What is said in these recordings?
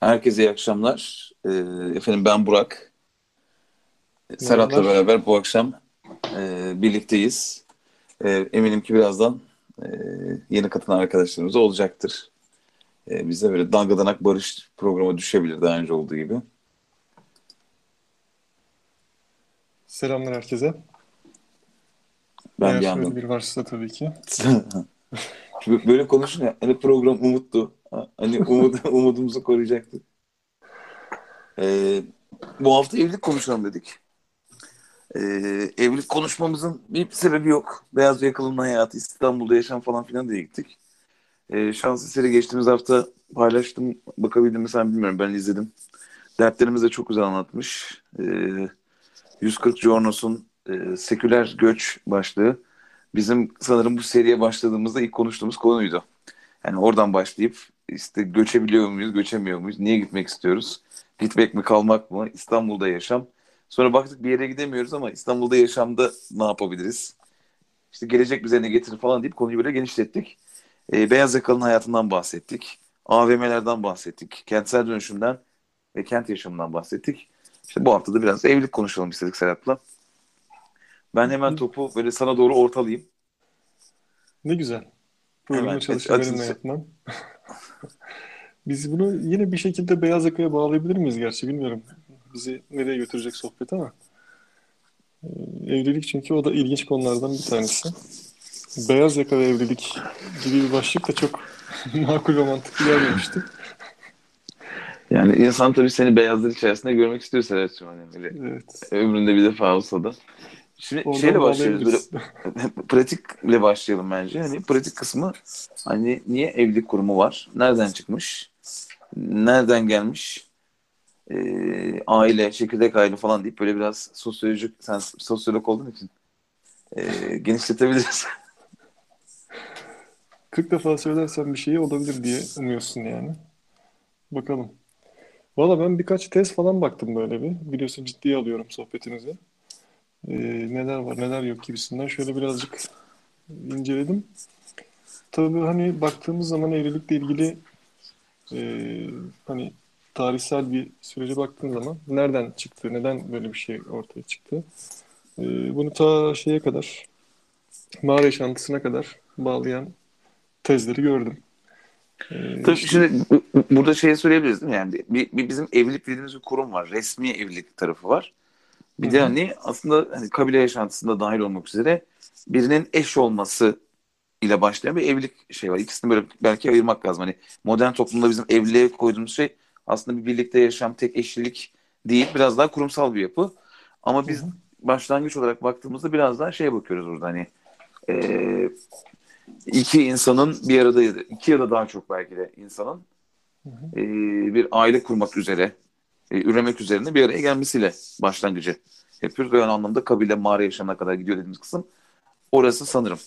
Herkese iyi akşamlar. Ee, efendim ben Burak. Serhat'la Merhabalar. beraber bu akşam e, birlikteyiz. E, eminim ki birazdan e, yeni katılan arkadaşlarımız da olacaktır. E, biz de böyle dangadanak barış programı düşebilir daha önce olduğu gibi. Selamlar herkese. Ben Eğer bir yandan bir varsa tabii ki. böyle konuşunca hani program umuttu. Hani umut, umudumuzu koruyacaktı. E, bu hafta evlilik konuşalım dedik. E, evlilik konuşmamızın bir sebebi yok. Beyaz yakalının hayatı, İstanbul'da yaşam falan filan diye gittik. E, şans eseri geçtiğimiz hafta paylaştım. Bakabildim mi sen bilmiyorum. Ben izledim. Dertlerimizi de çok güzel anlatmış. E, 140 Jornos'un e, seküler göç başlığı bizim sanırım bu seriye başladığımızda ilk konuştuğumuz konuydu. Yani oradan başlayıp işte göçebiliyor muyuz, göçemiyor muyuz, niye gitmek istiyoruz, gitmek mi kalmak mı, İstanbul'da yaşam. Sonra baktık bir yere gidemiyoruz ama İstanbul'da yaşamda ne yapabiliriz? İşte gelecek bize ne getirir falan deyip konuyu böyle genişlettik. E, beyaz yakalının hayatından bahsettik. AVM'lerden bahsettik. Kentsel dönüşümden ve kent yaşamından bahsettik. İşte bu hafta da biraz evlilik konuşalım istedik Serhat'la. Ben hemen topu böyle sana doğru ortalayayım. Ne güzel. Programı çalışma benimle yapmam. Biz bunu yine bir şekilde beyaz yakaya bağlayabilir miyiz gerçi bilmiyorum. Bizi nereye götürecek sohbet ama. Ee, Evlilik çünkü o da ilginç konulardan bir tanesi. Beyaz yaka ve evlilik gibi bir başlık da çok makul ve mantıklı gelmemişti. Yani insan tabii seni beyazlar içerisinde görmek istiyor Serhat'cığım. Hani böyle Evet. ömründe bir defa olsa da. Şimdi Oradan şeyle başlıyoruz böyle pratikle başlayalım bence. Hani pratik kısmı hani niye evlilik kurumu var? Nereden çıkmış? Nereden gelmiş? Ee, aile, çekirdek aile falan deyip böyle biraz sosyolojik, sen sosyolog olduğun için ee, genişletebiliriz. 40 defa söylersen bir şeyi olabilir diye umuyorsun yani. Bakalım. Valla ben birkaç tez falan baktım böyle bir. Biliyorsun ciddiye alıyorum sohbetinizi. Ee, neler var neler yok gibisinden şöyle birazcık inceledim. Tabii hani baktığımız zaman evlilikle ilgili e, hani tarihsel bir sürece baktığın zaman nereden çıktı, neden böyle bir şey ortaya çıktı? E, bunu ta şeye kadar, mağara yaşantısına kadar bağlayan tezleri gördüm. E, Tabii şimdi bu- bu- burada şeyi söyleyebiliriz değil mi? Yani bir, bir bizim evlilik dediğimiz bir kurum var. Resmi evlilik tarafı var. Bir de hani aslında hani kabile yaşantısında dahil olmak üzere birinin eş olması ile başlayan bir evlilik şey var. İkisini böyle belki ayırmak lazım. Hani modern toplumda bizim evliliğe koyduğumuz şey aslında bir birlikte yaşam, tek eşlilik değil. Biraz daha kurumsal bir yapı. Ama biz Hı hı. başlangıç olarak baktığımızda biraz daha şeye bakıyoruz burada hani eee, iki insanın bir arada iki ya da daha çok belki de insanın Hı hı. eee, bir aile kurmak üzere e, üremek üzerine bir araya gelmesiyle başlangıcı yapıyoruz. Ve o anlamda kabile mağara yaşamına kadar gidiyor dediğimiz kısım orası sanırım.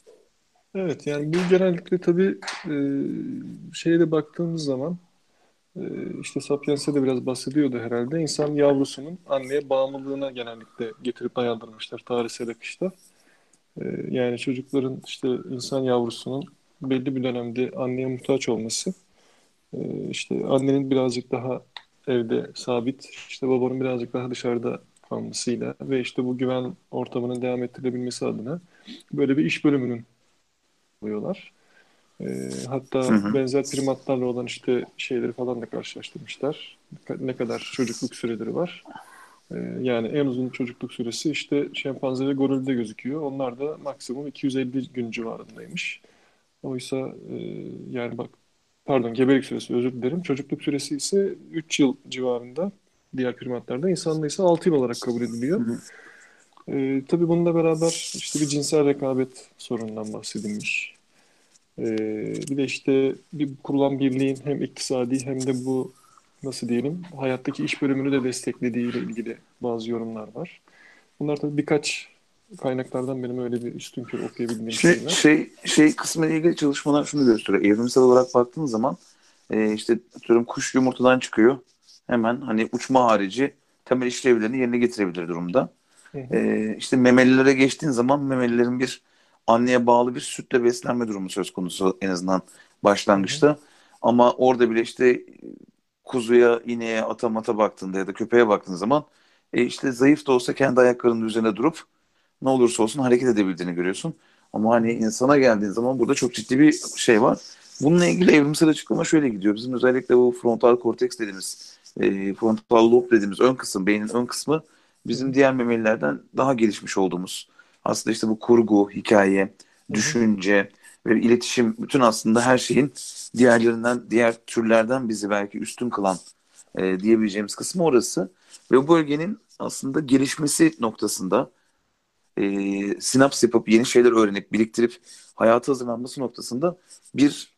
Evet yani bu genellikle tabii e, şeye de baktığımız zaman e, işte Sapiens'e de biraz bahsediyordu herhalde. İnsan yavrusunun anneye bağımlılığına genellikle getirip dayandırmışlar tarihsel akışta. E, yani çocukların işte insan yavrusunun belli bir dönemde anneye muhtaç olması, e, işte annenin birazcık daha evde sabit, işte babanın birazcık daha dışarıda kalmasıyla ve işte bu güven ortamının devam ettirilebilmesi adına böyle bir iş bölümünün oluyorlar. Ee, hatta Hı hı. benzer primatlarla olan işte şeyleri falan da karşılaştırmışlar. Ne kadar çocukluk süreleri var. Ee, yani en uzun çocukluk süresi işte şempanze ve gorilde gözüküyor. Onlar da maksimum 250 gün civarındaymış. Oysa e, yani bak pardon gebelik süresi özür dilerim. Çocukluk süresi ise 3 yıl civarında diğer primatlarda. İnsanda ise 6 yıl olarak kabul ediliyor. Hı hı. Ee, tabii bununla beraber işte bir cinsel rekabet sorunundan bahsedilmiş. Ee, bir de işte bir kurulan birliğin hem iktisadi hem de bu nasıl diyelim hayattaki iş bölümünü de desteklediği ile ilgili bazı yorumlar var. Bunlar tabii birkaç kaynaklardan benim öyle bir üstünkör okuyabildiğim Şey, şeyler. şey, şey kısmı ile ilgili çalışmalar şunu gösteriyor. Evrimsel olarak baktığın zaman e, işte atıyorum kuş yumurtadan çıkıyor. Hemen hani uçma harici temel işlevlerini yerine getirebilir durumda. Hı hı. E, işte memelilere geçtiğin zaman memelilerin bir anneye bağlı bir sütle beslenme durumu söz konusu en azından başlangıçta. Ama orada bile işte kuzuya, ineğe, ata mata baktığında ya da köpeğe baktığın zaman e, işte zayıf da olsa kendi ayaklarının üzerine durup ne olursa olsun hareket edebildiğini görüyorsun. Ama hani insana geldiğin zaman burada çok ciddi bir şey var. Bununla ilgili evrimsel açıklama şöyle gidiyor. Bizim özellikle bu frontal korteks dediğimiz, e, frontal lob dediğimiz ön kısım, beynin ön kısmı bizim diğer memelilerden daha gelişmiş olduğumuz. Aslında işte bu kurgu, hikaye, düşünce ve iletişim bütün aslında her şeyin diğerlerinden, diğer türlerden bizi belki üstün kılan e, diyebileceğimiz kısmı orası. Ve bu bölgenin aslında gelişmesi noktasında e, sinaps yapıp yeni şeyler öğrenip biriktirip hayata hazırlanması noktasında bir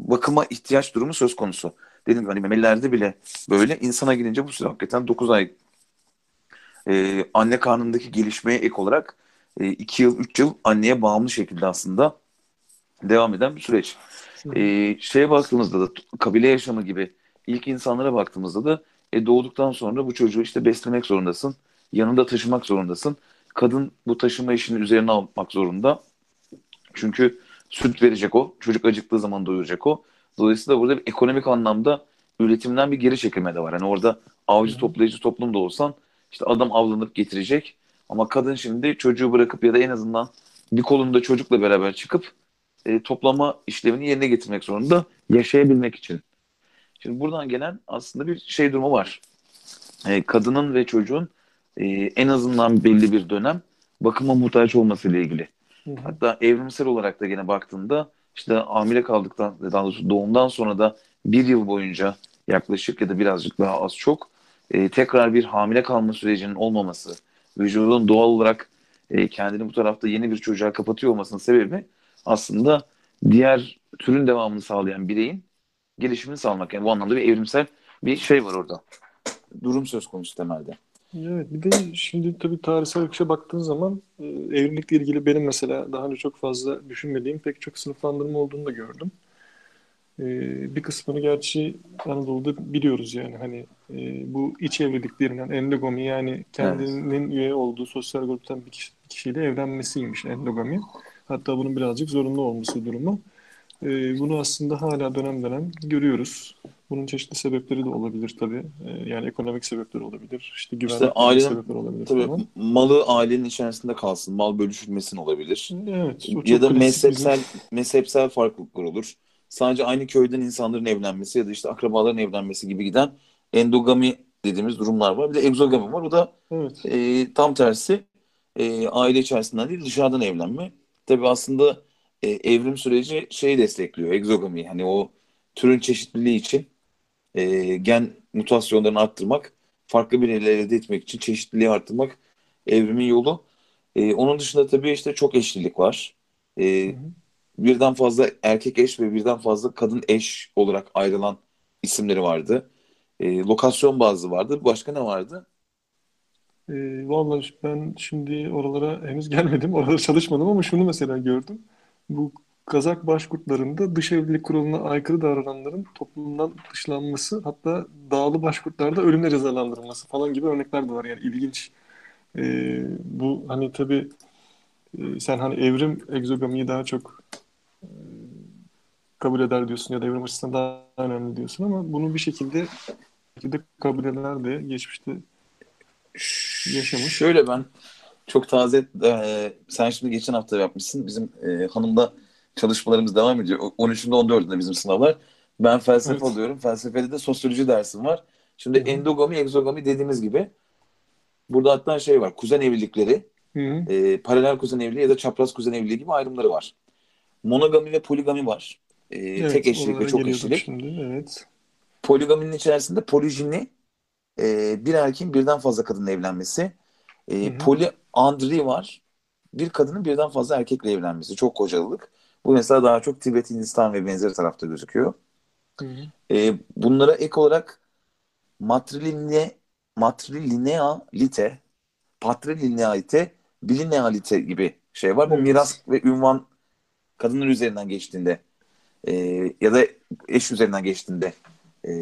bakıma ihtiyaç durumu söz konusu. Dediğim gibi hani memelilerde bile böyle insana gelince bu süre hakikaten 9 ay e, anne karnındaki gelişmeye ek olarak 2 e, yıl 3 yıl anneye bağımlı şekilde aslında devam eden bir süreç. E, şeye baktığımızda da kabile yaşamı gibi ilk insanlara baktığımızda da e, doğduktan sonra bu çocuğu işte beslemek zorundasın. Yanında taşımak zorundasın. Kadın bu taşıma işini üzerine almak zorunda. Çünkü süt verecek o. Çocuk acıktığı zaman doyuracak o. Dolayısıyla burada bir ekonomik anlamda üretimden bir geri çekilme de var. Hani orada avcı toplayıcı toplumda olsan işte adam avlanıp getirecek. Ama kadın şimdi çocuğu bırakıp ya da en azından bir kolunda çocukla beraber çıkıp e, toplama işlevini yerine getirmek zorunda yaşayabilmek için. Şimdi buradan gelen aslında bir şey durumu var. E, kadının ve çocuğun e, en azından belli bir dönem bakıma muhtaç olması ile ilgili. Hı hı. Hatta evrimsel olarak da gene baktığında işte hamile kaldıktan daha doğrusu doğumdan sonra da bir yıl boyunca yaklaşık ya da birazcık daha az çok e, tekrar bir hamile kalma sürecinin olmaması, vücudun doğal olarak e, kendini bu tarafta yeni bir çocuğa kapatıyor olmasının sebebi aslında diğer türün devamını sağlayan bireyin gelişimini sağlamak. Yani bu anlamda bir evrimsel bir şey var orada. Durum söz konusu temelde. Evet bir de şimdi tabii tarihsel akışa baktığın zaman e, evlilikle ilgili benim mesela daha önce çok fazla düşünmediğim pek çok sınıflandırma olduğunu da gördüm. E, bir kısmını gerçi Anadolu'da biliyoruz yani hani e, bu iç evlilik denilen endogami yani kendinin evet. üye olduğu sosyal gruptan bir, kişi, bir kişiyle evlenmesiymiş endogami. Hatta bunun birazcık zorunlu olması durumu. E, bunu aslında hala dönem dönem görüyoruz. Bunun çeşitli sebepleri de olabilir tabii. E, yani ekonomik sebepler olabilir. İşte güvenlik işte aile, sebepler olabilir. Tabii falan. malı ailenin içerisinde kalsın. Mal bölüşülmesin olabilir. Evet. Ya da mezhepsel bizim... mezhepsel farklılıklar olur. Sadece aynı köyden insanların evlenmesi ya da işte akrabaların evlenmesi gibi giden endogami dediğimiz durumlar var. Bir de egzogami var. O da evet. e, tam tersi e, aile içerisinden değil dışarıdan evlenme. Tabii aslında e, evrim süreci şeyi destekliyor. Egzogami. Hani o türün çeşitliliği için e, gen mutasyonlarını arttırmak, farklı bireyleri elde etmek için çeşitliliği arttırmak evrimin yolu. E, onun dışında tabii işte çok eşlilik var. E, birden fazla erkek eş ve birden fazla kadın eş olarak ayrılan isimleri vardı. E, lokasyon bazlı vardı. Başka ne vardı? E, vallahi ben şimdi oralara henüz gelmedim. Orada çalışmadım ama şunu mesela gördüm. Bu Kazak başkurtlarında dış evlilik kuralına aykırı davrananların toplumdan dışlanması hatta dağlı başkurtlarda ölümle cezalandırılması falan gibi örnekler de var. Yani ilginç. Ee, bu hani tabii e, sen hani evrim egzogamiyi daha çok e, kabul eder diyorsun ya da evrim açısından daha önemli diyorsun ama bunu bir şekilde, şekilde kabileler de geçmişte yaşamış. Şöyle ben çok taze e, sen şimdi geçen hafta yapmışsın. Bizim e, hanımda çalışmalarımız devam ediyor. 13'ünde 14'ünde bizim sınavlar. Ben felsefe evet. alıyorum. Felsefede de sosyoloji dersim var. Şimdi Hı-hı. endogami, egzogami dediğimiz gibi burada hatta şey var. Kuzen evlilikleri, e, paralel kuzen evliliği ya da çapraz kuzen evliliği gibi ayrımları var. Monogami ve poligami var. E, evet, tek eşlilik ve çok eşlilik. Şimdi, evet. Poligaminin içerisinde polijini e, bir erkeğin birden fazla kadınla evlenmesi. E, poliandri var. Bir kadının birden fazla erkekle evlenmesi. Çok kocalılık. Bu mesela daha çok Tibet, Hindistan ve benzeri tarafta gözüküyor. Hı hı. E, bunlara ek olarak matriline, matrilinealite, patrilinealite, bilinealite gibi şey var. Bu miras ve ünvan kadınlar üzerinden geçtiğinde e, ya da eş üzerinden geçtiğinde e,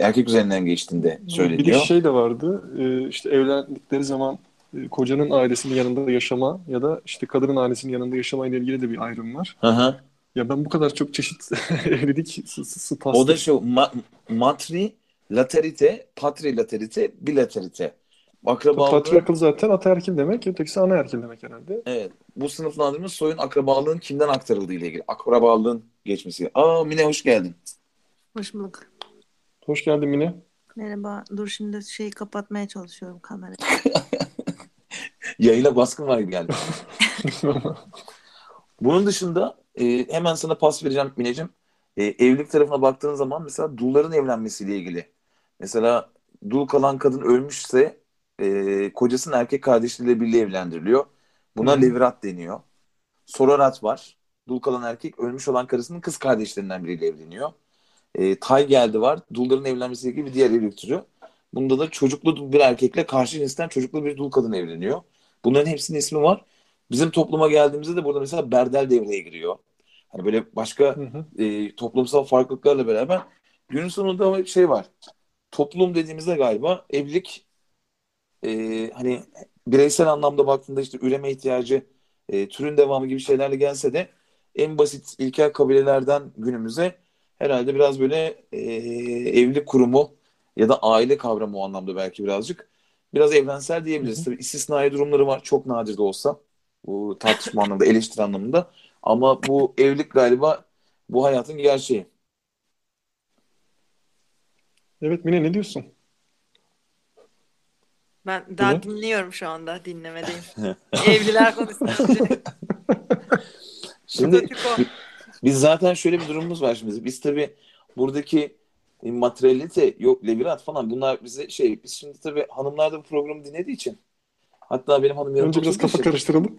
erkek üzerinden geçtiğinde söyleniyor. Bir de şey de vardı. E, işte evlendikleri zaman e, kocanın ailesinin yanında yaşama ya da işte kadının ailesinin yanında yaşama ile ilgili de bir ayrım var. Hı hı. Ya ben bu kadar çok çeşit evlilik O da şey ma- matri laterite, patrilaterite, bilaterite. Akrabalığın, Patriarkal zaten ataerkil demek, ötekisi anaerkil demek herhalde. evet, bu sınıflandırma soyun akrabalığın kimden aktarıldığı ile ilgili. Akrabalığın geçmesi. Aa Mine hoş geldin. Hoş bulduk. Hoş geldin Mine. Merhaba. Dur şimdi şeyi kapatmaya çalışıyorum kamerayı. Yayına baskın var gibi geldi. Bunun dışında e, hemen sana pas vereceğim Mineciğim. E, evlilik tarafına baktığın zaman mesela dulların evlenmesiyle ilgili. Mesela dul kalan kadın ölmüşse e, kocasının erkek kardeşleriyle birlikte evlendiriliyor. Buna hı. levirat deniyor. Sorarat var. Dul kalan erkek ölmüş olan karısının kız kardeşlerinden biriyle evleniyor. E, tay geldi var. Dulların evlenmesiyle ilgili bir diğer evlilik türü. Bunda da çocuklu bir erkekle karşı cinsten çocuklu bir dul kadın evleniyor. Bunların hepsinin ismi var. Bizim topluma geldiğimizde de burada mesela berdel devreye giriyor. Hani böyle başka Hı hı. e, toplumsal farklılıklarla beraber günün sonunda şey var. Toplum dediğimizde galiba evlilik e, hani bireysel anlamda baktığında işte üreme ihtiyacı, e, türün devamı gibi şeylerle gelse de en basit ilkel kabilelerden günümüze herhalde biraz böyle e, evlilik kurumu ya da aile kavramı o anlamda belki birazcık biraz evrensel diyebiliriz. Hı hı. Tabii istisnai durumları var çok nadir de olsa bu tartışma anlamında, eleştiri anlamında. Ama bu evlilik galiba bu hayatın gerçeği. Evet Mine ne diyorsun? Ben daha Mine? dinliyorum şu anda. Dinlemedeyim. Evliler konusunda. Şimdi biz zaten şöyle bir durumumuz var şimdi. Biz tabii buradaki e, materyalite yok levirat falan bunlar bize şey biz şimdi tabii hanımlar da bu programı dinlediği için hatta benim hanım yanımda Önce biraz kafa için karıştıralım.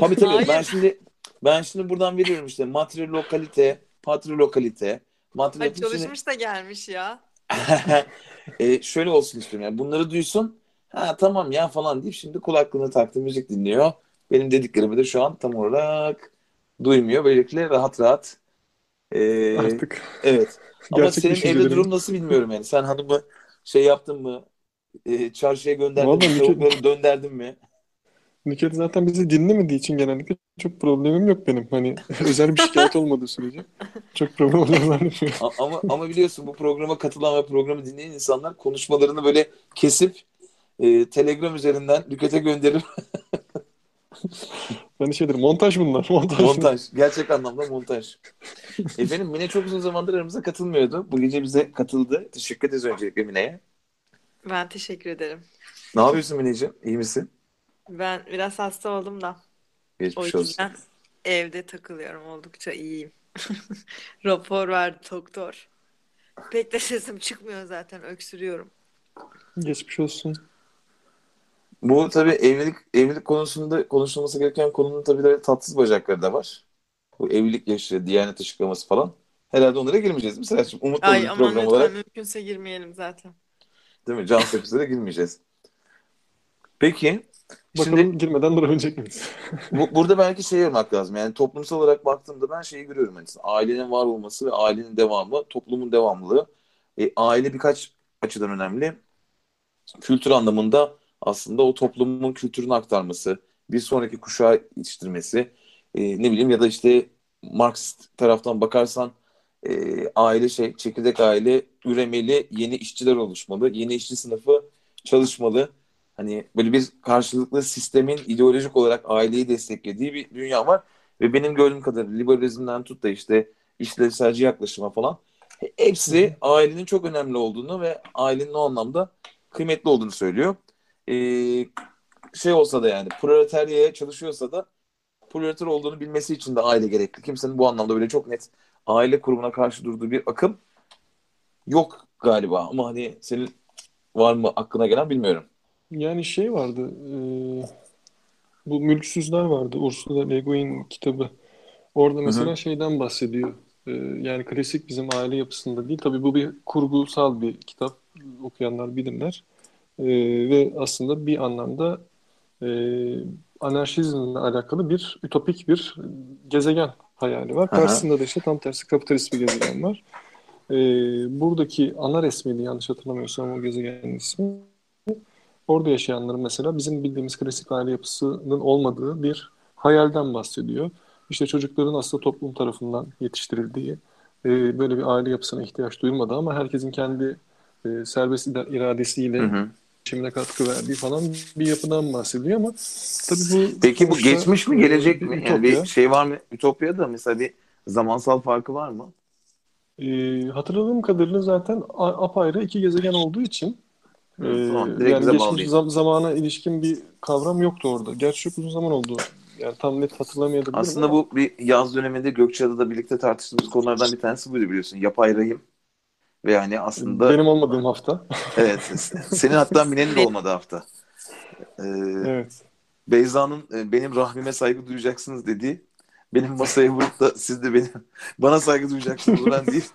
tabii tabii ben Hayır. şimdi ben şimdi buradan veriyorum işte materyal lokalite, patrilokalite, materyal Ay çalışmış da gelmiş ya. e, şöyle olsun istiyorum yani bunları duysun ha tamam ya falan deyip şimdi kulaklığını taktı müzik dinliyor. Benim dediklerimi de şu an tam olarak duymuyor. Böylelikle rahat rahat e, Artık evet. Ama gerçek senin evde durum nasıl bilmiyorum yani. Sen hanımı şey yaptın mı? E, çarşıya gönderdin Vallahi mi? Tavukları dönderdin mi? Nükhet zaten bizi dinlemediği için genellikle çok problemim yok benim. Hani özel bir şikayet olmadığı sürece çok problem olacağını zannetmiyorum. Ama ama biliyorsun bu programa katılan ve programı dinleyen insanlar konuşmalarını böyle kesip e, Telegram üzerinden Nükhet'e gönderip Hani şeydir montaj bunlar. Montaj. Montaj. Gerçek anlamda montaj. Efendim Mine çok uzun zamandır aramıza katılmıyordu. Bu gece bize katıldı. Teşekkür ederiz öncelikle Mine'ye. Ben teşekkür ederim. Ne yapıyorsun Mineciğim? İyi misin? Ben biraz hasta oldum da. O Geçmiş olsun. yüzden evde takılıyorum. Oldukça iyiyim. Rapor verdi doktor. Pek de sesim çıkmıyor zaten. Öksürüyorum. Geçmiş olsun. Bu tabii evlilik evlilik konusunda konuşulması gereken konunun tabii böyle tatsız bacakları da var. Bu evlilik yaşı, diyanet açıklaması falan. Herhalde onlara girmeyeceğiz mi Serhat'cığım? Umutlu Ay bir aman program lütfen olarak mümkünse girmeyelim zaten. değil mi? Can sakızlara girmeyeceğiz. Peki Bakalım şimdi girmeden durabilecek miyiz? Bu, burada belki şey yormak lazım. Yani toplumsal olarak baktığımda ben şeyi görüyorum. Yani ailenin var olması ve ailenin devamı, toplumun devamlılığı. E, aile birkaç açıdan önemli. Kültür anlamında aslında o toplumun kültürünü aktarması, bir sonraki kuşağı yetiştirmesi, e, ne bileyim ya da işte Marksist taraftan bakarsan e, aile şey, çekirdek aile üremeli, yeni işçiler oluşmalı, yeni işçi sınıfı çalışmalı. Hani böyle bir karşılıklı sistemin ideolojik olarak aileyi desteklediği bir dünya var. Ve benim gördüğüm kadarıyla liberalizmden tut da işte işlevselci yaklaşıma falan hepsi ailenin çok önemli olduğunu ve ailenin o anlamda kıymetli olduğunu söylüyor. Ee, şey olsa da yani proletaryaya çalışıyorsa da proleter olduğunu bilmesi için de aile gerekli. Kimsenin bu anlamda böyle çok net aile kurumuna karşı durduğu bir akım yok galiba. Ama hani senin var mı aklına gelen bilmiyorum. Yani şey vardı. e, bu Mülksüzler vardı. Ursula Le Guin kitabı. Orada mesela hı. şeyden bahsediyor. E, yani klasik bizim aile yapısında değil. Tabii bu bir kurgusal bir kitap. Okuyanlar bilirler. E, ve aslında bir anlamda e, anarşizmle alakalı bir ütopik bir gezegen hayali var. Hı. Karşısında da işte tam tersi kapitalist bir gezegen var. E, buradaki ana resmiydi yanlış hatırlamıyorsam o gezegenin ismi. Orada yaşayanların mesela bizim bildiğimiz klasik aile yapısının olmadığı bir hayalden bahsediyor. İşte çocukların aslında toplum tarafından yetiştirildiği, e, böyle bir aile yapısına ihtiyaç duyulmadığı ama herkesin kendi e, serbest iradesiyle Hı hı. Geçimine katkı verdiği falan bir yapıdan bahsediyor ama tabii bu Peki bu geçmiş mi gelecek mi? Yani ütopya. bir şey var mı? Ütopya'da mesela bir zamansal farkı var mı? E, hatırladığım kadarıyla zaten apayrı iki gezegen olduğu için Hı, e, tamam, yani geçmiş zam- zamana ilişkin bir kavram yoktu orada. Gerçi çok uzun zaman oldu. Yani tam net hatırlamayabilirim Aslında ama bu bir yaz döneminde Gökçeada'da birlikte tartıştığımız konulardan bir tanesi buydu biliyorsun. Yapay rahim. Ve hani aslında benim olmadığım hafta. evet senin hatta Mine'nin de olmadı hafta. Ee, Evet. Beyza'nın e, benim rahmime saygı duyacaksınız dediği benim masaya vurup da siz de benim bana saygı duyacaksınız ben değil.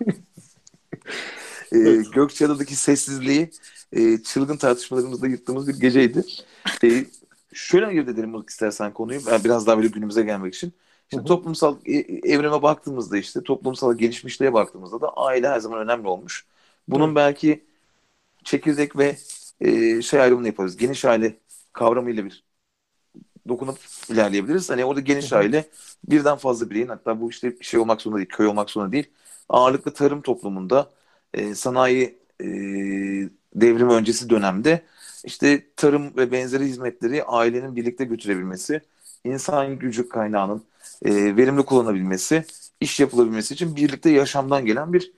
Ee, Evet. Gökçeada'daki sessizliği e, çılgın tartışmalarımızda yırttığımız bir geceydi. E, şöyle ayırt edelim istersen konuyu. Ben biraz daha böyle günümüze gelmek için. Şimdi Hı hı. toplumsal e, evrime baktığımızda işte toplumsal gelişmişliğe baktığımızda da aile her zaman önemli olmuş. Bunun Evet. belki çekirdek ve e, şey ayrımını yaparız. Geniş aile kavramıyla bir dokunup ilerleyebiliriz. Hani orada geniş Hı hı. aile birden fazla bireyin hatta bu işte şey olmak zorunda değil, köy olmak zorunda değil. Ağırlıklı tarım toplumunda e, sanayi e, devrimi öncesi dönemde işte tarım ve benzeri hizmetleri ailenin birlikte götürebilmesi, insan gücü kaynağının e, verimli kullanabilmesi, iş yapılabilmesi için birlikte yaşamdan gelen bir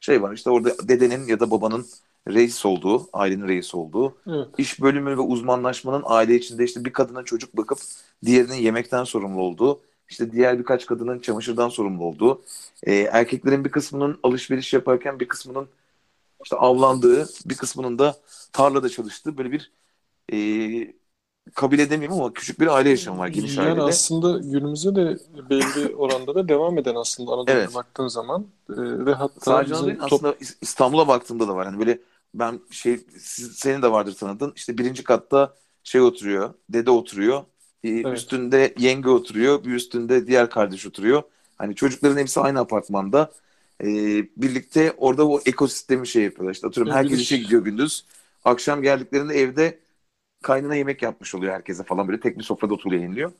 şey var. İşte orada dedenin ya da babanın reis olduğu, ailenin reisi olduğu, Evet. iş bölümü ve uzmanlaşmanın aile içinde işte bir kadının çocuk bakıp diğerinin yemekten sorumlu olduğu, işte diğer birkaç kadının çamaşırdan sorumlu olduğu, e, erkeklerin bir kısmının alışveriş yaparken bir kısmının işte avlandığı, bir kısmının da tarlada çalıştığı böyle bir e, kabile demeyeyim ama küçük bir aile yaşamı var geniş Yani ailede. aslında günümüzde de belli oranda da devam eden aslında Anadolu'ya Evet. baktığın zaman Ee, ve hatta Sadece bizim top- aslında İs- İstanbul'a baktığımda da var. Hani böyle ben şey siz, senin de vardır tanıdığın. İşte birinci katta şey oturuyor, dede oturuyor. Evet. Üstünde yenge oturuyor, bir üstünde diğer kardeş oturuyor. Hani çocukların hepsi aynı apartmanda. Ee, birlikte orada o ekosistemi şey yapıyorlar. İşte atıyorum herkes işe gidiyor gündüz. Akşam geldiklerinde evde kaynana yemek yapmış oluyor herkese falan böyle tek bir sofrada oturuyor yeniliyor.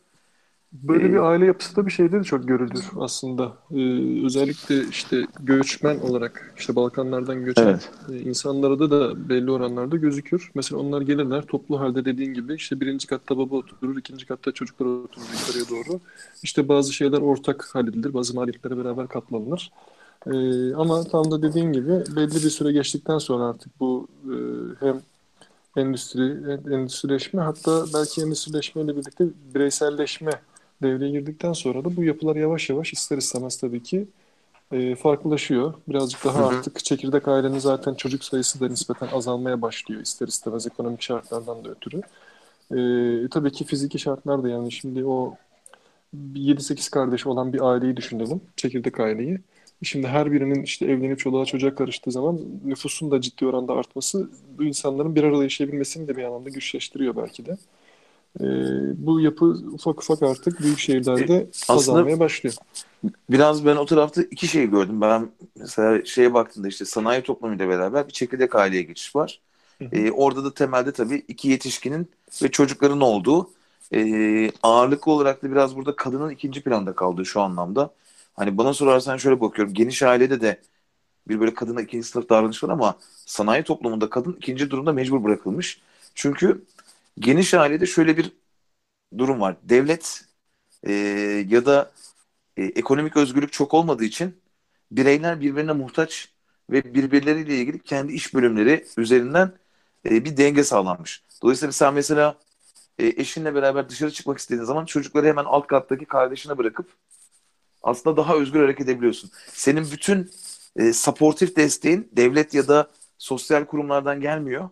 Böyle Ee, bir aile yapısı da bir şeyde de çok görülür aslında. Ee, özellikle işte göçmen olarak işte Balkanlardan göçen Evet. e, insanlarda da belli oranlarda gözükür. Mesela onlar gelirler toplu halde dediğin gibi işte birinci katta baba oturur, ikinci katta çocuklar oturur yukarıya doğru. İşte bazı şeyler ortak halledilir, bazı maliyetlere beraber katlanılır. Ee, ama tam da dediğin gibi belli bir süre geçtikten sonra artık bu e, hem endüstri, endüstrileşme hatta belki endüstrileşmeyle birlikte bireyselleşme devreye girdikten sonra da bu yapılar yavaş yavaş ister istemez tabii ki e, farklılaşıyor. Birazcık daha artık çekirdek ailenin zaten çocuk sayısı da nispeten azalmaya başlıyor ister istemez ekonomik şartlardan da ötürü. E, tabii ki fiziki şartlar da yani şimdi o 7-8 kardeş olan bir aileyi düşünelim. Çekirdek aileyi. Şimdi her birinin işte evlenip çoluğa çocuğa karıştığı zaman nüfusun da ciddi oranda artması bu insanların bir arada yaşayabilmesini de bir anlamda güçleştiriyor belki de. Ee, bu yapı ufak ufak artık büyük şehirlerde aslında- azalmaya başlıyor. Biraz ben o tarafta iki şey gördüm. Ben mesela şeye baktığımda işte sanayi toplumuyla beraber bir çekirdek aileye geçiş var. Ee, orada da temelde tabii iki yetişkinin ve çocukların olduğu e, ağırlıklı olarak da biraz burada kadının ikinci planda kaldığı şu anlamda. Hani bana sorarsan şöyle bakıyorum. Geniş ailede de bir böyle kadına ikinci sınıf davranış var ama sanayi toplumunda kadın ikinci durumda mecbur bırakılmış. Çünkü geniş ailede şöyle bir durum var. Devlet e, ya da e, ekonomik özgürlük çok olmadığı için bireyler birbirine muhtaç ve birbirleriyle ilgili kendi iş bölümleri üzerinden e, bir denge sağlanmış. Dolayısıyla sen mesela e, eşinle beraber dışarı çıkmak istediğin zaman çocukları hemen alt kattaki kardeşine bırakıp aslında daha özgür hareket edebiliyorsun. Senin bütün e, supportif desteğin devlet ya da sosyal kurumlardan gelmiyor.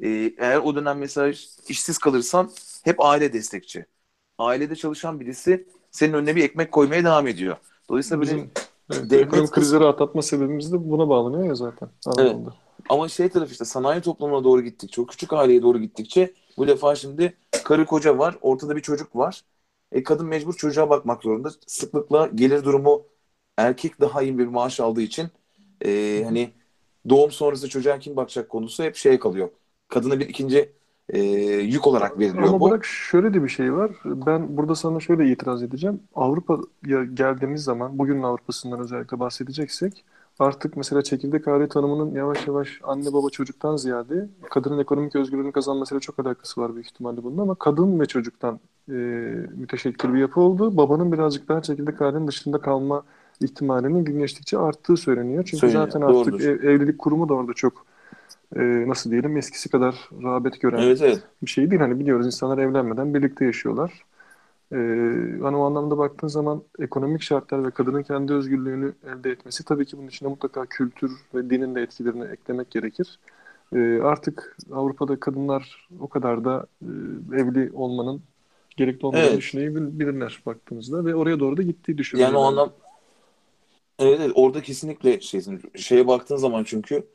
E, eğer o dönem mesela işsiz kalırsan hep aile destekçi. Ailede çalışan birisi senin önüne bir ekmek koymaya devam ediyor. Dolayısıyla Bizim evet, devlet ekonomik krizleri atlatma sebebimiz de buna bağlanıyor ya zaten. Anadolu'da. Ama şey tarafı işte sanayi toplumuna doğru gittikçe, o küçük aileye doğru gittikçe bu defa şimdi karı koca var, ortada bir çocuk var. E kadın mecbur çocuğa bakmak zorunda. Sıklıkla gelir durumu erkek daha iyi bir maaş aldığı için e, hani doğum sonrası çocuğa kim bakacak konusu hep şeye kalıyor. Kadına bir ikinci e, yük olarak veriliyor Ama bu. bırak şöyle de bir şey var. Ben burada sana şöyle itiraz edeceğim. Avrupa'ya geldiğimiz zaman, bugünün Avrupa'sından özellikle bahsedeceksek, artık mesela çekirdek aile tanımının yavaş yavaş anne baba çocuktan ziyade kadının ekonomik özgürlüğünü kazanmasıyla çok alakası var büyük ihtimalle bunun ama kadın ve çocuktan e, müteşekkil bir yapı oldu. Babanın birazcık daha çekirdek ailenin dışında kalma ihtimalinin gün geçtikçe arttığı söyleniyor. Çünkü Söyleniyor, zaten artık doğrudur. ev- evlilik kurumu da orada çok e, nasıl diyelim eskisi kadar rağbet gören Evet evet. bir şey değil. Hani biliyoruz insanlar evlenmeden birlikte yaşıyorlar. Ee, hani o anlamda baktığın zaman ekonomik şartlar ve kadının kendi özgürlüğünü elde etmesi tabii ki bunun içine mutlaka kültür ve dinin de etkilerini eklemek gerekir. Ee, artık Avrupa'da kadınlar o kadar da e, evli olmanın gerekli olmadığını Evet. düşünebilirler baktığımızda ve oraya doğru da gittiği düşünülüyor. Yani o anlam evet, evet orada kesinlikle şeysin. Şeye baktığın zaman çünkü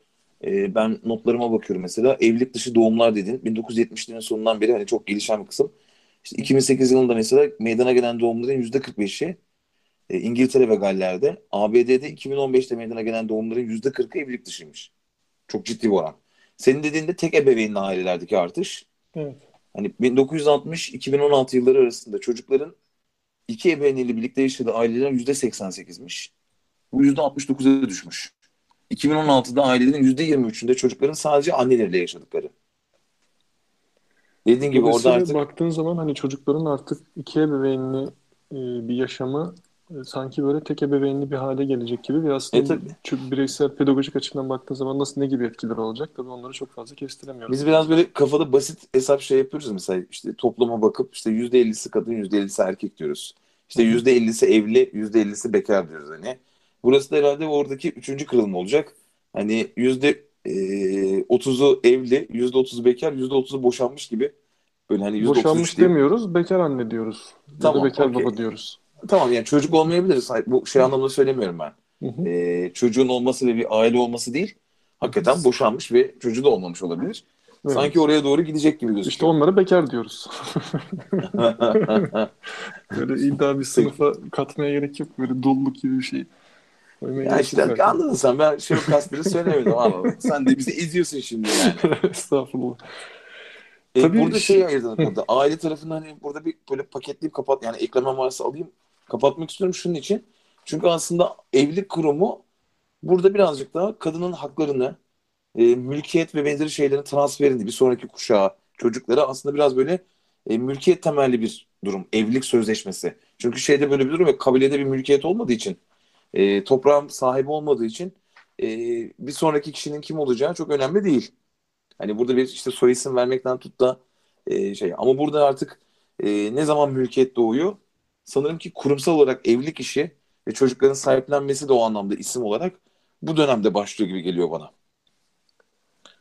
e, ben notlarıma bakıyorum mesela evlilik dışı doğumlar dedin. 1970'lerin sonundan beri hani çok gelişen bir kısım. İşte 2008 yılında mesela meydana gelen doğumların %45'i e, İngiltere ve Galler'de. ABD'de 2015'te meydana gelen doğumların %40'ı evlilik dışıymış. Çok ciddi bir oran. Senin dediğinde tek ebeveynli ailelerdeki artış. Evet. Hani 1960-2016 yılları arasında çocukların iki ebeveynliyle birlikte yaşadığı ailelerin %88'miş. Bu %69'a düşmüş. 2016'da ailelerin %23'ünde çocukların sadece anneleriyle yaşadıkları. Dediğin gibi orada artık baktığın zaman hani çocukların artık iki ebeveynli e, bir yaşamı e, sanki böyle tek ebeveynli bir hale gelecek gibi ve aslında E, tabii. bireysel pedagojik açıdan baktığın zaman nasıl ne gibi etkileri olacak tabii onları çok fazla kestiremiyoruz. biz biraz böyle kafada basit hesap şey yapıyoruz mesela işte topluma bakıp işte %50'si kadın %50'si erkek diyoruz. İşte %50'si evli %50'si bekar diyoruz hani. Burası da herhalde oradaki üçüncü kırılma olacak. Hani yüzde %30'u evli, %30'u bekar, %30'u boşanmış gibi. Böyle hani %33 Boşanmış diye- demiyoruz, bekar anne diyoruz. Ya da Tamam, bekar okey. baba diyoruz. Tamam yani çocuk olmayabiliriz. Bu şey anlamda söylemiyorum ben. Hı hı. Ee, çocuğun olması ve bir aile olması değil. Hakikaten boşanmış ve çocuğu da olmamış olabilir. Evet. Sanki oraya doğru gidecek gibi İşte gözüküyor. onlara bekar diyoruz. Böyle iddia bir sınıfa katmaya gerek yok. Böyle doluluk gibi bir şey. Ya işte anladın sen. Ben şey kastını söylemedim ama sen de bizi eziyorsun şimdi yani. Estağfurullah. E, Tabii burada şey- şey ayırdım burada. Aile tarafından hani burada bir böyle paketleyip kapat yani eklemem varsa alayım. Kapatmak istiyorum şunun için. Çünkü aslında evlilik kurumu burada birazcık daha kadının haklarını, e, mülkiyet ve benzeri şeylerin transferini bir sonraki kuşağa, çocuklara aslında biraz böyle e, mülkiyet temelli bir durum. Evlilik sözleşmesi. Çünkü şeyde böyle bir durum yok. Kabilede bir mülkiyet olmadığı için, e, toprağın sahibi olmadığı için e, bir sonraki kişinin kim olacağı çok önemli değil. Hani burada bir işte soy isim vermekten tut da e, şey ama burada artık e, ne zaman mülkiyet doğuyor? Sanırım ki kurumsal olarak evlilik işi ve çocukların sahiplenmesi de o anlamda isim olarak bu dönemde başlıyor gibi geliyor bana.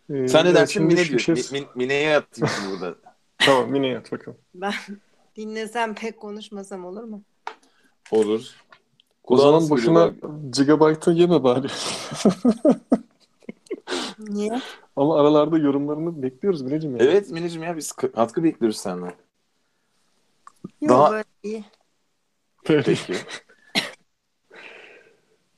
Ee, Sen ne dersin? Mine diyor. şey- Mi- Mi- Mine'ye atayım şimdi burada. Tamam Mine yat bakalım. Ben dinlesem pek konuşmasam olur mu? Olur. Zaman boşuna gigabyte'ı yeme bari. Niye? Ama aralarda yorumlarını bekliyoruz Mineciğim ya. Evet Mineciğim ya biz katkı bekliyoruz senden. Yok Daha- böyle iyi. Peki. Peki.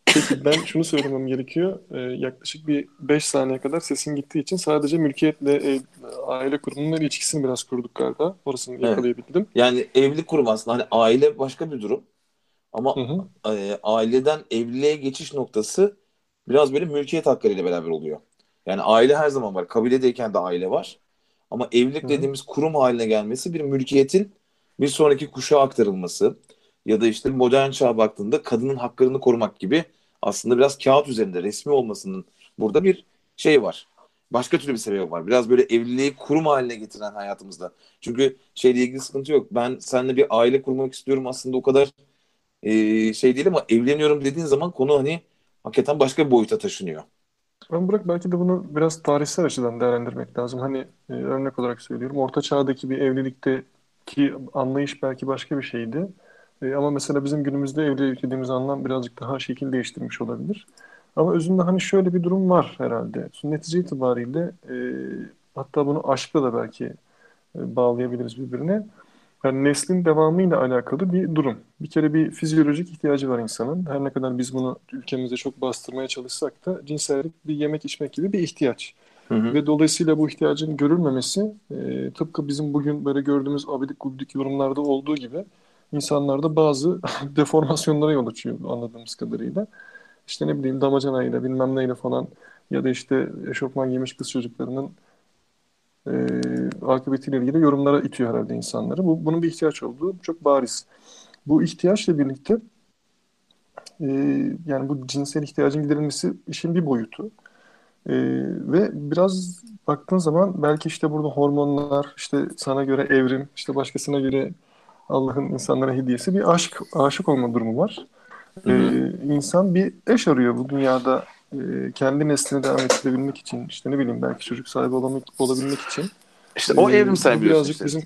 Peki ben şunu söylemem gerekiyor. Ee, yaklaşık bir 5 saniye kadar sesin gittiği için sadece mülkiyetle e, aile kurumunun ilişkisini biraz kurduk galiba. Orasını Evet. yakalayabildim. Yani evlilik kurumu aslında hani aile başka bir durum. Ama Hı hı. e, aileden evliliğe geçiş noktası biraz böyle mülkiyet haklarıyla beraber oluyor. Yani aile her zaman var. Kabiledeyken de aile var. Ama evlilik Hı hı. dediğimiz kurum haline gelmesi bir mülkiyetin bir sonraki kuşağa aktarılması ya da işte modern çağa baktığında kadının haklarını korumak gibi aslında biraz kağıt üzerinde resmi olmasının burada bir şey var. Başka türlü bir sebebi var. Biraz böyle evliliği kurum haline getiren hayatımızda. Çünkü şeyle ilgili sıkıntı yok. Ben seninle bir aile kurmak istiyorum aslında o kadar e, şey değil ama evleniyorum dediğin zaman konu hani hakikaten başka bir boyuta taşınıyor. Ben bırak belki de bunu biraz tarihsel açıdan değerlendirmek lazım. Hani e, örnek olarak söylüyorum. Orta çağdaki bir evlilikteki anlayış belki başka bir şeydi. E, ama mesela bizim günümüzde evlilik dediğimiz anlam birazcık daha şekil değiştirmiş olabilir. Ama özünde hani şöyle bir durum var herhalde. Netice itibariyle e, hatta bunu aşkla da belki e, bağlayabiliriz birbirine. Yani neslin devamıyla alakalı bir durum. Bir kere bir fizyolojik ihtiyacı var insanın. Her ne kadar biz bunu ülkemizde çok bastırmaya çalışsak da cinsellik bir yemek içmek gibi bir ihtiyaç. Hı hı. Ve dolayısıyla bu ihtiyacın görülmemesi e, tıpkı bizim bugün böyle gördüğümüz abidik gubidik yorumlarda olduğu gibi insanlarda bazı deformasyonlara yol açıyor anladığımız kadarıyla. işte ne bileyim damacanayla bilmem neyle falan ya da işte eşofman giymiş kız çocuklarının e, akıbetiyle ilgili yorumlara itiyor herhalde insanları. Bu, bunun bir ihtiyaç olduğu çok bariz. Bu ihtiyaçla birlikte e, yani bu cinsel ihtiyacın giderilmesi işin bir boyutu. E, ve biraz baktığın zaman belki işte burada hormonlar, işte sana göre evrim, işte başkasına göre Allah'ın insanlara hediyesi bir aşk, aşık olma durumu var. Hı hı. Ee, insan bir eş arıyor bu dünyada kendi neslini devam ettirebilmek için işte ne bileyim belki çocuk sahibi olamak, olabilmek için. İşte o ee, evrimsel birazcık işte. bizim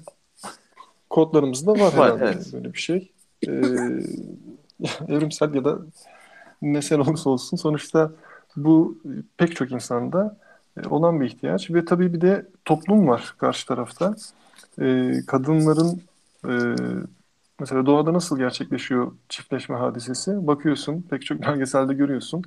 kodlarımızda var, var herhalde evet. böyle bir şey. Ee, evrimsel ya da nesel olursa olsun sonuçta bu pek çok insanda e, olan bir ihtiyaç ve tabii bir de toplum var karşı tarafta. Ee, kadınların e, mesela doğada nasıl gerçekleşiyor çiftleşme hadisesi? Bakıyorsun pek çok belgeselde görüyorsun.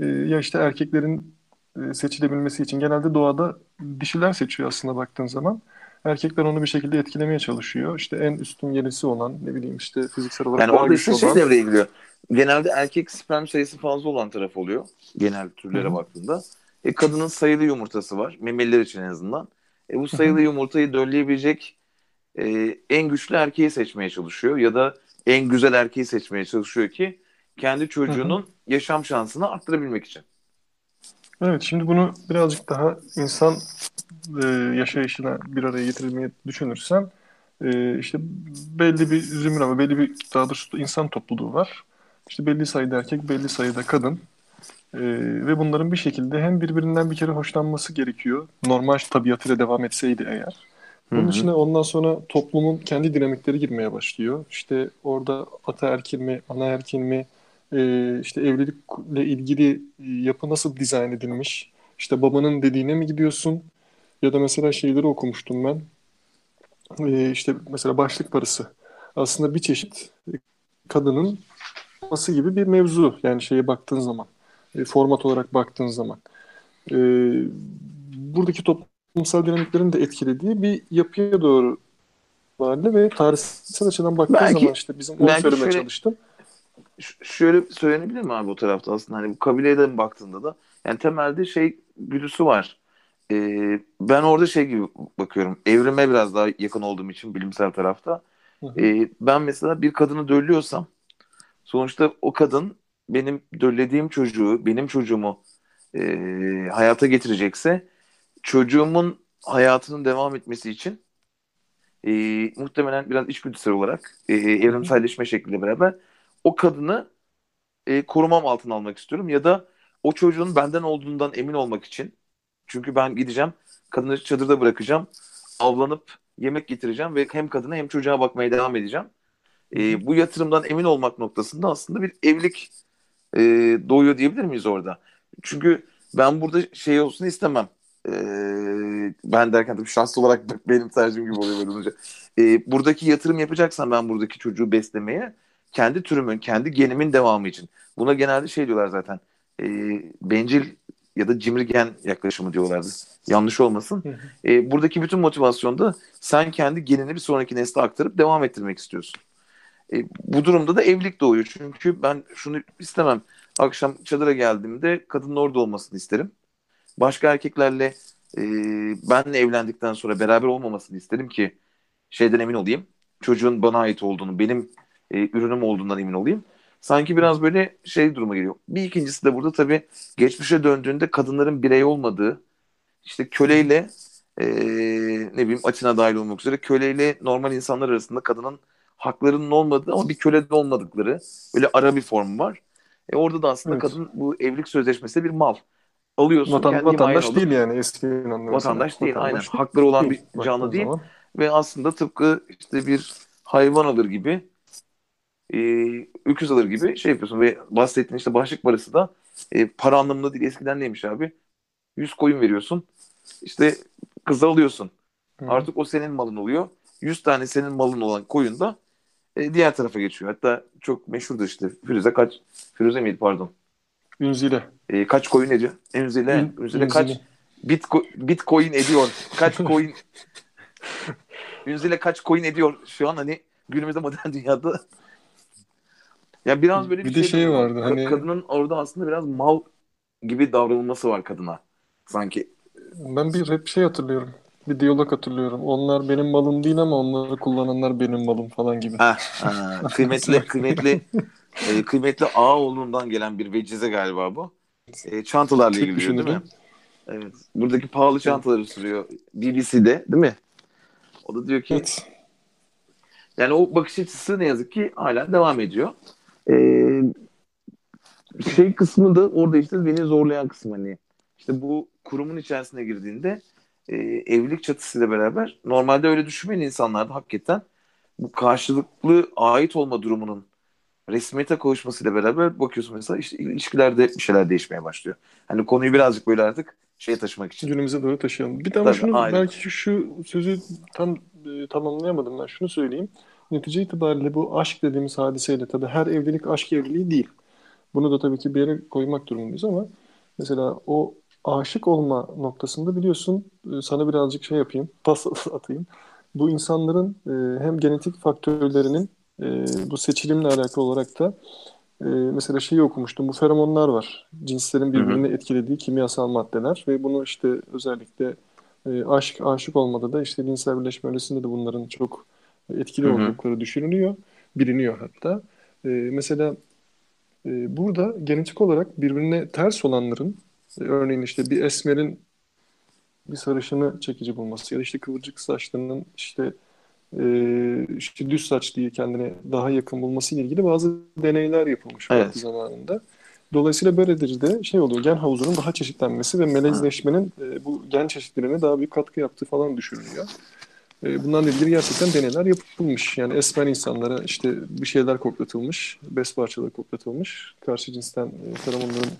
Ee, ya işte erkeklerin e, seçilebilmesi için genelde doğada dişiler seçiyor aslında baktığın zaman. Erkekler onu bir şekilde etkilemeye çalışıyor. İşte en üstün yerisi olan ne bileyim işte fiziksel olarak yani orada işte şey devreye giriyor. Genelde erkek sperm sayısı fazla olan taraf oluyor. Genel türlere Hı-hı. baktığında. E, kadının sayılı yumurtası var. Memeliler için en azından. E, bu sayılı Hı-hı. yumurtayı dölleyebilecek e, en güçlü erkeği seçmeye çalışıyor. Ya da en güzel erkeği seçmeye çalışıyor ki kendi çocuğunun Hı-hı. yaşam şansını arttırabilmek için. Evet şimdi bunu birazcık daha insan e, yaşayışına bir araya getirilmeyi düşünürsen e, işte belli bir zümre ama belli bir daha doğrusu insan topluluğu var. İşte belli sayıda erkek, belli sayıda kadın. E, ve bunların bir şekilde hem birbirinden bir kere hoşlanması gerekiyor. Normal tabiatıyla devam etseydi eğer. Bunun Hı-hı. içine ondan sonra toplumun kendi dinamikleri girmeye başlıyor. İşte orada ataerkil mi, anaerkil mi, e, işte evlilikle ilgili yapı nasıl dizayn edilmiş? İşte babanın dediğine mi gidiyorsun? Ya da mesela şeyleri okumuştum ben. E, işte mesela başlık parası. Aslında bir çeşit kadının nasıl gibi bir mevzu. Yani şeye baktığın zaman. E, format olarak baktığın zaman. E, buradaki toplumsal dinamiklerin de etkilediği bir yapıya doğru vardı ve tarihsel açıdan baktığın belki, zaman işte bizim onu söylemeye şöyle, çalıştım şöyle söylenebilir mi abi o tarafta aslında hani bu kabileye de baktığında da yani temelde şey güdüsü var. Ee, ben orada şey gibi bakıyorum. Evrime biraz daha yakın olduğum için bilimsel tarafta. Ee, ben mesela bir kadını döllüyorsam sonuçta o kadın benim döllediğim çocuğu, benim çocuğumu e, hayata getirecekse çocuğumun hayatının devam etmesi için e, muhtemelen biraz içgüdüsel olarak e, evrimselleşme şekliyle beraber o kadını e, korumam altına almak istiyorum ya da o çocuğun benden olduğundan emin olmak için çünkü ben gideceğim kadını çadırda bırakacağım avlanıp yemek getireceğim ve hem kadına hem çocuğa bakmaya devam edeceğim. E, bu yatırımdan emin olmak noktasında aslında bir evlilik e, doğuyor diyebilir miyiz orada? Çünkü ben burada şey olsun istemem. E, ben derken tabii şahsi olarak benim tercihim gibi oluyor böyle olunca. E, buradaki yatırım yapacaksan ben buradaki çocuğu beslemeye kendi türümün, kendi genimin devamı için. Buna genelde şey diyorlar zaten. E, bencil ya da cimrigen yaklaşımı diyorlardı. Yanlış olmasın. E, buradaki bütün motivasyonda sen kendi genini bir sonraki nesle aktarıp devam ettirmek istiyorsun. E, bu durumda da evlilik doğuyor. Çünkü ben şunu istemem. Akşam çadıra geldiğimde kadının orada olmasını isterim. Başka erkeklerle e, benle evlendikten sonra beraber olmamasını isterim ki şeyden emin olayım. Çocuğun bana ait olduğunu, benim e, ürünüm olduğundan emin olayım. Sanki biraz böyle şey duruma geliyor. Bir ikincisi de burada tabii geçmişe döndüğünde kadınların birey olmadığı, işte köleyle e, ne bileyim Atina dahil olmak üzere köleyle normal insanlar arasında kadının haklarının olmadığı ama bir köle de olmadıkları böyle ara bir form var. E orada da aslında evet. kadın bu evlilik sözleşmesi bir mal. Alıyorsun Vatan, vatandaş değil yani eski Vatandaş değil vatandaş aynen. Hakları olan bir canlı değil. Zaman. Ve aslında tıpkı işte bir hayvan alır gibi e, öküz alır gibi şey yapıyorsun ve bahsettiğin işte başlık parası da e, para anlamında değil eskiden neymiş abi? 100 koyun veriyorsun işte kızı alıyorsun. Hı. artık o senin malın oluyor. 100 tane senin malın olan koyun da e, diğer tarafa geçiyor. Hatta çok meşhurdur işte Firuze kaç Firuze miydi pardon? Ünzile. E, kaç koyun ediyor? Ünzile Ün, Ünzile kaç bitco bitcoin ediyor? Kaç coin Ünzile kaç coin ediyor? Şu an hani günümüzde modern dünyada Ya biraz böyle bir, Bir de şey var. vardı, hani- Kadının orada aslında biraz mal gibi davranılması var kadına. Sanki. Ben bir hep şey hatırlıyorum. Bir diyalog hatırlıyorum. Onlar benim malım değil ama onları kullananlar benim malım falan gibi. Ha, ha, kıymetli kıymetli e, kıymetli Ağaoğlu'ndan gelen bir vecize galiba bu. E, çantalarla ilgili değil mi? Evet. Buradaki pahalı çantaları sürüyor BBC'de değil mi? O da diyor ki Evet. yani o bakış açısı ne yazık ki hala devam ediyor. Ee, şey kısmı da orada işte beni zorlayan kısım hani işte bu kurumun içerisine girdiğinde e, evlilik çatısıyla beraber normalde öyle düşünmeyen insanlar da hakikaten bu karşılıklı ait olma durumunun resmiyete kavuşmasıyla beraber bakıyorsun mesela işte ilişkilerde bir şeyler değişmeye başlıyor. Hani konuyu birazcık böyle artık şeye taşımak için. Günümüze doğru taşıyalım. Bir de ama Tabii, şunu aynen. belki şu, şu sözü tam e, tamamlayamadım ben. Şunu söyleyeyim. Netice itibariyle bu aşk dediğimiz hadiseyle tabii her evlilik aşk evliliği değil. Bunu da tabii ki bir yere koymak durumundayız ama mesela o aşık olma noktasında biliyorsun e, sana birazcık şey yapayım, pas atayım. Bu insanların e, hem genetik faktörlerinin e, bu seçilimle alakalı olarak da e, mesela şeyi okumuştum. Bu feromonlar var. Cinslerin birbirini etkilediği kimyasal maddeler ve bunu işte özellikle e, aşk, aşık olmada da işte cinsel birleşme öncesinde de bunların çok etkili oldukları düşünülüyor. Biliniyor hatta. E, mesela e, burada genetik olarak birbirine ters olanların e, örneğin işte bir esmerin bir sarışını çekici bulması ya da işte kıvırcık saçlının işte e, işte düz saç diye kendine daha yakın bulması ile ilgili bazı deneyler yapılmış Evet. vakti zamanında. Dolayısıyla böyledir de şey oluyor gen havuzunun daha çeşitlenmesi ve melezleşmenin e, bu gen çeşitlerine daha büyük katkı yaptığı falan düşünülüyor. E, bunlarla ilgili gerçekten deneyler yapılmış. Yani esmer insanlara işte bir şeyler koklatılmış, bes parçaları koklatılmış. Karşı cinsten e, feromonların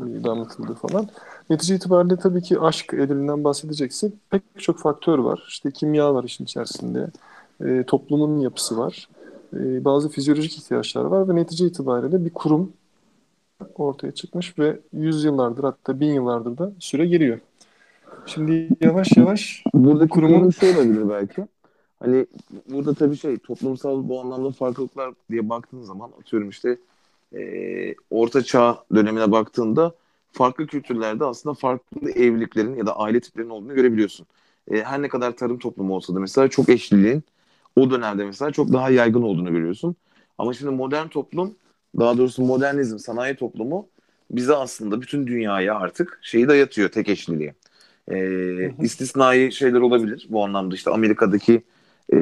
e, damlatıldığı falan. Netice itibariyle tabii ki aşk edilinden bahsedeceksek pek çok faktör var. İşte kimya var işin içerisinde. E, toplumun yapısı var. E, bazı fizyolojik ihtiyaçlar var ve netice itibariyle bir kurum ortaya çıkmış ve yüzyıllardır hatta bin yıllardır da süre geliyor. Şimdi yavaş yavaş kurumun- kurumun şey olabilir belki. Hani burada tabii şey toplumsal bu anlamda farklılıklar diye baktığın zaman atıyorum işte e, orta çağ dönemine baktığında farklı kültürlerde aslında farklı evliliklerin ya da aile tiplerinin olduğunu görebiliyorsun. E, her ne kadar tarım toplumu olsa da mesela çok eşliliğin o dönemde mesela çok daha yaygın olduğunu görüyorsun. Ama şimdi modern toplum daha doğrusu modernizm, sanayi toplumu bize aslında bütün dünyaya artık şeyi dayatıyor tek eşliliği. Ee, istisnai şeyler olabilir bu anlamda işte Amerika'daki e,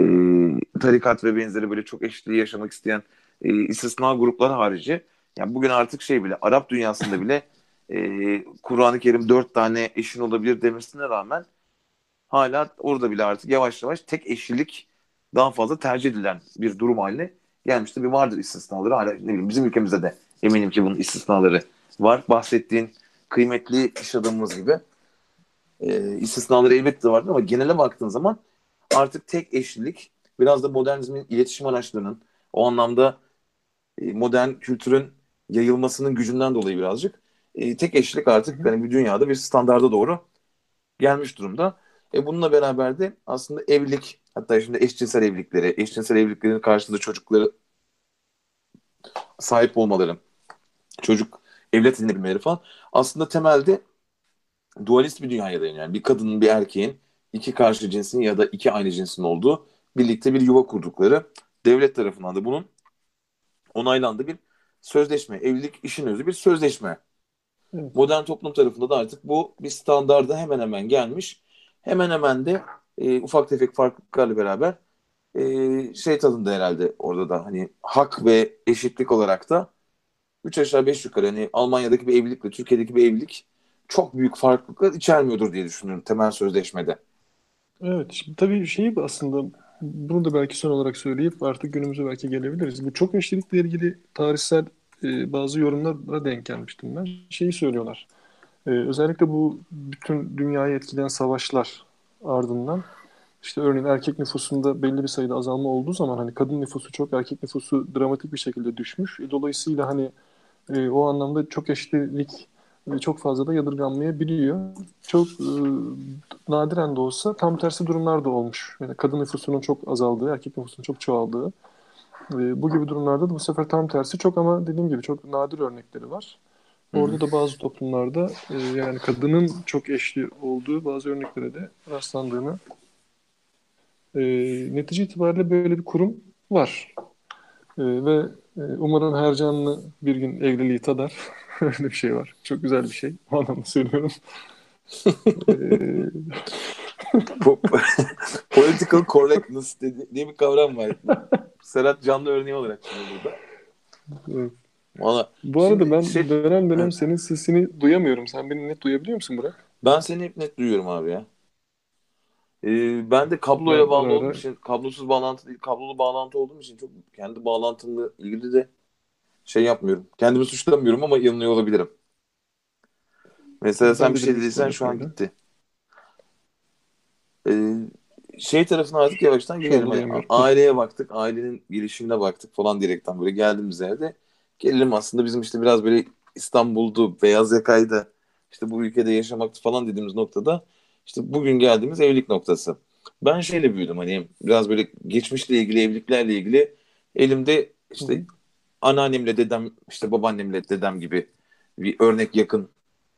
tarikat ve benzeri böyle çok eşliliği yaşamak isteyen e, istisna gruplar harici yani bugün artık şey bile Arap dünyasında bile e, Kur'an-ı Kerim dört tane eşin olabilir demesine rağmen hala orada bile artık yavaş yavaş tek eşlilik daha fazla tercih edilen bir durum haline gelmişti. Bir vardır istisnaları hala ne bileyim bizim ülkemizde de eminim ki bunun istisnaları var. Bahsettiğin kıymetli iş adamımız gibi e, istisnaları elbette vardır ama genele baktığın zaman artık tek eşlilik biraz da modernizmin iletişim araçlarının o anlamda e, modern kültürün yayılmasının gücünden dolayı birazcık e, tek eşlilik artık yani bir dünyada bir standarda doğru gelmiş durumda. E bununla beraber de aslında evlilik hatta şimdi eşcinsel evlilikleri, eşcinsel evliliklerin karşısında çocukları sahip olmaları, çocuk evlat edinebilmeleri falan aslında temelde dualist bir dünyaya dayanıyor. Yani bir kadının bir erkeğin iki karşı cinsin ya da iki aynı cinsin olduğu birlikte bir yuva kurdukları devlet tarafından da bunun onaylandığı bir sözleşme. Evlilik işin özü bir sözleşme. Evet. Modern toplum tarafında da artık bu bir standarda hemen hemen gelmiş. Hemen hemen de e, ufak tefek farklılıklarla beraber e, şey tadında herhalde orada da hani hak ve eşitlik olarak da 3 aşağı 5 yukarı hani Almanya'daki bir evlilikle Türkiye'deki bir evlilik çok büyük farklılıklar içermiyordur diye düşünüyorum temel sözleşmede. Evet, şimdi tabii şeyi aslında bunu da belki son olarak söyleyip artık günümüze belki gelebiliriz. Bu çok eşlilikle ilgili tarihsel e, bazı yorumlara denk gelmiştim ben. Şeyi söylüyorlar. E, özellikle bu bütün dünyayı etkileyen savaşlar ardından işte örneğin erkek nüfusunda belli bir sayıda azalma olduğu zaman hani kadın nüfusu çok erkek nüfusu dramatik bir şekilde düşmüş. E, dolayısıyla hani e, o anlamda çok eşlilik e, çok fazla da yadırganmayabiliyor. Çok e, nadiren de olsa tam tersi durumlar da olmuş. Yani kadın nüfusunun çok azaldığı, erkek nüfusunun çok çoğaldığı E, bu gibi durumlarda da bu sefer tam tersi çok ama dediğim gibi çok nadir örnekleri var. Orada da bazı toplumlarda e, yani kadının çok eşli olduğu bazı örneklere de rastlandığını e, netice itibariyle böyle bir kurum var. E, ve e, umarım her canlı bir gün evliliği tadar. Öyle bir şey var. Çok güzel bir şey. O anlamda söylüyorum. e, Political correctness diye bir kavram var. Serhat canlı örneği olarak burada. evet. Valla Bu arada Şimdi ben şey- dönem dönem senin sesini duyamıyorum. Sen beni net duyabiliyor musun Burak? ben seni hep net duyuyorum abi ya. Ee, ben de kabloya Ben bağlı olduğum için, kablosuz bağlantı değil, kablolu bağlantı olduğum için çok kendi bağlantımla ilgili de şey yapmıyorum. Kendimi suçlamıyorum ama yanılıyor olabilirim. Mesela sen Ben bir şey dediysen şu an gitti. Ee, şey tarafına artık yavaştan gelelim. Hani Sorgulayamıyorum. aileye baktık, ailenin gelişimine baktık falan diyerekten böyle geldiğimiz yerde gelelim aslında bizim işte biraz böyle İstanbul'du, beyaz yakaydı, işte bu ülkede yaşamaktı falan dediğimiz noktada işte bugün geldiğimiz evlilik noktası. Ben şeyle büyüdüm hani biraz böyle geçmişle ilgili, evliliklerle ilgili elimde işte anneannemle dedem, işte babaannemle dedem gibi bir örnek yakın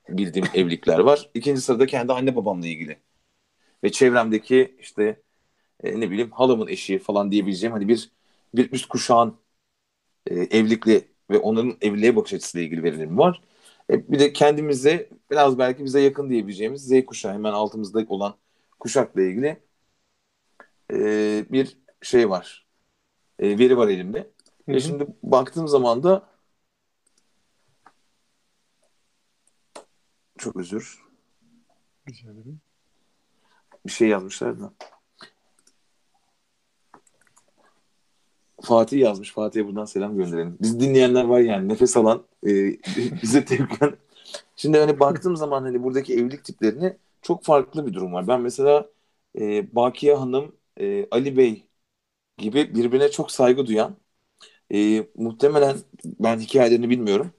bildiğim evlilikler var. İkinci sırada kendi anne babamla ilgili ve çevremdeki işte e, ne bileyim halamın eşi falan diyebileceğim hani bir bir üst kuşağın e, evlilikle ve onların evliliğe bakış açısıyla ilgili verilerim var. E, bir de kendimize biraz belki bize yakın diyebileceğimiz Z kuşağı hemen altımızda olan kuşakla ilgili e, bir şey var. E, veri var elimde. Hı E hı. şimdi baktığım zaman da çok özür Rica ederim. bir şey yazmışlar da. Fatih yazmış. Fatih'e buradan selam gönderelim. Biz dinleyenler var yani nefes alan e, bize tepkilen. Şimdi hani baktığım zaman hani buradaki evlilik tiplerini çok farklı bir durum var. Ben mesela e, Bakiye Hanım, e, Ali Bey gibi birbirine çok saygı duyan e, muhtemelen ben hikayelerini bilmiyorum.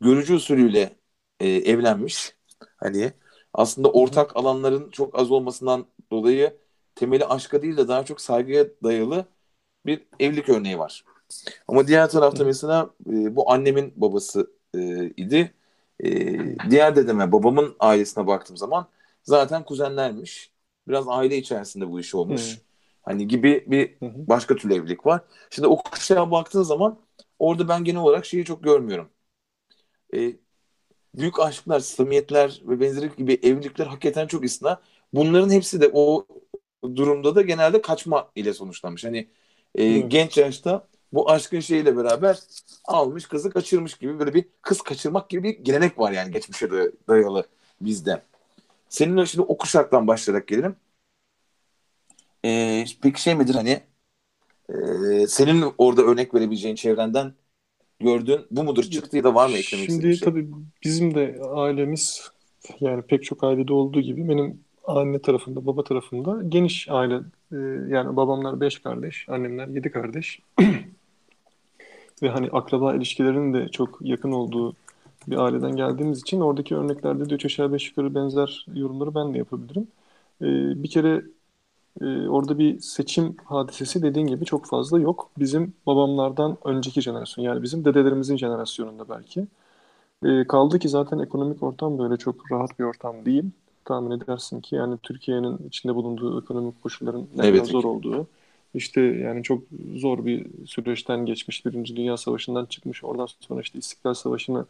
Görücü usulüyle e, evlenmiş. Hani aslında ortak alanların çok az olmasından dolayı temeli aşka değil de daha çok saygıya dayalı bir evlilik örneği var. Ama diğer tarafta mesela e, bu annemin babası e, idi. E, diğer dedeme babamın ailesine baktığım zaman zaten kuzenlermiş. Biraz aile içerisinde bu iş olmuş. Hı. Hani gibi bir başka türlü evlilik var. Şimdi o kuşağa baktığın zaman orada ben genel olarak şeyi çok görmüyorum. E, büyük aşklar, samimiyetler ve benzeri gibi evlilikler hakikaten çok isna. Bunların hepsi de o durumda da genelde kaçma ile sonuçlanmış. Hani e, genç yaşta bu aşkın şeyiyle beraber almış kızı kaçırmış gibi böyle bir kız kaçırmak gibi bir gelenek var yani geçmişe dayalı bizde. Senin şimdi o kuşaktan başlayarak gelelim. E, peki şey midir hani e, senin orada örnek verebileceğin çevrenden gördüğün bu mudur çıktı ya da var mı eklemek Şimdi şey? tabii bizim de ailemiz yani pek çok ailede olduğu gibi benim anne tarafında, baba tarafında geniş aile. Ee, yani babamlar beş kardeş, annemler yedi kardeş. Ve hani akraba ilişkilerinin de çok yakın olduğu bir aileden geldiğimiz için oradaki örneklerde de üç aşağı beş yukarı benzer yorumları ben de yapabilirim. Ee, bir kere e, orada bir seçim hadisesi dediğin gibi çok fazla yok. Bizim babamlardan önceki jenerasyon yani bizim dedelerimizin jenerasyonunda belki. E, kaldı ki zaten ekonomik ortam böyle çok rahat bir ortam değil. Tahmin edersin ki yani Türkiye'nin içinde bulunduğu ekonomik koşulların ne Evet. zor olduğu. İşte yani çok zor bir süreçten geçmiş. Birinci Dünya Savaşı'ndan çıkmış. Oradan sonra işte İstiklal Savaşı'nı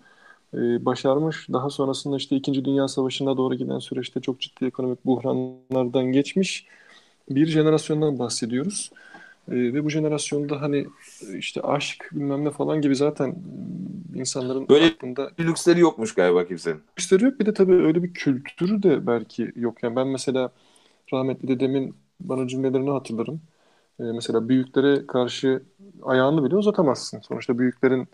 e, başarmış. Daha sonrasında işte İkinci Dünya Savaşı'na doğru giden süreçte çok ciddi ekonomik buhranlardan geçmiş bir jenerasyondan bahsediyoruz. E, ve bu jenerasyonda hani e, işte aşk bilmem ne falan gibi zaten e, insanların Böyle- aklında Bir lüksleri yokmuş galiba kimsenin. lüksleri yok. Bir de tabii öyle bir kültürü de belki yok. Yani ben mesela rahmetli dedemin bana cümlelerini hatırlarım. E, mesela büyüklere karşı ayağını bile uzatamazsın. Sonuçta büyüklerin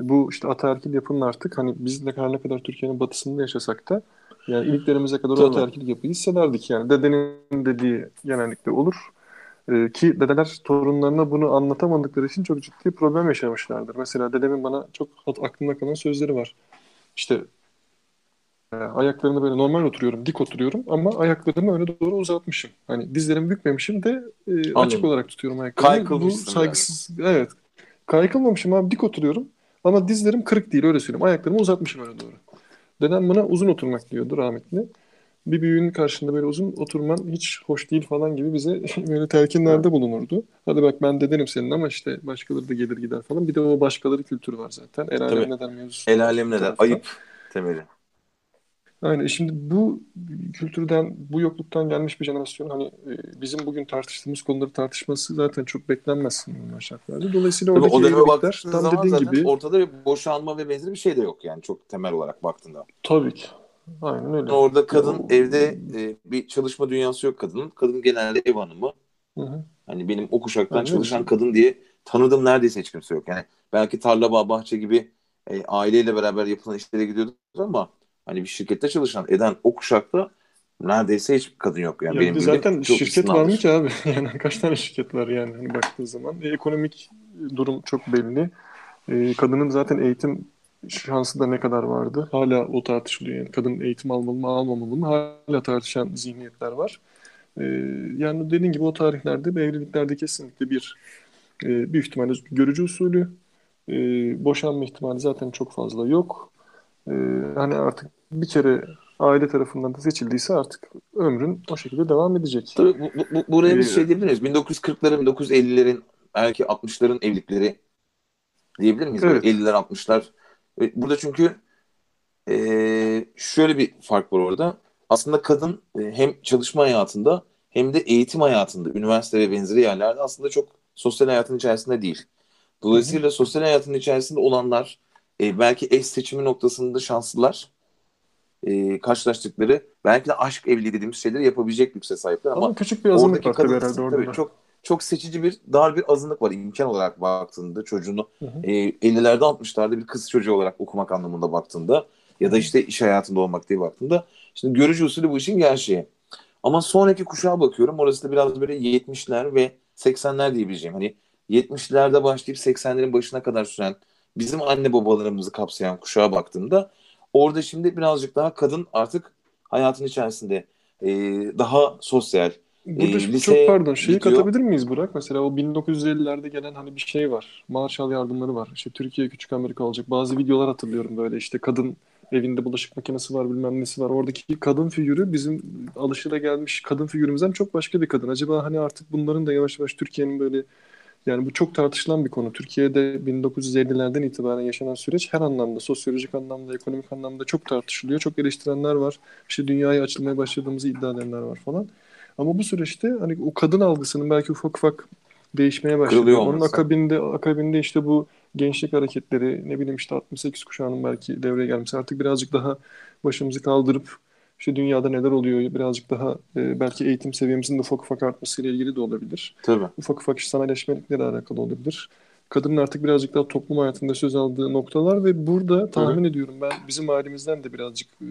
bu işte ataerkil yapının artık hani biz ne kadar ne kadar Türkiye'nin batısında yaşasak da yani iliklerimize kadar o ataerkil yapıyı hissederdik yani. Dedenin dediği genellikle olur. E, ki dedeler torunlarına bunu anlatamadıkları için çok ciddi problem yaşamışlardır. Mesela dedemin bana çok aklımda kalan sözleri var. İşte e, ayaklarını böyle normal oturuyorum, dik oturuyorum ama ayaklarımı öne doğru uzatmışım. Hani dizlerimi bükmemişim de e, açık olarak tutuyorum ayaklarımı. Bu saygısız, evet. kaykılmamışım abi dik oturuyorum. Ama dizlerim kırık değil öyle söyleyeyim. Ayaklarımı uzatmışım öyle doğru. Dedem bana uzun oturmak diyordu rahmetli. Bir büyüğün karşında böyle uzun oturman hiç hoş değil falan gibi bize böyle telkinlerde bulunurdu. Hadi bak ben de derim senin ama işte başkaları da gelir gider falan. Bir de o başkaları kültürü var zaten. El alem Tabii. ne der mevzusu. El alem bir ne der? tarafta. Ayıp temeli. Aynen. E Şimdi bu kültürden, bu yokluktan gelmiş bir jenerasyon hani e, bizim bugün tartıştığımız konuları tartışması zaten çok beklenmez normal şartlarda. Dolayısıyla Tabii oradaki o baktığın tam zaman dediğin zaten gibi ortada bir boşanma ve benzeri bir şey de yok yani çok temel olarak baktığında. tabii ki. Aynen öyle. Orada kadın evde e, bir çalışma dünyası yok kadının. Kadın genelde ev hanımı. Hı hı. Hani benim o kuşaktan Aynen çalışan öyle. kadın diye tanıdığım neredeyse hiç kimse yok. Yani belki tarla bağ bahçe gibi e, aileyle beraber yapılan işlere gidiyordu ama hani bir şirkette çalışan eden o kuşakta neredeyse hiç kadın yok. Yani Ya benim zaten çok şirket var mı ki abi? Yani kaç tane şirket var yani hani baktığın zaman. E, ekonomik durum çok belli. E, kadının zaten eğitim şansı da ne kadar vardı? Hala o tartışılıyor yani. Kadın eğitim almalı mı almamalı mı? Hala tartışan zihniyetler var. E, yani dediğin gibi o tarihlerde bu evliliklerde kesinlikle bir e, büyük ihtimalle görücü usulü e, boşanma ihtimali zaten çok fazla yok. E, hani artık bir kere aile tarafından da seçildiyse artık ömrün o şekilde devam edecek. Tabii bu, bu- bu- buraya Ee, şey diyebilir miyiz? 1940'ların, 1950'lerin belki 60'ların evlilikleri diyebilir miyiz? Evet. 50'ler 60'lar. E, Burada çünkü e, şöyle bir fark var orada. Aslında kadın e, hem çalışma hayatında hem de eğitim hayatında, üniversite ve benzeri yerlerde aslında çok sosyal hayatın içerisinde değil. Dolayısıyla sosyal hayatın içerisinde olanlar e, belki eş seçimi noktasında şanslılar. E, karşılaştıkları belki de aşk evliliği dediğimiz şeyleri yapabilecek lükse sahipler ama Ama küçük bir azınlık var tabii herhalde orada tabii çok çok seçici bir dar bir azınlık var imkan olarak baktığında çocuğunu Hı hı. e, 50'lerde 60'larda bir kız çocuğu olarak okumak anlamında baktığında ya da işte iş hayatında olmak diye baktığında şimdi görücü usulü bu işin gerçeği. Ama sonraki kuşağa bakıyorum orası da biraz böyle 70'ler ve 80'ler diyebileceğim. Hani 70'lerde başlayıp 80'lerin başına kadar süren bizim anne babalarımızı kapsayan kuşağa baktığımda orada şimdi birazcık daha kadın artık hayatın içerisinde e, daha sosyal, Burada e, çok liseye pardon şeyi gidiyor. katabilir miyiz Burak? Mesela o 1950'lerde gelen hani bir şey var. Marshall yardımları var. İşte Türkiye küçük Amerika olacak. Bazı videolar hatırlıyorum böyle işte kadın evinde bulaşık makinesi var bilmem nesi var. Oradaki kadın figürü bizim alışılagelmiş kadın figürümüzden çok başka bir kadın. Acaba hani artık bunların da yavaş yavaş Türkiye'nin böyle yani bu çok tartışılan bir konu. Türkiye'de 1950'lerden itibaren yaşanan süreç her anlamda, sosyolojik anlamda, ekonomik anlamda çok tartışılıyor. Çok eleştirenler var. İşte dünyaya açılmaya başladığımızı iddia edenler var falan. Ama bu süreçte hani o kadın algısının belki ufak ufak değişmeye başladı. Kırılıyor Onun olması. akabinde akabinde işte bu gençlik hareketleri ne bileyim işte 68 kuşağının belki devreye gelmesi artık birazcık daha başımızı kaldırıp işte dünyada neler oluyor birazcık daha e, belki eğitim seviyemizin de ufak ufak artmasıyla ilgili de olabilir Tabii. ufak ufak sanayileşmelikle de alakalı olabilir. Kadının artık birazcık daha toplum hayatında söz aldığı noktalar ve burada tahmin ediyorum ben bizim ailemizden de birazcık e,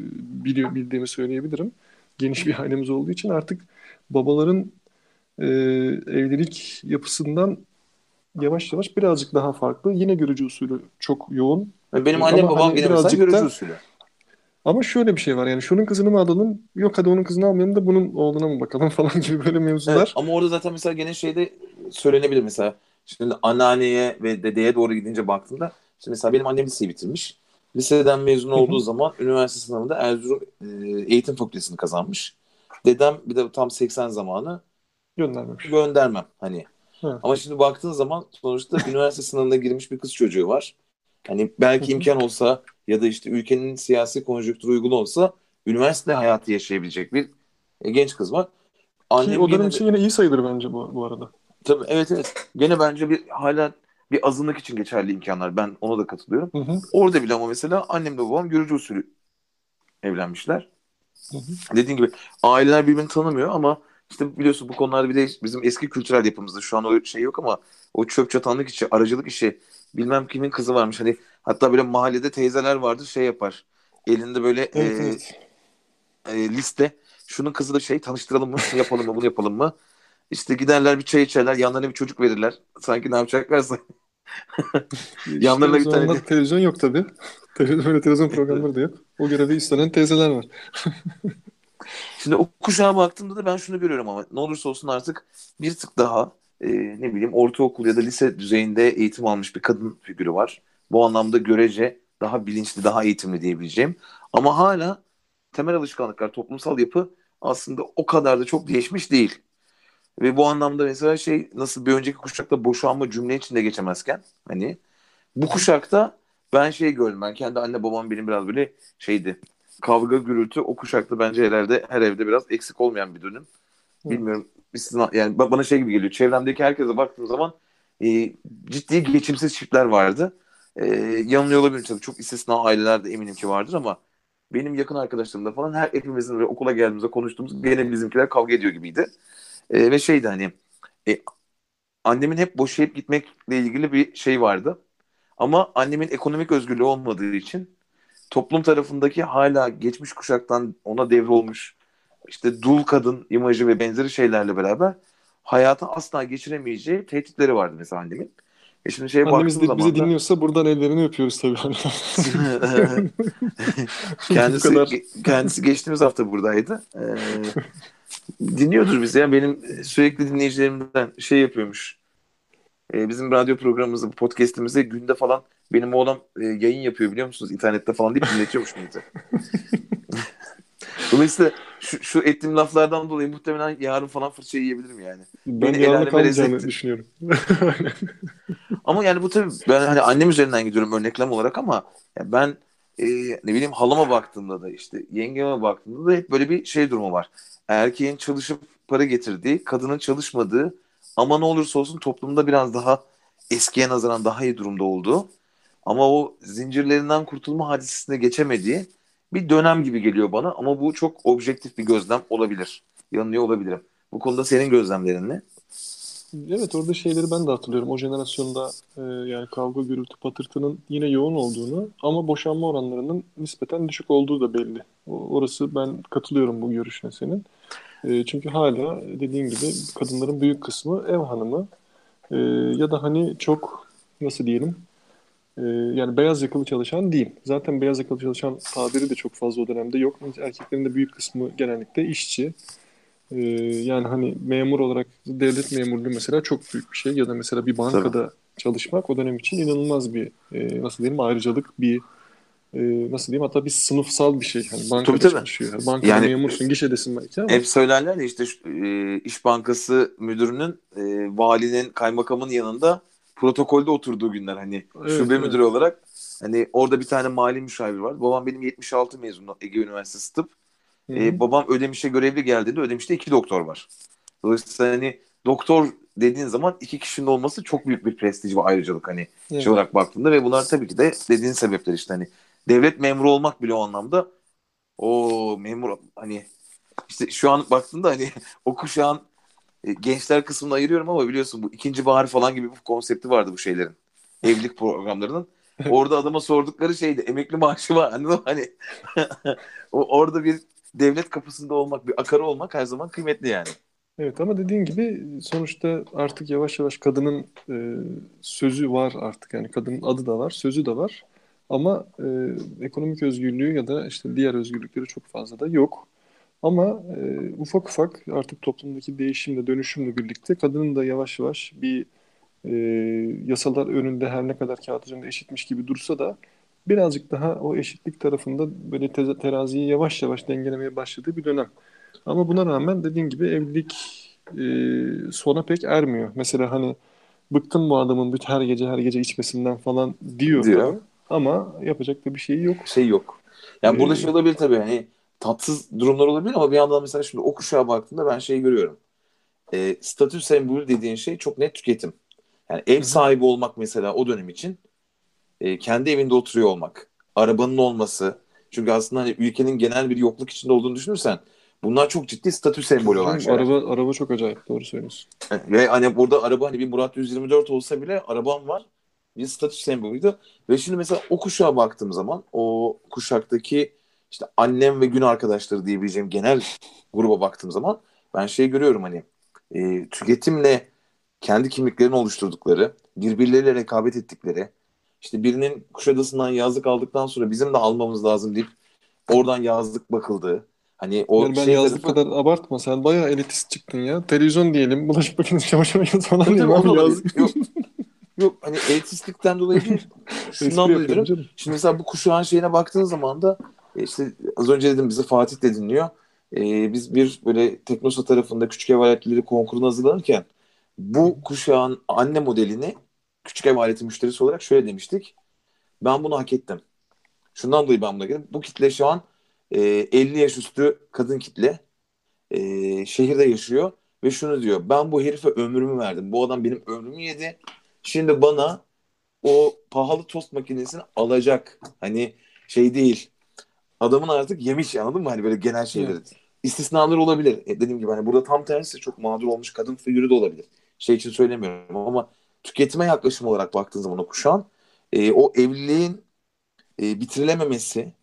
biliyor bildiğimi söyleyebilirim. Geniş bir ailemiz olduğu için artık babaların e, evlilik yapısından yavaş yavaş birazcık daha farklı. Yine görücü usulü çok yoğun. Benim annem babam hani gene mesela görücü da- usulü. Ama şöyle bir şey var yani şunun kızını mı alalım yok hadi onun kızını almayalım da bunun oğluna mı bakalım falan gibi böyle mevzular. Evet, ama orada zaten mesela gene şeyde söylenebilir mesela. Şimdi anneanneye ve dedeye doğru gidince baktığımda şimdi mesela benim annem liseyi bitirmiş. Liseden mezun olduğu zaman üniversite sınavında Erzurum e, Eğitim Fakültesini kazanmış. Dedem bir de tam 80 zamanı Göndermemiş. göndermem hani. Evet. Ama şimdi baktığın zaman sonuçta üniversite sınavına girmiş bir kız çocuğu var. Hani belki Hı hı. imkan olsa ya da işte ülkenin siyasi konjonktürü uygun olsa üniversite hayatı yaşayabilecek bir e, genç kız var. Ki Annem o dönem de- için yine iyi sayılır bence bu, bu arada. Tabii evet evet. Gene bence bir hala bir azınlık için geçerli imkanlar. Ben ona da katılıyorum. Hı hı. Orada bile ama mesela annemle babam görücü usulü evlenmişler. Hı hı. Dediğim gibi aileler birbirini tanımıyor ama işte biliyorsun bu konularda bir de bizim eski kültürel yapımızda şu an o şey yok ama o çöp çatanlık işi, aracılık işi bilmem kimin kızı varmış. Hani hatta böyle mahallede teyzeler vardır şey yapar. Elinde böyle Evet, e, evet. e, liste. Şunun kızı da şey tanıştıralım mı? Şunu yapalım mı? Bunu yapalım mı? İşte giderler bir çay içerler. Yanlarına bir çocuk verirler. Sanki ne yapacaklarsa. Yanlarına İşte bir tane televizyon yok tabii. Televizyon, öyle televizyon programları da yok. O görevi istenen teyzeler var. Şimdi o kuşağa baktığımda da ben şunu görüyorum ama ne olursa olsun artık bir tık daha e, ne bileyim ortaokul ya da lise düzeyinde eğitim almış bir kadın figürü var. Bu anlamda görece daha bilinçli, daha eğitimli diyebileceğim. Ama hala temel alışkanlıklar, toplumsal yapı aslında o kadar da çok değişmiş değil. Ve bu anlamda mesela şey nasıl bir önceki kuşakta boşanma cümle içinde geçemezken hani bu kuşakta ben şey gördüm ben kendi anne babam benim biraz böyle şeydi kavga gürültü o kuşakta bence herhalde her evde biraz eksik olmayan bir dönüm. Bilmiyorum istisna, yani bana şey gibi geliyor çevremdeki herkese baktığım zaman e, ciddi geçimsiz çiftler vardı. E, yanılıyor olabilirim tabii çok istisna aileler de eminim ki vardır ama benim yakın arkadaşlarımda falan her hepimizin okula geldiğimizde konuştuğumuz gene bizimkiler kavga ediyor gibiydi. E, ve şeydi hani e, annemin hep boşayıp gitmekle ilgili bir şey vardı. Ama annemin ekonomik özgürlüğü olmadığı için toplum tarafındaki hala geçmiş kuşaktan ona devrolmuş işte dul kadın imajı ve benzeri şeylerle beraber hayata asla geçiremeyeceği tehditleri vardı mesela annemin. E şimdi şeye Annemiz de bizi da... dinliyorsa buradan ellerini öpüyoruz tabii. kendisi, kadar. kendisi geçtiğimiz hafta buradaydı. Ee, dinliyordur bizi ya. Benim sürekli dinleyicilerimden şey yapıyormuş. Ee, bizim radyo programımızda, podcastimizde günde falan benim oğlan e, yayın yapıyor biliyor musunuz? internette falan deyip dinletiyormuş bizi. Dolayısıyla şu, şu ettiğim laflardan dolayı muhtemelen yarın falan fırça yiyebilirim yani. Ben Beni yarın kalmayacağını düşünüyorum. ama yani bu tabii ben hani annem üzerinden gidiyorum örneklem olarak ama yani ben e, ne bileyim halama baktığımda da işte yengeme baktığımda da hep böyle bir şey durumu var. Erkeğin çalışıp para getirdiği, kadının çalışmadığı ama ne olursa olsun toplumda biraz daha eskiye nazaran daha iyi durumda olduğu ama o zincirlerinden kurtulma hadisesine geçemediği bir dönem gibi geliyor bana ama bu çok objektif bir gözlem olabilir. Yanılıyor olabilirim. Bu konuda senin gözlemlerin ne? Evet orada şeyleri ben de hatırlıyorum. O jenerasyonda e, yani kavga, gürültü, patırtının yine yoğun olduğunu ama boşanma oranlarının nispeten düşük olduğu da belli. Orası ben katılıyorum bu görüşüne senin. E, çünkü hala dediğin gibi kadınların büyük kısmı ev hanımı e, ya da hani çok nasıl diyelim ee, yani beyaz yakalı çalışan değil. Zaten beyaz yakalı çalışan tabiri de çok fazla o dönemde yok. Erkeklerin de büyük kısmı genellikle işçi. Ee, yani hani memur olarak devlet memurluğu mesela çok büyük bir şey. Ya da mesela bir bankada Tabii. çalışmak o dönem için inanılmaz bir e, nasıl diyelim ayrıcalık bir e, nasıl diyeyim hatta bir sınıfsal bir şey. Hani bankada tabii, çalışıyor. Tabii. Bankada yani, memursun, gişedesin belki ama. Hep söylerler ya işte e, İş Bankası müdürünün e, valinin, kaymakamın yanında protokolde oturduğu günler hani evet, şube evet. müdürü olarak hani orada bir tane mali müşavir var. Babam benim 76 mezunu Ege Üniversitesi tıp. Ee, babam Ödemiş'e görevli geldiğinde Ödemiş'te iki doktor var. Dolayısıyla hani doktor dediğin zaman iki kişinin olması çok büyük bir prestij ve ayrıcalık hani evet. şey olarak baktığında ve bunlar tabii ki de dediğin sebepler işte hani devlet memuru olmak bile o anlamda o memur hani işte şu an baktığında hani o kuşağın e, gençler kısmını ayırıyorum ama biliyorsun bu ikinci bahar falan gibi bir konsepti vardı bu şeylerin. Evlilik programlarının. Orada adama sordukları şeydi emekli maaşı var anladın mı? Hani o, orada bir devlet kapısında olmak, bir akarı olmak her zaman kıymetli yani. Evet ama dediğin gibi sonuçta artık yavaş yavaş kadının e, sözü var artık yani kadının adı da var, sözü de var. Ama e, ekonomik özgürlüğü ya da işte diğer özgürlükleri çok fazla da yok. Ama e, ufak ufak artık toplumdaki değişimle, dönüşümle birlikte kadının da yavaş yavaş bir e, yasalar önünde her ne kadar kağıt üzerinde eşitmiş gibi dursa da birazcık daha o eşitlik tarafında böyle te- teraziyi yavaş yavaş dengelemeye başladığı bir dönem. Ama buna rağmen dediğin gibi evlilik e, sona pek ermiyor. Mesela hani bıktım bu adamın bir her gece her gece içmesinden falan diyor. diyor. Ama yapacak da bir şey yok. Şey yok. Yani ee, burada şey olabilir tabii hani tatsız durumlar olabilir ama bir yandan mesela şimdi o kuşağa baktığımda ben şey görüyorum. E, statü sembolü dediğin şey çok net tüketim. Yani ev sahibi olmak mesela o dönem için e, kendi evinde oturuyor olmak, arabanın olması. Çünkü aslında hani ülkenin genel bir yokluk içinde olduğunu düşünürsen bunlar çok ciddi statü sembolü olan şeyler. Araba, araba çok acayip doğru söylüyorsun. Ve hani burada araba hani bir Murat 124 olsa bile arabam var bir statü sembolüydü. Ve şimdi mesela o kuşağa baktığım zaman o kuşaktaki işte annem ve gün arkadaşları diyebileceğim genel gruba baktığım zaman ben şey görüyorum hani e, tüketimle kendi kimliklerini oluşturdukları, birbirleriyle rekabet ettikleri, işte birinin Kuşadası'ndan yazlık aldıktan sonra bizim de almamız lazım deyip oradan yazlık bakıldığı, Hani o Yani ben şey yazdık tarafı- kadar abartma. Sen bayağı elitist çıktın ya. Televizyon diyelim, bulaşık makinesi, çamaşır makinesi falan o abi olabilir. Yok, yok hani elitistlikten dolayı değil. Şundan dolayı diyorum. Şimdi mesela bu kuşağın şeyine baktığın zaman da e, işte az önce dedim bizi Fatih de dinliyor. E, biz bir böyle Teknosa tarafında küçük ev aletleri konkuruna hazırlanırken bu kuşağın anne modelini küçük ev aleti müşterisi olarak şöyle demiştik. Ben bunu hak ettim. Şundan dolayı ben buna girdim. Bu kitle şu an e, 50 yaş üstü kadın kitle. E, şehirde yaşıyor ve şunu diyor. Ben bu herife ömrümü verdim. Bu adam benim ömrümü yedi. Şimdi bana o pahalı tost makinesini alacak. Hani şey değil. Adamın artık yemiş anladın mı? Hani böyle genel şeyleri. Evet. İstisnalar olabilir. E, dediğim gibi hani burada tam tersi çok mağdur olmuş kadın figürü de olabilir. Şey için söylemiyorum ama tüketime yaklaşım olarak baktığın zaman o kuşağın e, o evliliğin e, bitirilememesi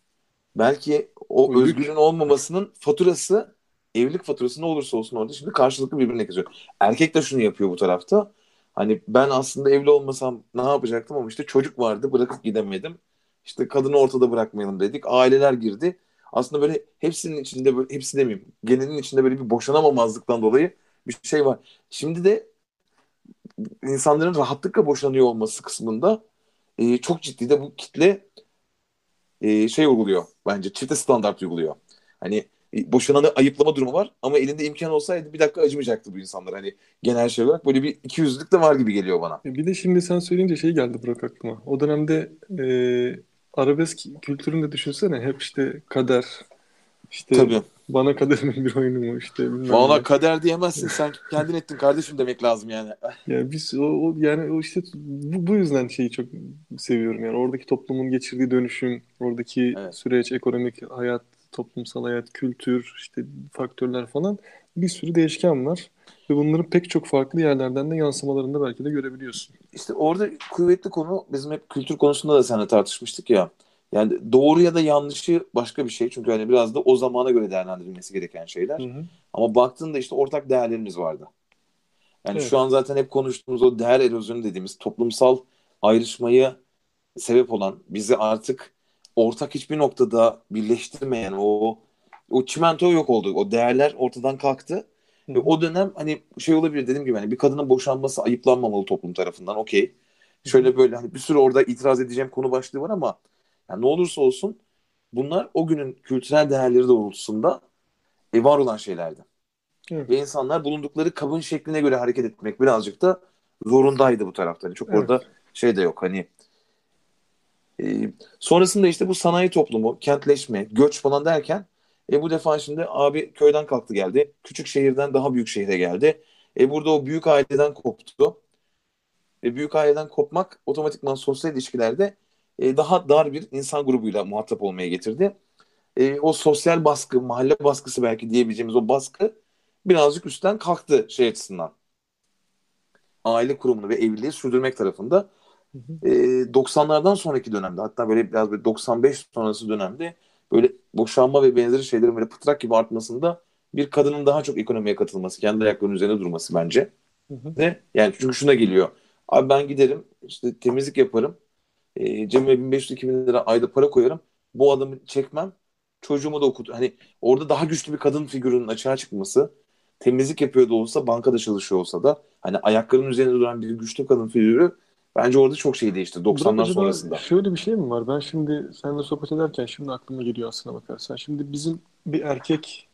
belki o Uygun. özgürlüğün olmamasının faturası evlilik faturası ne olursa olsun orada şimdi karşılıklı birbirine kesiyor. Erkek de şunu yapıyor bu tarafta. Hani ben aslında evli olmasam ne yapacaktım ama işte çocuk vardı bırakıp gidemedim. İşte kadını ortada bırakmayalım dedik. Aileler girdi. Aslında böyle hepsinin içinde böyle hepsi demeyeyim. Genelin içinde böyle bir boşanamamazlıktan dolayı bir şey var. Şimdi de insanların rahatlıkla boşanıyor olması kısmında e, çok ciddi de bu kitle e, şey uyguluyor bence çifte standart uyguluyor. Hani e, boşananı ayıplama durumu var ama elinde imkan olsaydı bir dakika acımayacaktı bu insanlar. Hani genel şey olarak böyle bir ikiyüzlülük de var gibi geliyor bana. Bir de şimdi sen söyleyince şey geldi Burak aklıma. O dönemde e, arabesk kültürünü de düşünsene. Hep işte kader, işte Tabii. Bana kaderin bir oyunu mu işte Valla ne. kader diyemezsin sen kendin ettin kardeşim demek lazım yani. Yani biz o, o- yani o işte bu, bu yüzden şeyi çok seviyorum yani oradaki toplumun geçirdiği dönüşüm, oradaki Evet. süreç, ekonomik hayat, toplumsal hayat, kültür, işte faktörler falan bir sürü değişken var ve bunların pek çok farklı yerlerden de yansımalarını da belki de görebiliyorsun. İşte orada kuvvetli konu bizim hep kültür konusunda da seninle tartışmıştık ya. Yani doğru ya da yanlışı başka bir şey. Çünkü hani biraz da o zamana göre değerlendirilmesi gereken şeyler. Hı hı. Ama baktığında işte ortak değerlerimiz vardı. Yani Evet. şu an zaten hep konuştuğumuz o değer erozyonu dediğimiz toplumsal ayrışmayı sebep olan bizi artık ortak hiçbir noktada birleştirmeyen o o çimento yok oldu. O değerler ortadan kalktı. Hı Ve hı. o dönem hani şey olabilir dediğim gibi hani bir kadının boşanması ayıplanmamalı toplum tarafından. Okey. Şöyle böyle hani bir sürü orada itiraz edeceğim konu başlığı var ama yani ne olursa olsun bunlar o günün kültürel değerleri doğrultusunda e, var olan şeylerdi. Evet. Ve insanlar bulundukları kabın şekline göre hareket etmek birazcık da zorundaydı bu tarafta. Hani çok Evet. orada şey de yok hani e, sonrasında işte bu sanayi toplumu, kentleşme, göç falan derken e, bu defa şimdi abi köyden kalktı geldi. Küçük şehirden daha büyük şehre geldi. E, burada o büyük aileden koptu. Ve büyük aileden kopmak otomatikman sosyal ilişkilerde e, daha dar bir insan grubuyla muhatap olmaya getirdi. E, o sosyal baskı, mahalle baskısı belki diyebileceğimiz o baskı birazcık üstten kalktı şey açısından. Aile kurumunu ve evliliği sürdürmek tarafında. Hı hı. E, 90'lardan sonraki dönemde hatta böyle biraz böyle 95 sonrası dönemde böyle boşanma ve benzeri şeylerin böyle pıtrak gibi artmasında bir kadının daha çok ekonomiye katılması, kendi ayaklarının üzerine durması bence. Hı hı. Ne? Yani çünkü şuna geliyor. Abi ben giderim işte temizlik yaparım. E, cebime 1500-2000 lira ayda para koyarım. Bu adamı çekmem. Çocuğumu da okut. Hani orada daha güçlü bir kadın figürünün açığa çıkması. Temizlik yapıyor da olsa, bankada çalışıyor olsa da hani ayaklarının üzerinde duran bir güçlü kadın figürü bence orada çok şey değişti Burak 90'lar acaba sonrasında. şöyle bir şey mi var? Ben şimdi seninle sohbet ederken şimdi aklıma geliyor aslına bakarsan. Şimdi bizim bir erkek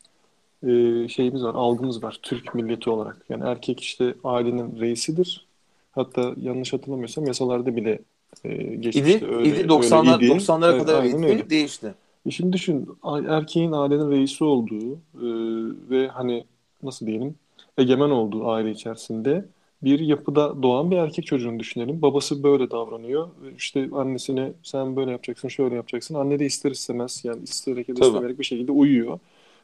e, şeyimiz var, algımız var Türk milleti olarak. Yani erkek işte ailenin reisidir. Hatta yanlış hatırlamıyorsam yasalarda bile e, geçmişte İdi, öyle, idi 90'lar öyle idi. 90'lara Evet, kadar idi, öyle. değişti. E Şimdi düşün, erkeğin ailenin reisi olduğu e, ve hani nasıl diyelim egemen olduğu aile içerisinde bir yapıda doğan bir erkek çocuğunu düşünelim. Babası böyle davranıyor. İşte annesine sen böyle yapacaksın, şöyle yapacaksın. Anne de ister istemez yani isteyerek ya da istemeyerek bir şekilde uyuyor.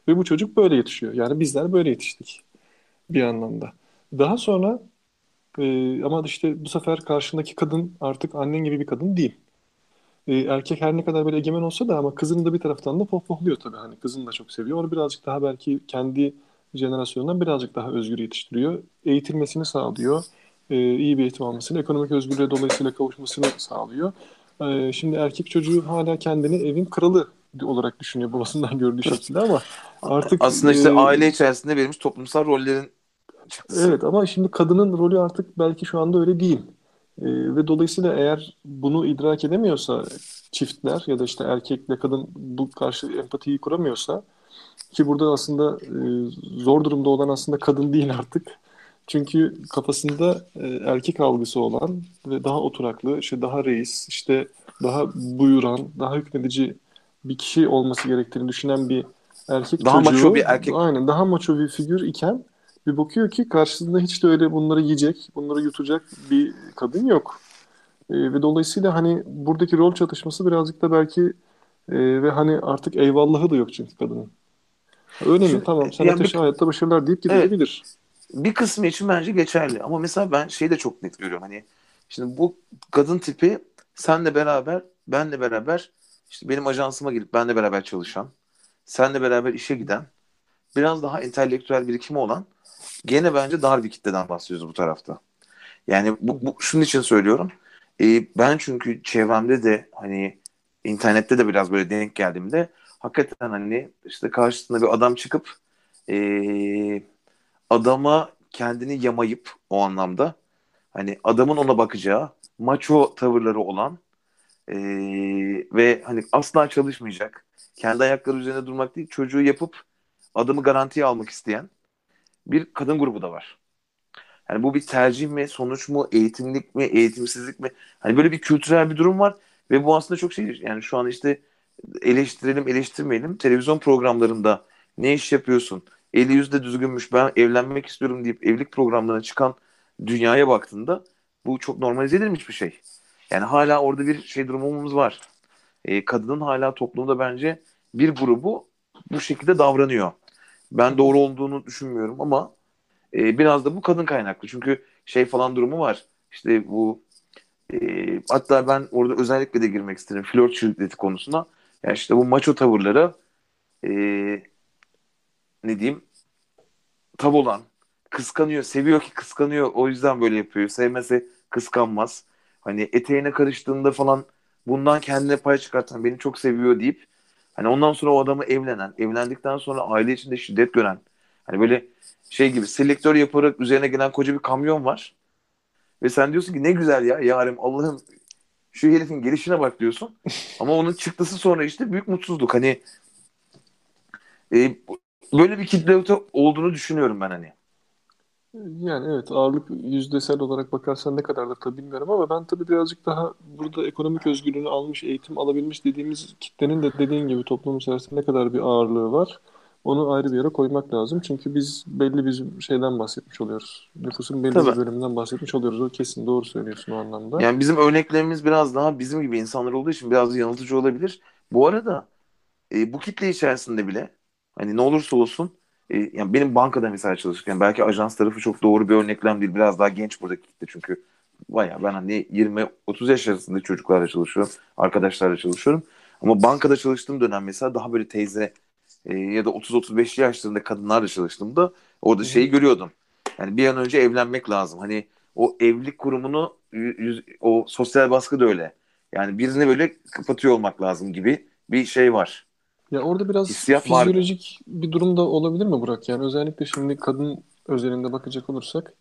Ve bu çocuk böyle yetişiyor. Yani bizler böyle yetiştik bir anlamda. Daha sonra e, ama işte bu sefer karşındaki kadın artık annen gibi bir kadın değil. E, erkek her ne kadar böyle egemen olsa da ama kızını da bir taraftan da pohpohluyor tabii. Hani kızını da çok seviyor. Onu birazcık daha belki kendi jenerasyonundan birazcık daha özgür yetiştiriyor. Eğitilmesini sağlıyor. E, iyi bir eğitim almasını, ekonomik özgürlüğe dolayısıyla kavuşmasını sağlıyor. E, şimdi erkek çocuğu hala kendini evin kralı olarak düşünüyor babasından gördüğü şekilde ama artık Aslında işte e, aile içerisinde verilmiş toplumsal rollerin çıktısı. Evet ama şimdi kadının rolü artık belki şu anda öyle değil. Ee, ve dolayısıyla eğer bunu idrak edemiyorsa çiftler ya da işte erkekle kadın bu karşı empatiyi kuramıyorsa ki burada aslında e, zor durumda olan aslında kadın değil artık. Çünkü kafasında e, erkek algısı olan ve daha oturaklı, işte daha reis, işte daha buyuran, daha hükmedici bir kişi olması gerektiğini düşünen bir erkek Daha çocuğu, maço bir erkek. aynen daha maço bir figür iken bir bakıyor ki karşısında hiç de öyle bunları yiyecek, bunları yutacak bir kadın yok. E, ve dolayısıyla hani buradaki rol çatışması birazcık da belki e, ve hani artık eyvallahı da yok çünkü kadının. Öyle mi? Tamam sen yani ateşe bir- hayatta başarılar deyip gidebilir. bir kısmı için bence geçerli. Ama mesela ben şeyi de çok net görüyorum. Hani şimdi bu kadın tipi senle beraber, benle beraber işte benim ajansıma gelip benle beraber çalışan, senle beraber işe giden, biraz daha entelektüel birikimi olan gene bence dar bir kitleden bahsediyoruz bu tarafta. Yani bu, bu şunun için söylüyorum. Ee, ben çünkü çevremde de hani internette de biraz böyle denk geldiğimde hakikaten hani işte karşısında bir adam çıkıp ee, adama kendini yamayıp o anlamda hani adamın ona bakacağı maço tavırları olan eee, ve hani asla çalışmayacak kendi ayakları üzerinde durmak değil çocuğu yapıp adamı garantiye almak isteyen bir kadın grubu da var. Yani bu bir tercih mi, sonuç mu, eğitimlik mi, eğitimsizlik mi? Hani böyle bir kültürel bir durum var ve bu aslında çok şey yani şu an işte eleştirelim eleştirmeyelim televizyon programlarında ne iş yapıyorsun? Eli yüzde düzgünmüş ben evlenmek istiyorum deyip evlilik programlarına çıkan dünyaya baktığında bu çok normalize edilmiş bir şey. Yani hala orada bir şey durumumuz var. Ee, kadının hala toplumda bence bir grubu bu şekilde davranıyor. Ben doğru olduğunu düşünmüyorum ama e, biraz da bu kadın kaynaklı. Çünkü şey falan durumu var. İşte bu e, hatta ben orada özellikle de girmek isterim flört şiddeti konusuna. Yani işte bu maço tavırları e, ne diyeyim tav olan kıskanıyor, seviyor ki kıskanıyor. O yüzden böyle yapıyor. Sevmese kıskanmaz. Hani eteğine karıştığında falan bundan kendine pay çıkartan beni çok seviyor deyip hani ondan sonra o adamı evlenen, evlendikten sonra aile içinde şiddet gören hani böyle şey gibi selektör yaparak üzerine gelen koca bir kamyon var. Ve sen diyorsun ki ne güzel ya yarım Allah'ım şu herifin gelişine bak diyorsun. Ama onun çıktısı sonra işte büyük mutsuzluk. Hani e, böyle bir kitle olduğunu düşünüyorum ben hani. Yani evet ağırlık yüzdesel olarak bakarsan ne kadardır tabii bilmiyorum ama ben tabii birazcık daha burada ekonomik özgürlüğünü almış, eğitim alabilmiş dediğimiz kitlenin de dediğin gibi toplum içerisinde ne kadar bir ağırlığı var. Onu ayrı bir yere koymak lazım. Çünkü biz belli bir şeyden bahsetmiş oluyoruz. Nüfusun belli Tabii. bir bölümünden bahsetmiş oluyoruz. O kesin doğru söylüyorsun o anlamda. Yani bizim örneklerimiz biraz daha bizim gibi insanlar olduğu için biraz yanıltıcı olabilir. Bu arada e, bu kitle içerisinde bile hani ne olursa olsun e, yani benim bankada mesela çalışırken belki ajans tarafı çok doğru bir örneklem değil. Biraz daha genç buradaki kitle çünkü baya ben hani 20-30 yaş arasında çocuklarla çalışıyorum. Arkadaşlarla çalışıyorum. Ama bankada çalıştığım dönem mesela daha böyle teyze e, ya da 30-35 yaşlarında kadınlarla çalıştığımda orada şeyi görüyordum. Yani bir an önce evlenmek lazım. Hani o evlilik kurumunu o sosyal baskı da öyle. Yani birini böyle kapatıyor olmak lazım gibi bir şey var. Ya orada biraz Hissiyat vardı. fizyolojik bir durum da olabilir mi Burak? Yani özellikle şimdi kadın özelinde bakacak olursak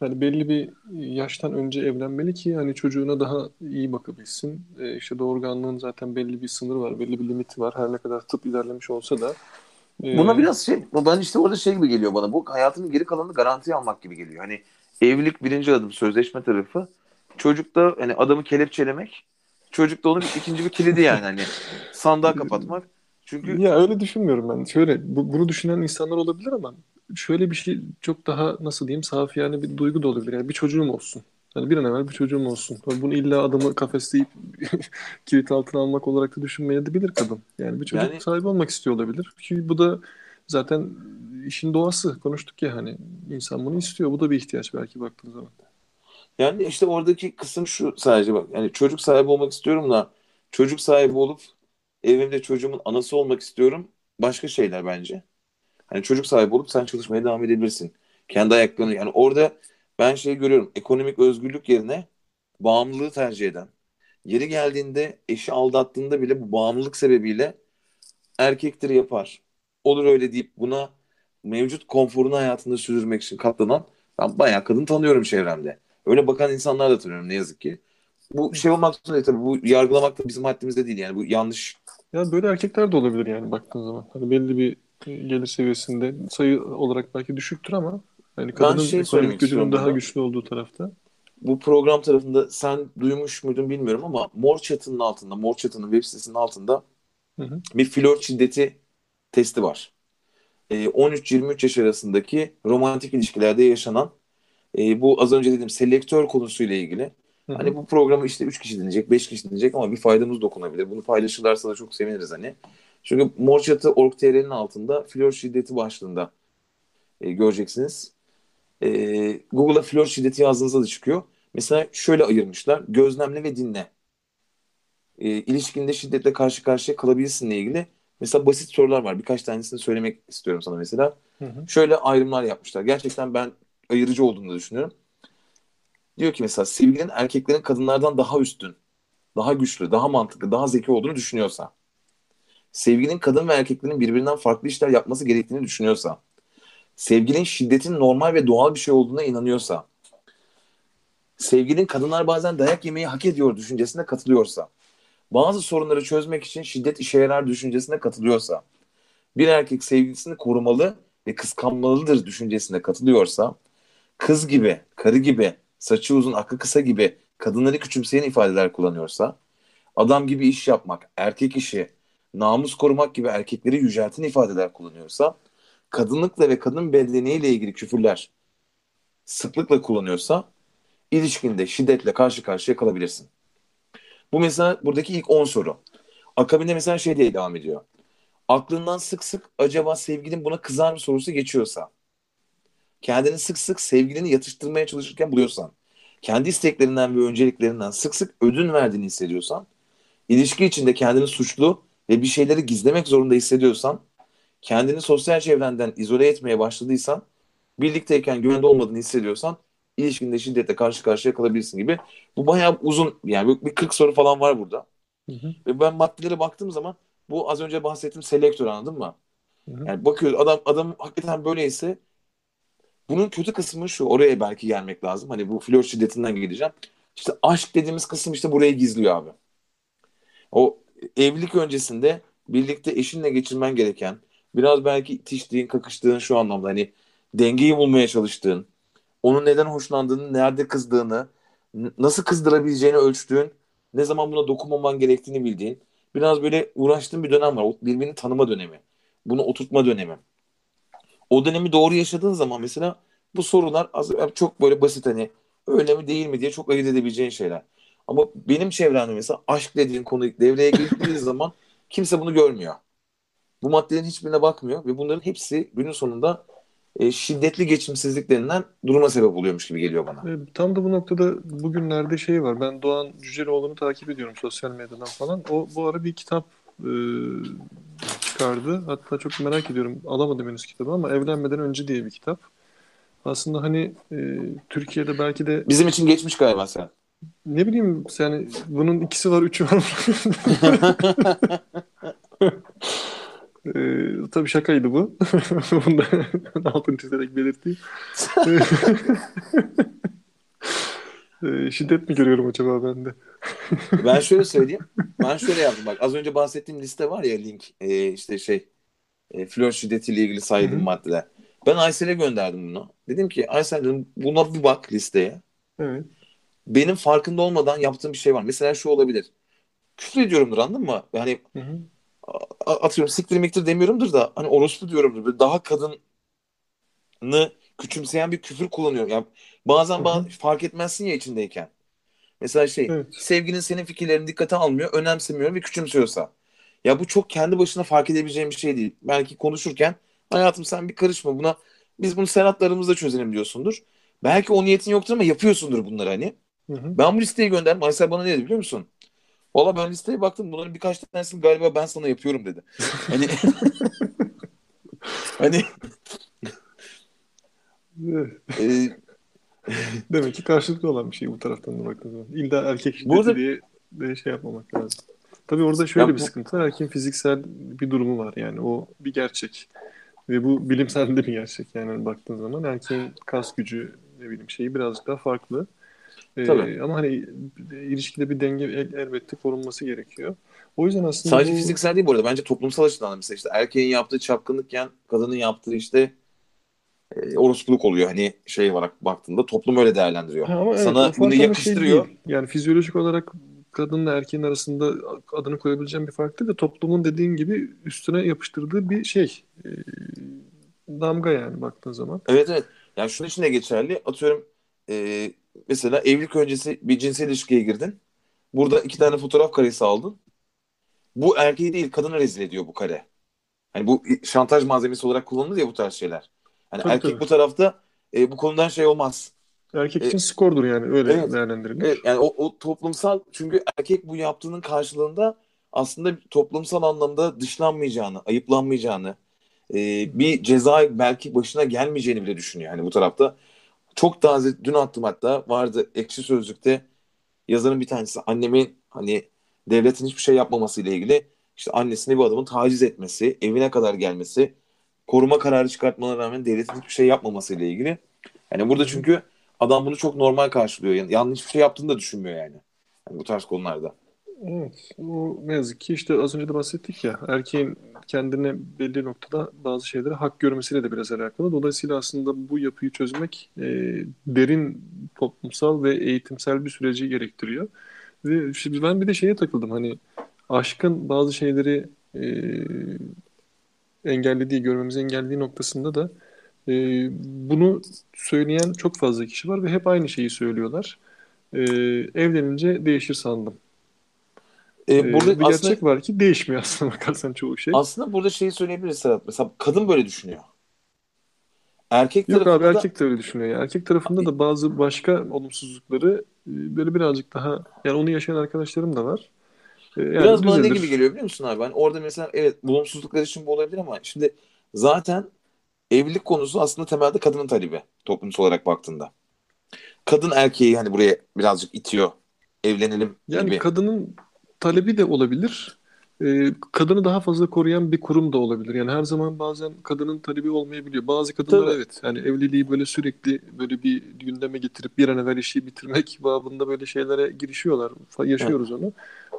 hani belli bir yaştan önce evlenmeli ki hani çocuğuna daha iyi bakabilsin. E, işte doğurganlığın zaten belli bir sınırı var, belli bir limiti var. Her ne kadar tıp ilerlemiş olsa da. E, Buna biraz şey, ben işte orada şey gibi geliyor bana. Bu hayatının geri kalanını garantiye almak gibi geliyor. Hani evlilik birinci adım sözleşme tarafı. Çocukta hani adamı kelepçelemek. Çocuk da onun ikinci bir kilidi yani hani sandığa kapatmak. Çünkü Ya öyle düşünmüyorum ben. Şöyle bu- bunu düşünen insanlar olabilir ama şöyle bir şey çok daha nasıl diyeyim safi yani bir duygu da olabilir. Yani bir çocuğum olsun. Yani bir an evvel bir çocuğum olsun. Bunu illa adamı kafesleyip kilit altına almak olarak da düşünmeyebilir kadın. Yani bir çocuk Yani- sahibi olmak istiyor olabilir. Ki bu da zaten işin doğası. Konuştuk ya hani insan bunu istiyor. Bu da bir ihtiyaç belki baktığın zaman. Yani işte oradaki kısım şu sadece bak. Yani çocuk sahibi olmak istiyorum da çocuk sahibi olup evimde çocuğumun anası olmak istiyorum. Başka şeyler bence. Hani çocuk sahibi olup sen çalışmaya devam edebilirsin. Kendi ayaklarını yani orada ben şey görüyorum. Ekonomik özgürlük yerine bağımlılığı tercih eden. Yeri geldiğinde eşi aldattığında bile bu bağımlılık sebebiyle erkektir yapar. Olur öyle deyip buna mevcut konforunu hayatında sürdürmek için katlanan ben bayağı kadın tanıyorum çevremde. Öyle bakan insanlar da tanıyorum ne yazık ki. Bu şey olmak zorunda tabii. Bu yargılamak da bizim haddimizde değil yani. Bu yanlış. Ya böyle erkekler de olabilir yani baktığın zaman. Hani belli bir e, gelir seviyesinde sayı olarak belki düşüktür ama yani kadının şey ekonomik gücünün daha burada. güçlü olduğu tarafta. Bu program tarafında sen duymuş muydun bilmiyorum ama Mor Çatı'nın altında, Mor Çatı'nın web sitesinin altında Hı hı. bir flört şiddeti testi var. Ee, 13-23 yaş arasındaki romantik ilişkilerde yaşanan e, bu az önce dediğim selektör konusuyla ilgili. Hı hı. Hani bu programı işte 3 kişi dinleyecek, 5 kişi dinleyecek ama bir faydamız dokunabilir. Bunu paylaşırlarsa da çok seviniriz hani. Çünkü Mor Çatı Org.tr'nin altında flört şiddeti başlığında e, göreceksiniz. E, Google'a flört şiddeti yazdığınızda da çıkıyor. Mesela şöyle ayırmışlar. Gözlemle ve dinle. E, ilişkinde şiddetle karşı karşıya kalabilirsinle ilgili mesela basit sorular var. Birkaç tanesini söylemek istiyorum sana mesela. Hı hı. Şöyle ayrımlar yapmışlar. Gerçekten ben ayırıcı olduğunu düşünüyorum. Diyor ki mesela sevgilin erkeklerin kadınlardan daha üstün, daha güçlü, daha mantıklı, daha zeki olduğunu düşünüyorsa, sevgilin kadın ve erkeklerin birbirinden farklı işler yapması gerektiğini düşünüyorsa, sevgilin şiddetin normal ve doğal bir şey olduğuna inanıyorsa, sevgilin kadınlar bazen dayak yemeyi hak ediyor düşüncesine katılıyorsa, bazı sorunları çözmek için şiddet işe yarar düşüncesine katılıyorsa, bir erkek sevgilisini korumalı ve kıskanmalıdır düşüncesine katılıyorsa, kız gibi, karı gibi, saçı uzun, aklı kısa gibi kadınları küçümseyen ifadeler kullanıyorsa, adam gibi iş yapmak, erkek işi, namus korumak gibi erkekleri yücelten ifadeler kullanıyorsa, kadınlıkla ve kadın bedeniyle ilgili küfürler sıklıkla kullanıyorsa, ilişkinde şiddetle karşı karşıya kalabilirsin. Bu mesela buradaki ilk 10 soru. Akabinde mesela şey diye devam ediyor. Aklından sık sık acaba sevgilin buna kızar mı sorusu geçiyorsa, kendini sık sık sevgilini yatıştırmaya çalışırken buluyorsan, kendi isteklerinden ve önceliklerinden sık sık ödün verdiğini hissediyorsan, ilişki içinde kendini suçlu ve bir şeyleri gizlemek zorunda hissediyorsan, kendini sosyal çevrenden izole etmeye başladıysan, birlikteyken güvende olmadığını hissediyorsan, ilişkinde şiddetle karşı karşıya kalabilirsin gibi. Bu bayağı uzun yani bir 40 soru falan var burada. Hı hı. Ve ben maddelere baktığım zaman bu az önce bahsettiğim selektör anladın mı? Hı hı. Yani bakıyoruz adam adam hakikaten böyleyse bunun kötü kısmı şu oraya belki gelmek lazım. Hani bu flört şiddetinden gideceğim. İşte aşk dediğimiz kısım işte burayı gizliyor abi. O evlilik öncesinde birlikte eşinle geçirmen gereken biraz belki itiştiğin, kakıştığın şu anlamda hani dengeyi bulmaya çalıştığın, onun neden hoşlandığını, nerede kızdığını, nasıl kızdırabileceğini ölçtüğün, ne zaman buna dokunmaman gerektiğini bildiğin, biraz böyle uğraştığın bir dönem var. Birbirini tanıma dönemi. Bunu oturtma dönemi. O dönemi doğru yaşadığın zaman mesela bu sorular az, çok böyle basit hani öyle mi değil mi diye çok ayırt edebileceğin şeyler. Ama benim çevremde mesela aşk dediğin konu devreye girdiği zaman kimse bunu görmüyor. Bu maddelerin hiçbirine bakmıyor ve bunların hepsi günün sonunda e, şiddetli geçimsizlik denilen duruma sebep oluyormuş gibi geliyor bana. E, Tam da bu noktada bugünlerde şey var. Ben Doğan Cüceloğlu'nu takip ediyorum sosyal medyadan falan. O bu ara bir kitap e, çıkardı. Hatta çok merak ediyorum. Alamadım henüz kitabı ama Evlenmeden Önce diye bir kitap. Aslında hani e, Türkiye'de belki de Bizim için geçmiş galiba sen. ne bileyim yani bunun ikisi var, üçü var. Ee, tabii şakaydı bu. Bunu da altını çizerek belirteyim. Ee, şiddet mi görüyorum acaba ben de? Ben şöyle söyleyeyim. Ben şöyle yaptım bak. Az önce bahsettiğim liste var ya link e, işte şey e, flört şiddetiyle ilgili saydığım maddeler. Ben Aysel'e gönderdim bunu. Dedim ki Aysel dedim buna bir bak listeye. Evet. Benim farkında olmadan yaptığım bir şey var. Mesela şu olabilir. Küfür ediyorumdur anladın mı? Yani Hı hı. a- atıyorum siktir miktir demiyorumdur da hani orospu diyorumdur. Böyle daha kadını küçümseyen bir küfür kullanıyorum. Yani bazen Hı hı. ba- fark etmezsin ya içindeyken. Mesela şey Evet. sevgilin senin fikirlerini dikkate almıyor, önemsemiyor ve küçümsüyorsa. Ya bu çok kendi başına fark edebileceğim bir şey değil. Belki konuşurken hayatım sen bir karışma buna. Biz bunu Serhatlarımızla çözelim diyorsundur. Belki o niyetin yoktur ama yapıyorsundur bunları hani. Hı hı. Ben bu listeyi gönderdim. Aysel bana ne dedi biliyor musun? Valla ben listeye baktım. Bunların birkaç tanesini galiba ben sana yapıyorum dedi. Hani hani Evet. e, Demek ki karşılıklı olan bir şey bu taraftan da baktığın zaman. İlla erkek şiddeti Burada- diye de şey yapmamak lazım. Tabii orada şöyle Ya bir bu sıkıntı var. Erkeğin fiziksel bir durumu var yani. O bir gerçek. Ve bu bilimsel de bir gerçek yani baktığın zaman. Erkeğin kas gücü ne bileyim şeyi birazcık daha farklı. tabii. Ee, ama hani ilişkide bir denge el- elbette korunması gerekiyor. O yüzden aslında Sadece bu fiziksel değil bu arada. Bence toplumsal açıdan da mesela işte erkeğin yaptığı çapkınlıkken kadının yaptığı işte e, orospuluk oluyor. Hani şey olarak baktığında toplum öyle değerlendiriyor. Ha, ama evet Sana bunu fark ama şey yakıştırıyor. değil. Yani fizyolojik olarak kadınla erkeğin arasında adını koyabileceğim bir fark değil de toplumun dediğin gibi üstüne yapıştırdığı bir şey. Ee, damga yani baktığın zaman. Evet evet. Yani şunun için de geçerli. Atıyorum e, mesela evlilik öncesi bir cinsel ilişkiye girdin. Burada iki tane fotoğraf karesi aldın. Bu erkeği değil kadını rezil ediyor bu kare. Hani bu şantaj malzemesi olarak kullanılır ya bu tarz şeyler. Hani Tabii erkek tabii. bu tarafta e, bu konudan şey olmaz. Erkek E, için skordur yani öyle evet, değerlendirilir. evet yani o, o toplumsal çünkü erkek bu yaptığının karşılığında aslında toplumsal anlamda dışlanmayacağını, ayıplanmayacağını, e, bir ceza belki başına gelmeyeceğini bile düşünüyor. Hani bu tarafta çok taze dün attım hatta vardı Ekşi Sözlük'te yazarın bir tanesi annemin hani devletin hiçbir şey yapmaması ile ilgili işte annesini bir adamın taciz etmesi, evine kadar gelmesi, koruma kararı çıkartmalarına rağmen devletin hiçbir şey yapmaması ile ilgili. Yani burada çünkü adam bunu çok normal karşılıyor. Yani yanlış bir şey yaptığını da düşünmüyor yani. Yani bu tarz konularda. Evet, o ne yazık ki işte az önce de bahsettik ya erkeğin kendine belli noktada bazı şeyleri hak görmesiyle de biraz alakalı. Dolayısıyla aslında bu yapıyı çözmek e, derin toplumsal ve eğitimsel bir süreci gerektiriyor. Ve şimdi ben bir de şeye takıldım hani aşkın bazı şeyleri e, engellediği, görmemizi engellediği noktasında da e, bunu söyleyen çok fazla kişi var ve hep aynı şeyi söylüyorlar. E, evlenince değişir sandım. Ee, Ee, burada bir aslında gerçek var ki değişmiyor aslında bakarsan çoğu şey. aslında burada şeyi söyleyebiliriz Serhat. Mesela kadın böyle düşünüyor. Erkek Yok abi tarafında da erkek de öyle düşünüyor ya. Erkek tarafında da bazı başka olumsuzlukları e, böyle birazcık daha yani onu yaşayan arkadaşlarım da var. E, Yani Biraz bana ne gibi geliyor biliyor musun abi? Hani orada mesela evet bulumsuzluklar için bu olabilir ama şimdi zaten evlilik konusu aslında temelde kadının talebi toplumsal olarak baktığında. Kadın erkeği hani buraya birazcık itiyor. Evlenelim Yani gibi. kadının talebi de olabilir. E, kadını daha fazla koruyan bir kurum da olabilir. Yani her zaman bazen kadının talebi olmayabiliyor. Bazı kadınlar Tabii. evet yani evliliği böyle sürekli böyle bir gündeme getirip bir an evvel işi bitirmek babında böyle şeylere girişiyorlar. Fa- Evet. Yaşıyoruz onu.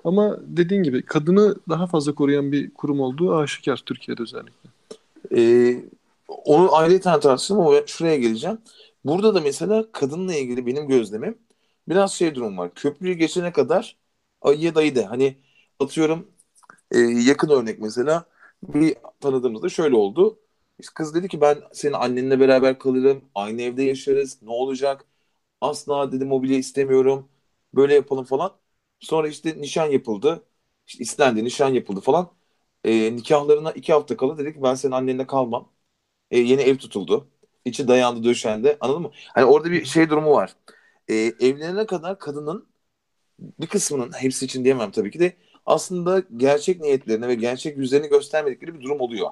Ama dediğin gibi kadını daha fazla koruyan bir kurum olduğu aşikar Türkiye'de özellikle. Ee, onu ayrı tartışalım ama şuraya geleceğim. Burada da mesela kadınla ilgili benim gözlemim biraz şey durum var. Köprüyü geçene kadar ayıya dayı de. Hani atıyorum e, yakın örnek mesela bir tanıdığımızda şöyle oldu. Kız dedi ki ben senin annenle beraber kalırım. Aynı evde yaşarız. Ne olacak? Asla dedi mobilya istemiyorum. Böyle yapalım falan. Sonra işte nişan yapıldı. İşte istendi, nişan yapıldı falan. E, nikahlarına iki hafta kala dedi ki ben senin annenle kalmam. E, yeni ev tutuldu. İçi dayandı döşendi. Anladın mı? Hani orada bir şey durumu var. E, evlenene kadar kadının bir kısmının hepsi için diyemem tabii ki de aslında gerçek niyetlerini ve gerçek yüzlerini göstermedikleri bir durum oluyor.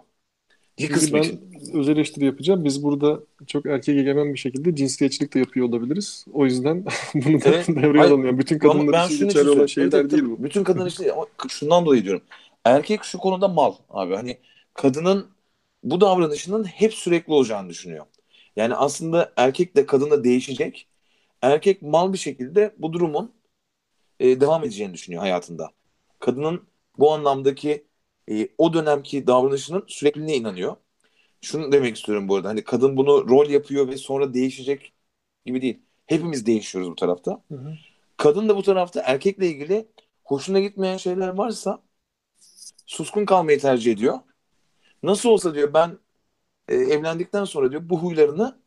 Bir kısmı ben için. öz eleştiri yapacağım. Biz burada çok erkek egemen bir şekilde cinsiyetçilik de yapıyor olabiliriz. O yüzden bunu da Evet. devreye alalım. Yani bütün kadınlar için için geçerli olan şeyler evet, değil bu. Bütün kadın işte ama şundan dolayı diyorum. Erkek şu konuda mal abi. Hani kadının bu davranışının hep sürekli olacağını düşünüyor. Yani aslında erkek de kadın da değişecek. Erkek mal bir şekilde bu durumun e, devam edeceğini düşünüyor hayatında. Kadının bu anlamdaki e, o dönemki davranışının sürekliliğine inanıyor. Şunu demek istiyorum bu arada. Hani kadın bunu rol yapıyor ve sonra değişecek gibi değil. Hepimiz değişiyoruz bu tarafta. Hı hı. Kadın da bu tarafta erkekle ilgili hoşuna gitmeyen şeyler varsa suskun kalmayı tercih ediyor. Nasıl olsa diyor ben e, evlendikten sonra diyor bu huylarını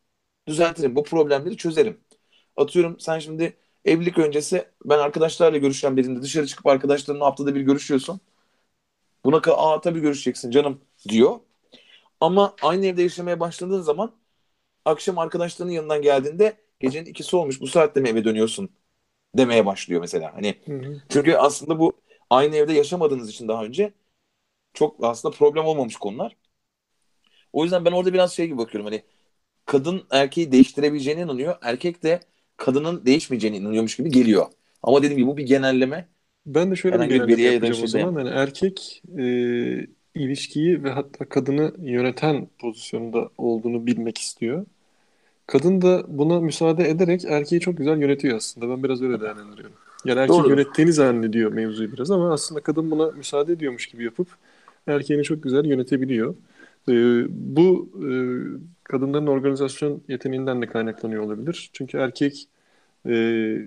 düzeltirim. Bu problemleri çözerim. Atıyorum sen şimdi evlilik öncesi ben arkadaşlarla görüşen birinde dışarı çıkıp arkadaşlarınla haftada bir görüşüyorsun. Buna aa tabii görüşeceksin canım diyor. Ama aynı evde yaşamaya başladığın zaman akşam arkadaşlarının yanından geldiğinde gecenin ikisi olmuş bu saatte mi eve dönüyorsun demeye başlıyor mesela. Hani Hı hı. çünkü aslında bu aynı evde yaşamadığınız için daha önce çok aslında problem olmamış konular. O yüzden ben orada biraz şey gibi bakıyorum hani kadın erkeği değiştirebileceğine inanıyor. Erkek de kadının değişmeyeceğine inanıyormuş gibi geliyor. Ama dediğim gibi bu bir genelleme. Ben de şöyle Herhangi bir genelleme yapacağım o şey zaman. Yani erkek e, ilişkiyi ve hatta kadını yöneten pozisyonda olduğunu bilmek istiyor. Kadın da buna müsaade ederek erkeği çok güzel yönetiyor aslında. Ben biraz öyle değerlendiriyorum. Yani erkek Doğrudur. yönettiğini zannediyor mevzuyu biraz ama aslında kadın buna müsaade ediyormuş gibi yapıp erkeğini çok güzel yönetebiliyor. E, bu e, kadınların organizasyon yeteneğinden de kaynaklanıyor olabilir. Çünkü erkek e,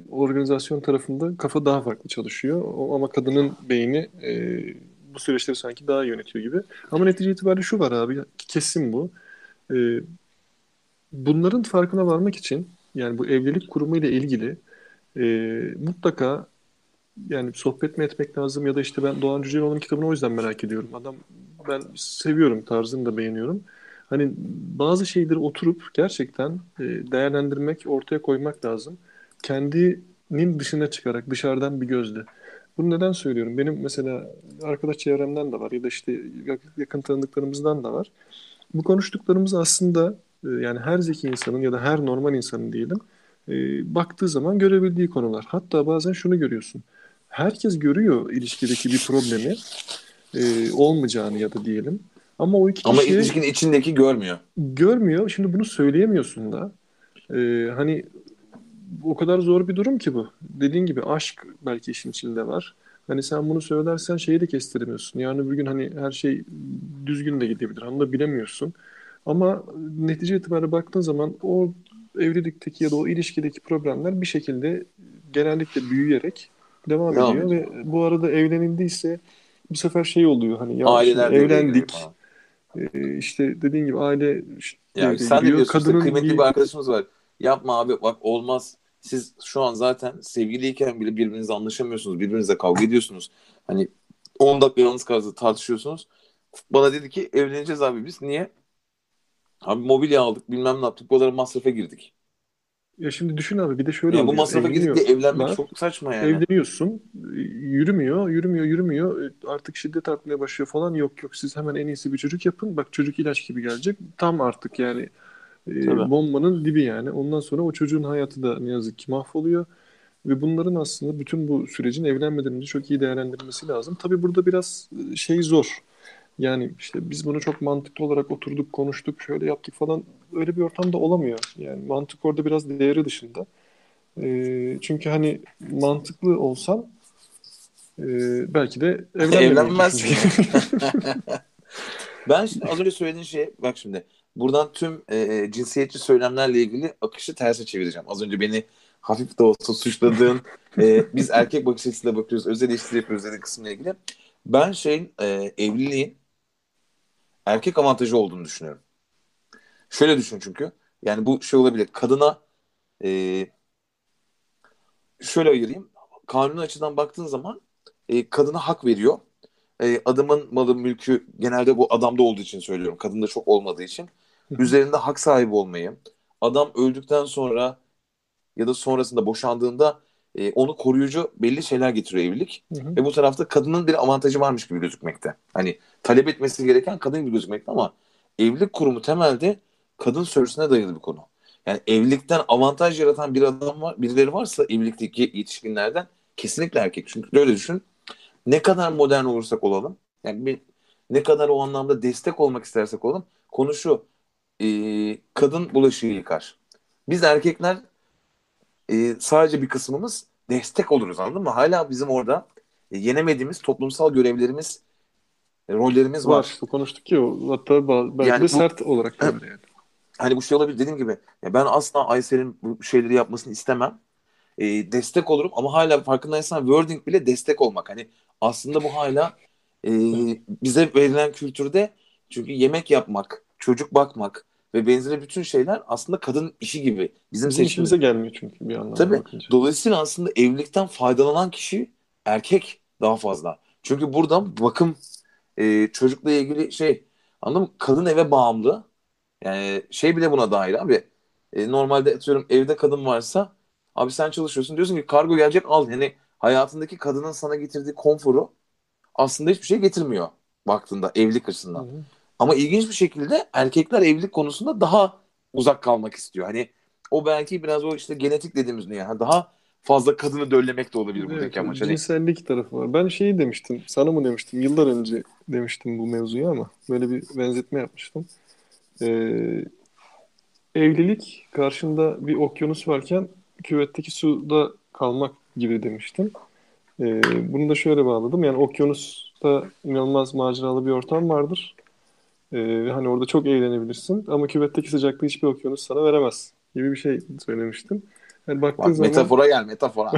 organizasyon tarafında kafa daha farklı çalışıyor. O, ama kadının beyni e, bu süreçleri sanki daha yönetiyor gibi. Ama netice itibariyle şu var abi, kesin bu. E, bunların farkına varmak için yani bu evlilik kurumu ile ilgili e, mutlaka yani sohbet mi etmek lazım ya da işte ben Doğan Cüceloğlu'nun kitabını o yüzden merak ediyorum. Adam ben seviyorum tarzını da beğeniyorum. Hani bazı şeyleri oturup gerçekten e, değerlendirmek, ortaya koymak lazım. Kendinin dışına çıkarak dışarıdan bir gözle. Bunu neden söylüyorum? Benim mesela arkadaş çevremden de var ya da işte yakın tanıdıklarımızdan da var. Bu konuştuklarımız aslında e, yani her zeki insanın ya da her normal insanın diyelim e, baktığı zaman görebildiği konular. Hatta bazen şunu görüyorsun. Herkes görüyor ilişkideki bir problemi e, olmayacağını ya da diyelim. Ama o iki Ama kişi ilişkinin içindeki görmüyor. görmüyor. Şimdi bunu söyleyemiyorsun da. E, hani o kadar zor bir durum ki bu. Dediğin gibi aşk belki işin içinde var. Hani sen bunu söylersen şeyi de kestiremiyorsun. Yani bugün hani her şey düzgün de gidebilir. Onu da bilemiyorsun. Ama netice itibariyle baktığın zaman o evlilikteki ya da o ilişkideki problemler bir şekilde genellikle büyüyerek devam Devam ediyor ve bu arada evlenildiyse bu sefer şey oluyor hani ya Aileler şimdi evlendik e, işte dediğin gibi aile işte Yani sen de diyorsun işte kıymetli bir- bir arkadaşımız var. Yapma abi bak olmaz. Siz şu an zaten sevgiliyken bile birbirinizle anlaşamıyorsunuz. Birbirinizle kavga ediyorsunuz. Hani 10 dakika yalnız kaldınız tartışıyorsunuz. Bana dedi ki evleneceğiz abi biz. Niye? Abi mobilya aldık bilmem ne yaptık. Bu kadar masrafa girdik. Ya şimdi düşün abi bir de şöyle Yani bu masrafa diye Evleniyorlar, evlenmek çok saçma yani. Evleniyorsun, yürümüyor, yürümüyor, yürümüyor. E, Artık şiddet artmaya başlıyor falan. Yok yok siz hemen en iyisi bir çocuk yapın. Bak çocuk ilaç gibi gelecek. Tam artık yani e, Tabii. bombanın dibi yani. Ondan sonra o çocuğun hayatı da ne yazık ki mahvoluyor. Ve bunların aslında bütün bu sürecin evlenmeden önce çok iyi değerlendirilmesi lazım. Tabii burada biraz e, şey zor. Yani işte biz bunu çok mantıklı olarak oturduk, konuştuk, şöyle yaptık falan. Öyle bir ortamda olamıyor. Yani mantık orada biraz değeri dışında. Ee, çünkü hani mantıklı olsan e, belki de düşünüyorsun. Ben şimdi az önce söylediğin şey bak şimdi buradan tüm e, cinsiyetçi söylemlerle ilgili akışı terse çevireceğim. Az önce beni hafif de olsa suçladığın e, biz erkek bakış açısıyla bakıyoruz özel eleştiri yapıyoruz dediğin kısımla ilgili. Ben şeyin e, evliliğin erkek avantajı olduğunu düşünüyorum. Şöyle düşün çünkü yani bu şey olabilir kadına e, şöyle ayırayım kanuni açıdan baktığın zaman e, kadına hak veriyor e, adamın malı mülkü genelde bu adamda olduğu için söylüyorum. Kadında çok olmadığı için. Üzerinde hak sahibi olmayı, adam öldükten sonra ya da sonrasında boşandığında e, onu koruyucu belli şeyler getiriyor evlilik. Hı hı. Ve bu tarafta kadının bir avantajı varmış gibi gözükmekte. Hani talep etmesi gereken kadın gibi gözükmekte ama evlilik kurumu temelde kadın sörsüne dayalı bir konu. Yani evlilikten avantaj yaratan bir adam var, birileri varsa evlilikteki yetişkinlerden kesinlikle erkek. Çünkü böyle düşün ne kadar modern olursak olalım yani bir, ne kadar o anlamda destek olmak istersek olalım konu şu e, kadın bulaşığı yıkar. Biz erkekler e, sadece bir kısmımız destek oluruz anladın mı? Hala bizim orada e, yenemediğimiz toplumsal görevlerimiz e, rollerimiz var. Var konuştuk ya hatta belki Yani de bu- sert olarak yani. Hani bu şey olabilir dediğim gibi ben asla Aysel'in bu şeyleri yapmasını istemem. E, destek olurum ama hala farkındaysan wording bile destek olmak. Hani aslında bu hala e, bize verilen kültürde çünkü yemek yapmak, çocuk bakmak ve benzeri bütün şeyler aslında kadın işi gibi. Bizim Bizim seçtiğimiz. işimize gelmiyor çünkü bir anlamda Tabii. bakınca. Dolayısıyla aslında evlilikten faydalanan kişi erkek daha fazla. Çünkü buradan bakım e, çocukla ilgili şey anladın mı? Kadın eve bağımlı. Yani şey bile buna dahil abi. E, normalde atıyorum evde kadın varsa abi sen çalışıyorsun diyorsun ki kargo gelecek al. Yani hayatındaki kadının sana getirdiği konforu aslında hiçbir şey getirmiyor baktığında evlilik açısından. Hı hı. Ama ilginç bir şekilde erkekler evlilik konusunda daha uzak kalmak istiyor. Hani o belki biraz o işte genetik dediğimiz dünya. Yani daha fazla kadını döllemek de olabilir Evet, buradaki amaç. Hani, cinsellik tarafı var. Ben şeyi demiştim, sana mı demiştim, yıllar önce demiştim bu mevzuyu ama böyle bir benzetme yapmıştım. Ee, evlilik karşında bir okyanus varken küvetteki suda kalmak gibi demiştim. Ee, bunu da şöyle bağladım. Yani okyanusta inanılmaz maceralı bir ortam vardır. Ee, hani orada çok eğlenebilirsin ama küvetteki sıcaklığı hiçbir okyanus sana veremez gibi bir şey söylemiştim. Yani baktığın bak zaman metafora gel metafora.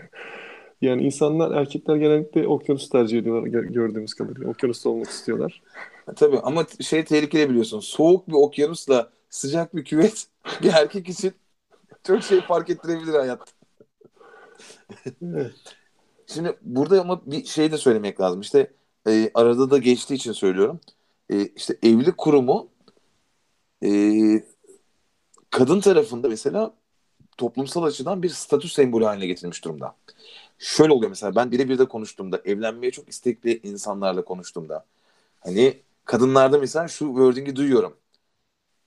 yani insanlar, erkekler genellikle okyanus tercih ediyorlar gö- gördüğümüz kadarıyla. Okyanusta olmak istiyorlar. Tabii ama şey tehlikeli biliyorsun. Soğuk bir okyanusla sıcak bir küvet bir erkek için çok şey fark ettirebilir hayatta. Şimdi burada ama bir şey de söylemek lazım. İşte e, arada da geçtiği için söylüyorum. E, işte evlilik kurumu e, kadın tarafında mesela toplumsal açıdan bir statü sembolü haline getirilmiş durumda. Şöyle oluyor mesela ben birebir de konuştuğumda, evlenmeye çok istekli insanlarla konuştuğumda hani kadınlarda mesela şu wording'i duyuyorum.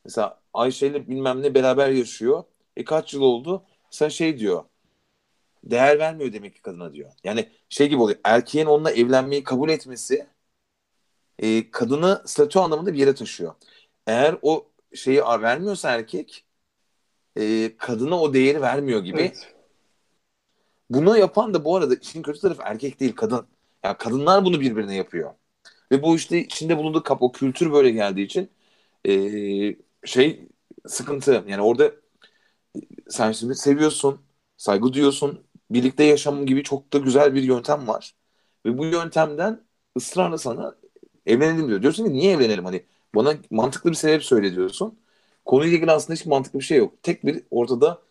Mesela Ayşe ile bilmem ne beraber yaşıyor. E kaç yıl oldu? Sen şey diyor. Değer vermiyor demek ki kadına diyor. Yani şey gibi oluyor. Erkeğin onunla evlenmeyi kabul etmesi e, kadını statü anlamında bir yere taşıyor. Eğer o şeyi vermiyorsa erkek e, kadına o değeri vermiyor gibi. Evet. Bunu yapan da bu arada işin kötü tarafı erkek değil kadın. Ya kadınlar bunu birbirine yapıyor. Ve bu işte içinde bulunduğu kap o kültür böyle geldiği için e, şey sıkıntı. Yani orada sen şimdi seviyorsun, saygı duyuyorsun, birlikte yaşam gibi çok da güzel bir yöntem var. Ve bu yöntemden ısrarla sana evlenelim diyor. Diyorsun ki niye evlenelim? Hani bana mantıklı bir sebep söyle diyorsun. Konuyla ilgili aslında hiç mantıklı bir şey yok. Tek bir ortada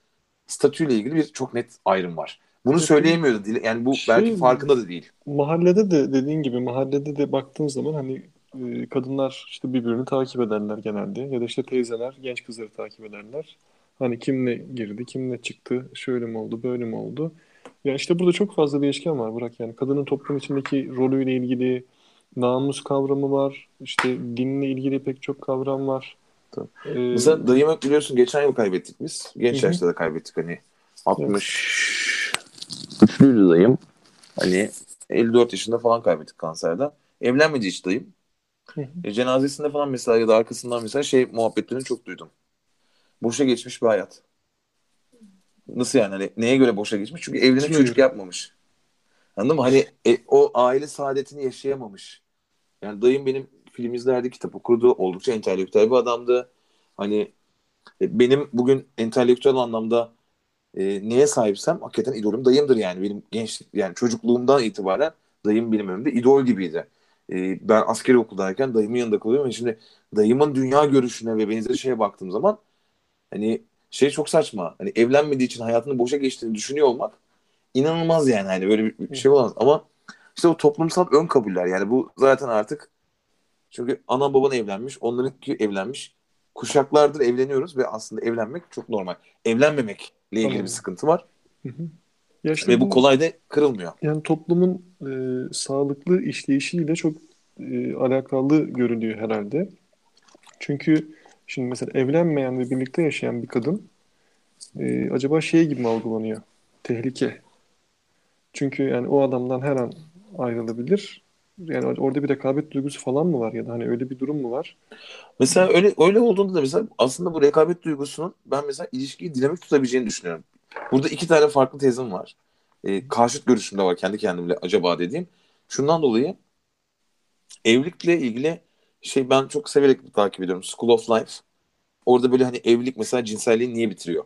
statüyle ilgili bir çok net ayrım var. Bunu söyleyemiyordu. Yani bu şey- belki farkında da değil. Mahallede de dediğin gibi mahallede de baktığın zaman hani e, kadınlar işte birbirini takip ederler genelde ya da işte teyzeler genç kızları takip ederler. Hani kimle girdi, kimle çıktı, şöyle mi oldu, böyle mi oldu? Yani işte burada çok fazla değişken var Burak yani kadının toplum içindeki rolüyle ilgili namus kavramı var, işte dinle ilgili pek çok kavram var. Tabii. Ee, Mesela dayımı biliyorsun geçen yıl kaybettik biz. Genç Hı yaşta da kaybettik hani. 63'lüydü dayım. Hani 54 yaşında falan kaybettik kanserden. Evlenmedi hiç dayım. Hı hı. E, cenazesinde falan mesela ya da arkasından mesela şey muhabbetlerini çok duydum. Boşa geçmiş bir hayat. Nasıl yani? Hani neye göre boşa geçmiş? Çünkü evlenip çocuk yapmamış. Anladın mı? Hani e, o aile saadetini yaşayamamış. Yani dayım benim film izlerdi, kitap okurdu. Oldukça entelektüel bir adamdı. Hani e, benim bugün entelektüel anlamda e, neye sahipsem hakikaten idolüm dayımdır yani. Benim gençlik yani çocukluğumdan itibaren dayım benim önümde idol gibiydi. E, ben askeri okuldayken dayımın yanında kalıyorum. Şimdi dayımın dünya görüşüne ve benzeri şeye baktığım zaman hani şey çok saçma. Hani evlenmediği için hayatının boşa geçtiğini düşünüyor olmak inanılmaz yani. Hani böyle bir şey olamaz. Ama işte o toplumsal ön kabuller yani bu zaten artık çünkü anan baban evlenmiş, onlarınki evlenmiş. Kuşaklardır evleniyoruz ve aslında evlenmek çok normal. Evlenmemekle ilgili Tamam. bir sıkıntı var Hı hı. Ya işte ve bu kolay da kırılmıyor. Yani toplumun e, sağlıklı işleyişiyle çok e, alakalı görülüyor herhalde. Çünkü şimdi mesela evlenmeyen ve birlikte yaşayan bir kadın e, acaba şey gibi mi algılanıyor? Tehlike. Çünkü yani o adamdan her an ayrılabilir. Yani orada bir rekabet duygusu falan mı var ya da hani öyle bir durum mu var? Mesela öyle öyle olduğunda da mesela aslında bu rekabet duygusunun ben mesela ilişkiyi dinamik tutabileceğini düşünüyorum. Burada iki tane farklı tezim var. Ee, karşıt görüşüm de var kendi kendimle acaba dediğim. Şundan dolayı evlilikle ilgili şey ben çok severek takip ediyorum. School of Life. Orada böyle hani evlilik mesela cinselliği niye bitiriyor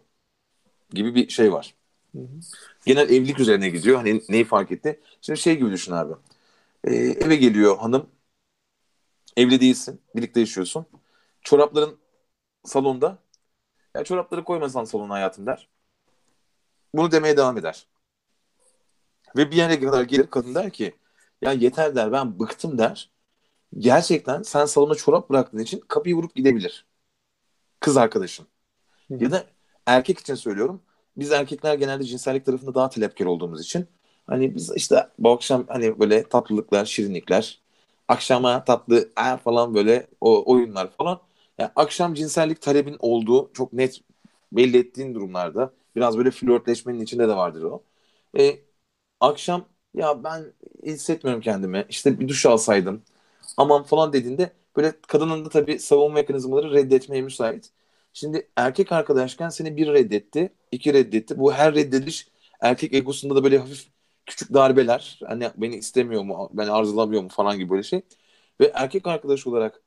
gibi bir şey var. Hı hı. Genel evlilik üzerine gidiyor. Hani neyi fark etti? Şimdi şey gibi düşün abi. Ee, eve geliyor hanım. Evli değilsin. Birlikte yaşıyorsun. Çorapların salonda. Ya çorapları koymasan salona hayatım der. Bunu demeye devam eder. Ve bir yere kadar gelir kadın der ki ya yeter der ben bıktım der. Gerçekten sen salona çorap bıraktığın için kapıyı vurup gidebilir. Kız arkadaşın. Hı. Ya da erkek için söylüyorum. Biz erkekler genelde cinsellik tarafında daha talepkar olduğumuz için hani biz işte bu akşam hani böyle tatlılıklar, şirinlikler, akşama tatlı "Aa" falan böyle o oyunlar falan. Yani akşam cinsellik talebin olduğu çok net belli ettiğin durumlarda Biraz böyle flörtleşmenin içinde de vardır o. E, akşam ya ben hissetmiyorum kendimi. İşte bir duş alsaydım. Aman falan dediğinde böyle kadının da tabii savunma mekanizmaları reddetmeye müsait. Şimdi erkek arkadaşken seni bir reddetti, iki reddetti. Bu her reddediş erkek egosunda da böyle hafif küçük darbeler. Hani beni istemiyor mu, beni arzulamıyor mu falan gibi böyle şey. Ve erkek arkadaş olarak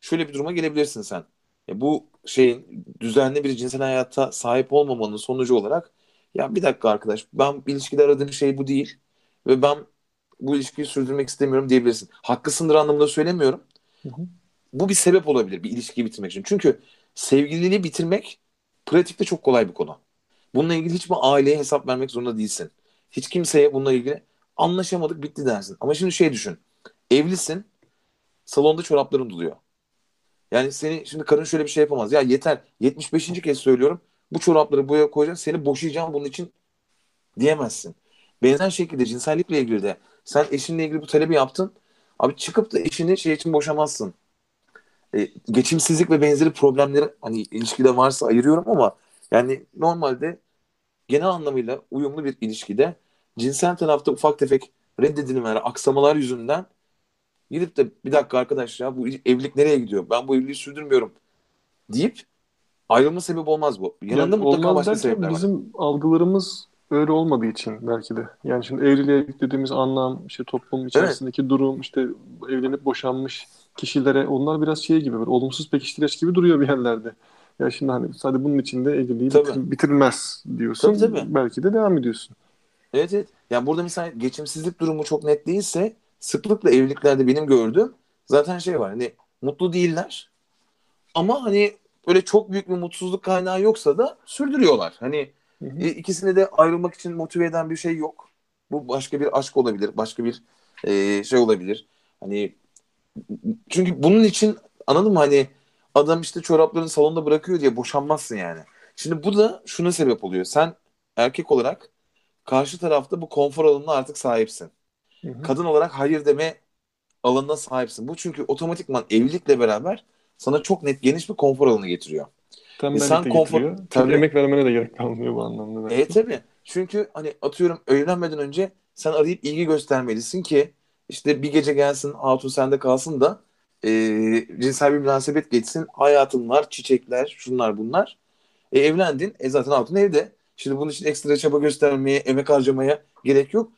şöyle bir duruma gelebilirsin sen. Ya bu şeyin düzenli bir cinsel hayata sahip olmamanın sonucu olarak ya bir dakika arkadaş ben ilişkide aradığım şey bu değil ve ben bu ilişkiyi sürdürmek istemiyorum diyebilirsin. Haklısındır anlamında söylemiyorum. Hı hı. Bu bir sebep olabilir bir ilişkiyi bitirmek için. Çünkü sevgililiği bitirmek pratikte çok kolay bir konu. Bununla ilgili hiçbir aileye hesap vermek zorunda değilsin. Hiç kimseye bununla ilgili anlaşamadık bitti dersin. Ama şimdi şey düşün. Evlisin. Salonda çorapların doluyor. Yani seni şimdi karın şöyle bir şey yapamaz. Ya yeter 75. kez söylüyorum. Bu çorapları buraya koyacağım. Seni boşayacağım bunun için diyemezsin. Benzer şekilde cinsellikle ilgili de sen eşinle ilgili bu talebi yaptın. Abi çıkıp da eşini şey için boşamazsın. E, geçimsizlik ve benzeri problemleri hani ilişkide varsa ayırıyorum ama yani normalde genel anlamıyla uyumlu bir ilişkide cinsel tarafta ufak tefek reddedilmeler, aksamalar yüzünden gidip de bir dakika arkadaş ya bu evlilik nereye gidiyor? Ben bu evliliği sürdürmüyorum deyip ayrılma sebebi olmaz bu. Yanında yani mutlaka başka sebepler bizim var. algılarımız öyle olmadığı için belki de. Yani şimdi evliliğe yüklediğimiz anlam, işte toplum içerisindeki evet. durum, işte evlenip boşanmış kişilere onlar biraz şey gibi böyle olumsuz pekiştireç gibi duruyor bir yerlerde. Ya şimdi hani sadece bunun içinde evliliği bitir, bitirilmez diyorsun. Tabii, tabii. Belki de devam ediyorsun. Evet evet. Yani burada mesela geçimsizlik durumu çok net değilse sıklıkla evliliklerde benim gördüğüm zaten şey var hani mutlu değiller ama hani öyle çok büyük bir mutsuzluk kaynağı yoksa da sürdürüyorlar. Hani hı hı. E, ikisini de ayrılmak için motive eden bir şey yok. Bu başka bir aşk olabilir, başka bir e, şey olabilir. Hani çünkü bunun için anladın mı hani adam işte çoraplarını salonda bırakıyor diye boşanmazsın yani. Şimdi bu da şuna sebep oluyor. Sen erkek olarak karşı tarafta bu konfor alanına artık sahipsin. Hı hı. Kadın olarak hayır deme alanına sahipsin. Bu çünkü otomatikman evlilikle beraber sana çok net geniş bir konfor alanı getiriyor. Tembellik e sen konfor getiriyor. tabii, emek vermene de gerek kalmıyor bu anlamda. Belki. E tabii. Çünkü hani atıyorum evlenmeden önce sen arayıp ilgi göstermelisin ki işte bir gece gelsin hatun sende kalsın da e, cinsel bir münasebet geçsin. Hayatın var, çiçekler, şunlar bunlar. E, evlendin. E zaten hatun evde. Şimdi bunun için ekstra çaba göstermeye, emek harcamaya gerek yok.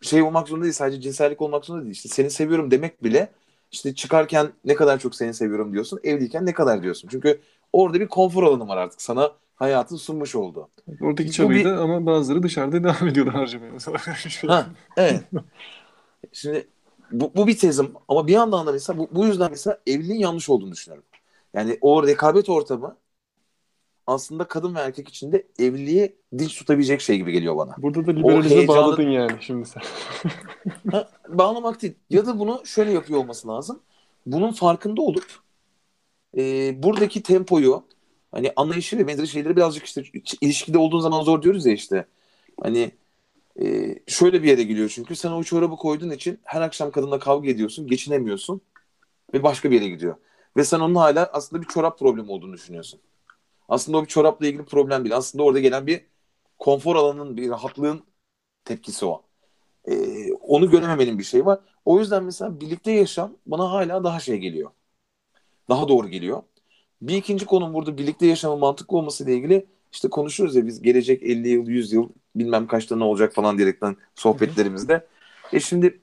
Şey olmak zorunda değil. Sadece cinsellik olmak zorunda değil. İşte seni seviyorum demek bile işte çıkarken ne kadar çok seni seviyorum diyorsun. Evliyken ne kadar diyorsun. Çünkü orada bir konfor alanı var artık. Sana hayatın sunmuş oldu. Oradaki çabayı bir... da ama bazıları dışarıda devam ediyorlar harcamaya mesela. ha, evet. Şimdi bu, bu bir tezim ama bir yandan da mesela bu, bu yüzden mesela evliliğin yanlış olduğunu düşünüyorum. Yani o rekabet ortamı aslında kadın ve erkek için de evliliği dinç tutabilecek şey gibi geliyor bana. Burada da liberalizme heyecanı... bağladın yani şimdi sen. ha, bağlamak değil. Ya da bunu şöyle yapıyor olması lazım. Bunun farkında olup e, buradaki tempoyu hani anlayışı ve benzeri şeyleri birazcık işte ilişkide olduğun zaman zor diyoruz ya işte. Hani e, şöyle bir yere geliyor çünkü sen o çorabı koyduğun için her akşam kadınla kavga ediyorsun, geçinemiyorsun ve başka bir yere gidiyor. Ve sen onun hala aslında bir çorap problemi olduğunu düşünüyorsun. Aslında o bir çorapla ilgili problem değil. Aslında orada gelen bir konfor alanının, bir rahatlığın tepkisi o. Ee, onu görememenin bir şey var. O yüzden mesela birlikte yaşam bana hala daha şey geliyor. Daha doğru geliyor. Bir ikinci konum burada birlikte yaşamın mantıklı olması ile ilgili işte konuşuyoruz ya biz gelecek 50 yıl, 100 yıl bilmem kaçta ne olacak falan diyerekten sohbetlerimizde. E şimdi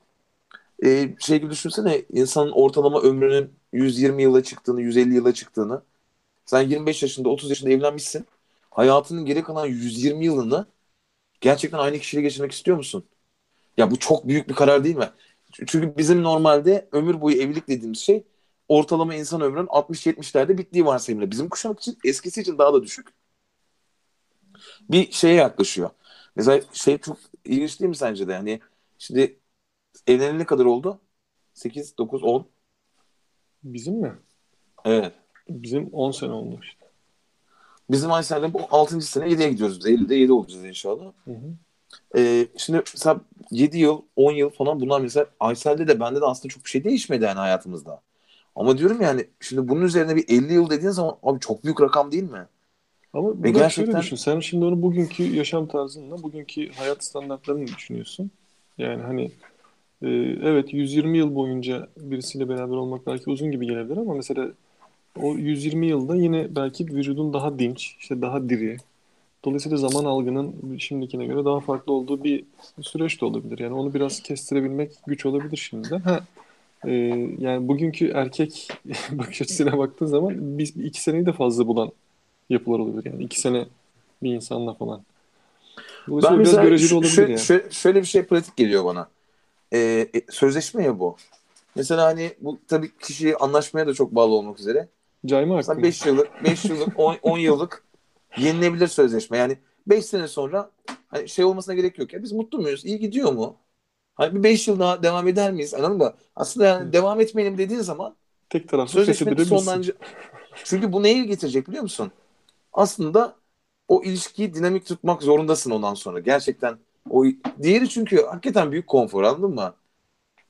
e, şey gibi düşünsene insanın ortalama ömrünün 120 yıla çıktığını, 150 yıla çıktığını. Sen 25 yaşında, 30 yaşında evlenmişsin. Hayatının geri kalan 120 yılını gerçekten aynı kişiyle geçirmek istiyor musun? Ya bu çok büyük bir karar değil mi? Çünkü bizim normalde ömür boyu evlilik dediğimiz şey ortalama insan ömrünün 60-70'lerde bittiği varsayımla. Bizim kuşak için eskisi için daha da düşük. Bir şeye yaklaşıyor. Mesela şey çok ilginç değil mi sence de? Yani şimdi evlenene kadar oldu? 8, 9, 10. Bizim mi? Evet. Bizim 10 sene oldu işte. Bizim Aysel'de bu 6. sene 7'ye gidiyoruz biz. 50'de 7 olacağız inşallah. Hı hı. Ee, şimdi mesela 7 yıl, 10 yıl falan bunlar mesela Aysel'de de bende de aslında çok bir şey değişmedi yani hayatımızda. Ama diyorum yani şimdi bunun üzerine bir 50 yıl dediğin zaman abi çok büyük rakam değil mi? Ama Ve Burak gerçekten şöyle düşün. Sen şimdi onu bugünkü yaşam tarzınla, bugünkü hayat standartlarını düşünüyorsun. Yani hani e, evet 120 yıl boyunca birisiyle beraber olmak belki uzun gibi gelebilir ama mesela o 120 yılda yine belki vücudun daha dinç, işte daha diri. Dolayısıyla zaman algının şimdikine göre daha farklı olduğu bir süreç de olabilir. Yani onu biraz kestirebilmek güç olabilir şimdiden. Ha, e, yani bugünkü erkek bakış açısına baktığın zaman biz iki seneyi de fazla bulan yapılar olabilir. Yani iki sene bir insanla falan. ben biraz mesela göreceli şu- olabilir şu- yani. şu- şöyle bir şey pratik geliyor bana. Ee, e, sözleşme ya bu. Mesela hani bu tabii kişiyi anlaşmaya da çok bağlı olmak üzere. Cayma hakkı Mesela mı? 5 yıllık, 5 yıllık, 10 yıllık yenilebilir sözleşme. Yani 5 sene sonra hani şey olmasına gerek yok. Ya biz mutlu muyuz? İyi gidiyor mu? Hani bir 5 yıl daha devam eder miyiz? Anladın mı? Aslında yani Evet. devam etmeyelim dediğin zaman Tek taraflı sözleşmenin sonlanacak. Çünkü bu neyi getirecek biliyor musun? Aslında o ilişkiyi dinamik tutmak zorundasın ondan sonra. Gerçekten o diğeri çünkü hakikaten büyük konfor anladın mı?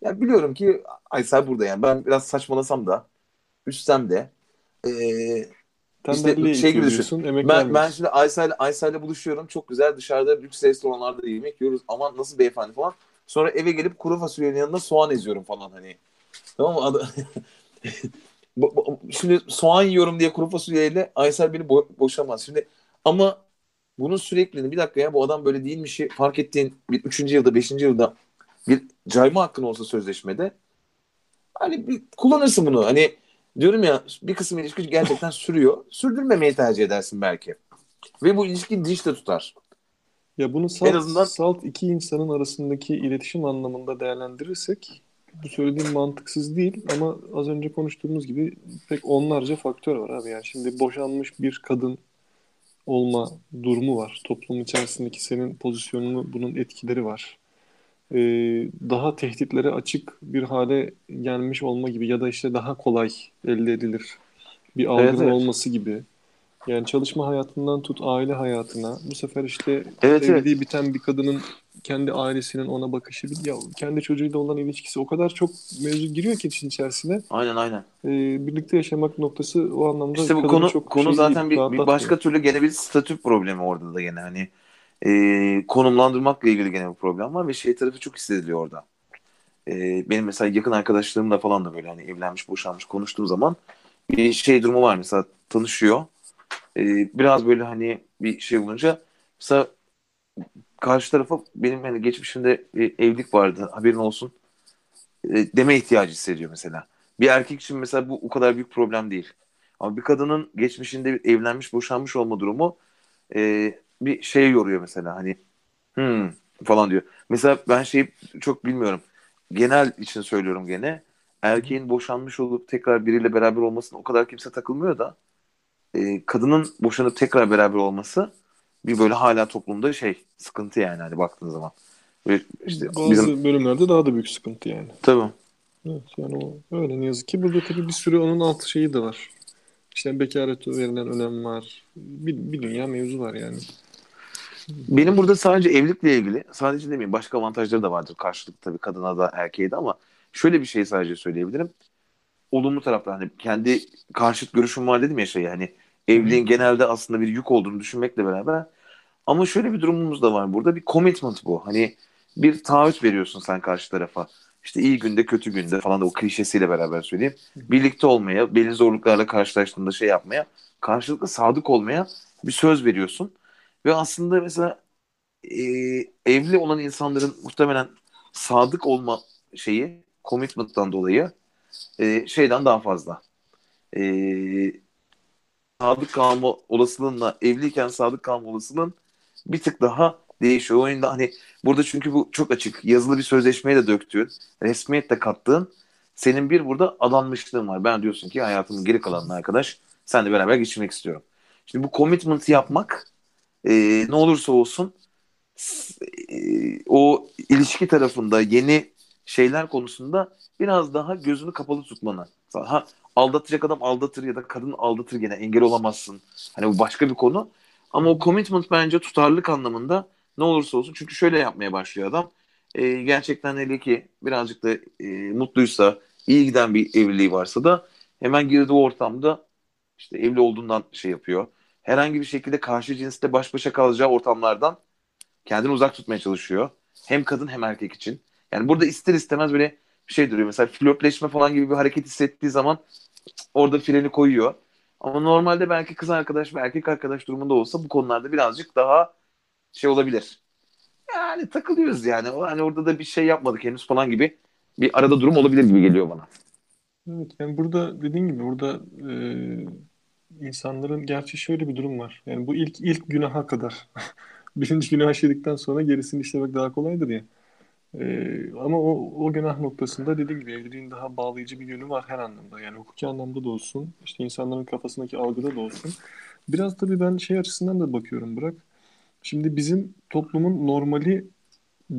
Ya biliyorum ki Aysel burada yani. Ben biraz saçmalasam da üstsem de Tembelliğe işte şey gibi düşün. Ben, ben vermiyorsun. şimdi Aysel'le Aysel'le buluşuyorum. Çok güzel dışarıda lüks restoranlarda yemek yiyoruz. Aman nasıl beyefendi falan. Sonra eve gelip kuru fasulyenin yanında soğan eziyorum falan hani. Tamam mı? Şimdi soğan yiyorum diye kuru fasulyeyle Aysel beni bo- boşamaz. Şimdi ama bunun sürekliliğini bir dakika ya bu adam böyle değilmişi fark ettiğin bir üçüncü yılda beşinci yılda bir cayma hakkın olsa sözleşmede hani bir kullanırsın bunu. Hani diyorum ya bir kısım ilişki gerçekten sürüyor. Sürdürmemeyi tercih edersin belki. Ve bu ilişki diş de tutar. Ya bunu En salt, azından salt iki insanın arasındaki iletişim anlamında değerlendirirsek bu söylediğim mantıksız değil ama az önce konuştuğumuz gibi pek onlarca faktör var abi. Yani şimdi boşanmış bir kadın olma durumu var. Toplum içerisindeki senin pozisyonunu bunun etkileri var. Ee, daha tehditlere açık bir hale gelmiş olma gibi ya da işte daha kolay elde edilir bir evet algının evet. olması gibi. Yani çalışma hayatından tut aile hayatına. Bu sefer işte Evet evet. evliliği biten bir kadının kendi ailesinin ona bakışı, ya kendi çocuğuyla olan ilişkisi o kadar çok mevzu giriyor ki işin içerisine. Aynen aynen. Ee, birlikte yaşamak noktası o anlamda İşte bu konu çok konu şey zaten değil, bir, bir başka türlü gene bir statü problemi orada da gene hani e, konumlandırmakla ilgili gene bir problem var ve şey tarafı çok hissediliyor orada. E, benim mesela yakın arkadaşlarımla falan da böyle hani evlenmiş boşanmış konuştuğum zaman bir şey durumu var mesela tanışıyor. E, biraz böyle hani bir şey olunca mesela karşı tarafa benim hani geçmişimde bir evlilik vardı haberin olsun e, deme ihtiyacı hissediyor mesela. Bir erkek için mesela bu o kadar büyük problem değil. Ama bir kadının geçmişinde evlenmiş, boşanmış olma durumu e, bir şey yoruyor mesela hani hmm falan diyor. Mesela ben şeyi çok bilmiyorum. Genel için söylüyorum gene. Erkeğin boşanmış olup tekrar biriyle beraber olmasına o kadar kimse takılmıyor da e, kadının boşanıp tekrar beraber olması bir böyle hala toplumda şey sıkıntı yani hani baktığın zaman. İşte Bazı bizim bölümlerde daha da büyük sıkıntı yani. tabii Evet, yani o öyle ne yazık ki. Burada tabii bir sürü onun alt şeyi de var. İşte bekarete verilen önem var. Bir, bir dünya mevzu var yani. Benim burada sadece evlilikle ilgili, sadece demeyeyim başka avantajları da vardır karşılıklı tabii kadına da erkeğe de ama şöyle bir şey sadece söyleyebilirim. Olumlu tarafta hani kendi karşıt görüşüm var dedim ya şey hani evliliğin genelde aslında bir yük olduğunu düşünmekle beraber ama şöyle bir durumumuz da var burada bir commitment bu. Hani bir taahhüt veriyorsun sen karşı tarafa. İşte iyi günde kötü günde falan da o klişesiyle beraber söyleyeyim. Birlikte olmaya, belli zorluklarla karşılaştığında şey yapmaya, karşılıklı sadık olmaya bir söz veriyorsun. Ve aslında mesela e, evli olan insanların muhtemelen sadık olma şeyi commitment'tan dolayı e, şeyden daha fazla. E, sadık kalma olasılığınla evliyken sadık kalma olasılığın bir tık daha değişiyor. O yüzden hani burada çünkü bu çok açık. Yazılı bir sözleşmeye de döktüğün, resmiyet de kattığın senin bir burada adanmışlığın var. Ben diyorsun ki hayatımın geri kalanını arkadaş senle beraber geçirmek istiyorum. Şimdi bu commitment yapmak e, ne olursa olsun e, o ilişki tarafında yeni şeyler konusunda biraz daha gözünü kapalı tutmanı. Ha, aldatacak adam aldatır ya da kadın aldatır gene engel olamazsın. Hani bu başka bir konu. Ama o commitment bence tutarlılık anlamında ne olursa olsun. Çünkü şöyle yapmaya başlıyor adam. E, gerçekten hele ki birazcık da e, mutluysa, iyi giden bir evliliği varsa da hemen girdiği ortamda işte evli olduğundan şey yapıyor. herhangi bir şekilde karşı cinsle baş başa kalacağı ortamlardan kendini uzak tutmaya çalışıyor. Hem kadın hem erkek için. Yani burada ister istemez böyle şey duruyor. Mesela flörtleşme falan gibi bir hareket hissettiği zaman orada freni koyuyor. Ama normalde belki kız arkadaş ve erkek arkadaş durumunda olsa bu konularda birazcık daha şey olabilir. Yani takılıyoruz yani. Hani orada da bir şey yapmadık henüz falan gibi bir arada durum olabilir gibi geliyor bana. Evet yani burada dediğin gibi burada e, insanların gerçi şöyle bir durum var. Yani bu ilk ilk günaha kadar birinci günah işledikten sonra gerisini işlemek daha kolaydır ya. Ee, ama o, o günah noktasında dediğim gibi evliliğin daha bağlayıcı bir yönü var her anlamda. Yani hukuki anlamda da olsun, işte insanların kafasındaki algıda da olsun. Biraz tabii ben şey açısından da bakıyorum Bırak. Şimdi bizim toplumun normali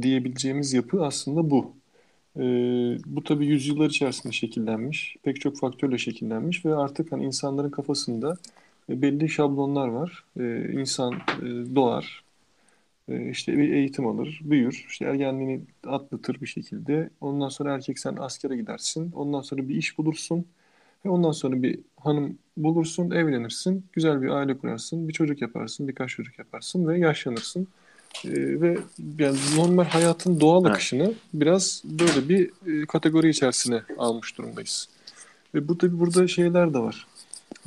diyebileceğimiz yapı aslında bu. Ee, bu tabii yüzyıllar içerisinde şekillenmiş, pek çok faktörle şekillenmiş ve artık hani insanların kafasında belli şablonlar var. Ee, insan e, doğar, e, işte bir eğitim alır, büyür, işte ergenliğini atlatır bir şekilde. Ondan sonra erkek sen askere gidersin, ondan sonra bir iş bulursun ve ondan sonra bir hanım bulursun, evlenirsin, güzel bir aile kurarsın, bir çocuk yaparsın, birkaç çocuk yaparsın ve yaşlanırsın. Ee, ve yani normal hayatın doğal akışını biraz böyle bir e, kategori içerisine almış durumdayız. Ve bu tabii burada şeyler de var.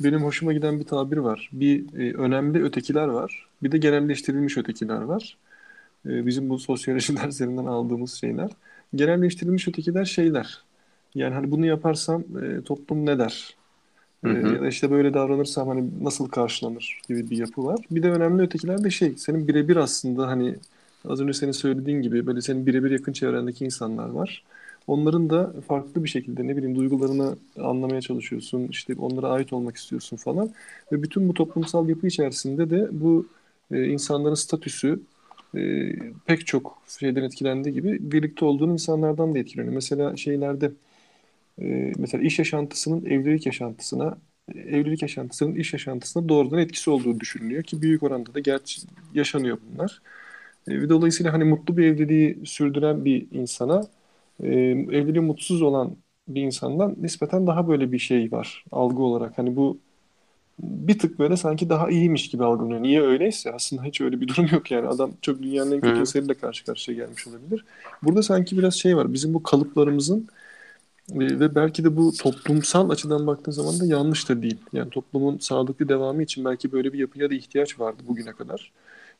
Benim hoşuma giden bir tabir var. Bir e, önemli ötekiler var. Bir de genelleştirilmiş ötekiler var. E, bizim bu sosyoloji derslerinden aldığımız şeyler. Genelleştirilmiş ötekiler şeyler. Yani hani bunu yaparsam e, toplum ne der? Hı hı. Ya da işte böyle davranırsam hani nasıl karşılanır gibi bir yapı var. Bir de önemli ötekiler de şey, senin birebir aslında hani az önce senin söylediğin gibi böyle senin birebir yakın çevrendeki insanlar var. Onların da farklı bir şekilde ne bileyim duygularını anlamaya çalışıyorsun, işte onlara ait olmak istiyorsun falan. Ve bütün bu toplumsal yapı içerisinde de bu e, insanların statüsü e, pek çok şeyden etkilendiği gibi birlikte olduğun insanlardan da etkileniyor. Mesela şeylerde e, mesela iş yaşantısının evlilik yaşantısına evlilik yaşantısının iş yaşantısına doğrudan etkisi olduğu düşünülüyor ki büyük oranda da gerçi yaşanıyor bunlar. E, ve dolayısıyla hani mutlu bir evliliği sürdüren bir insana e, evliliği mutsuz olan bir insandan nispeten daha böyle bir şey var algı olarak. Hani bu bir tık böyle sanki daha iyiymiş gibi algılanıyor. Niye öyleyse aslında hiç öyle bir durum yok yani. Adam çok dünyanın en kötü eseriyle karşı karşıya gelmiş olabilir. Burada sanki biraz şey var. Bizim bu kalıplarımızın e, ve belki de bu toplumsal açıdan baktığın zaman da yanlış da değil. Yani toplumun sağlıklı devamı için belki böyle bir yapıya da ihtiyaç vardı bugüne kadar.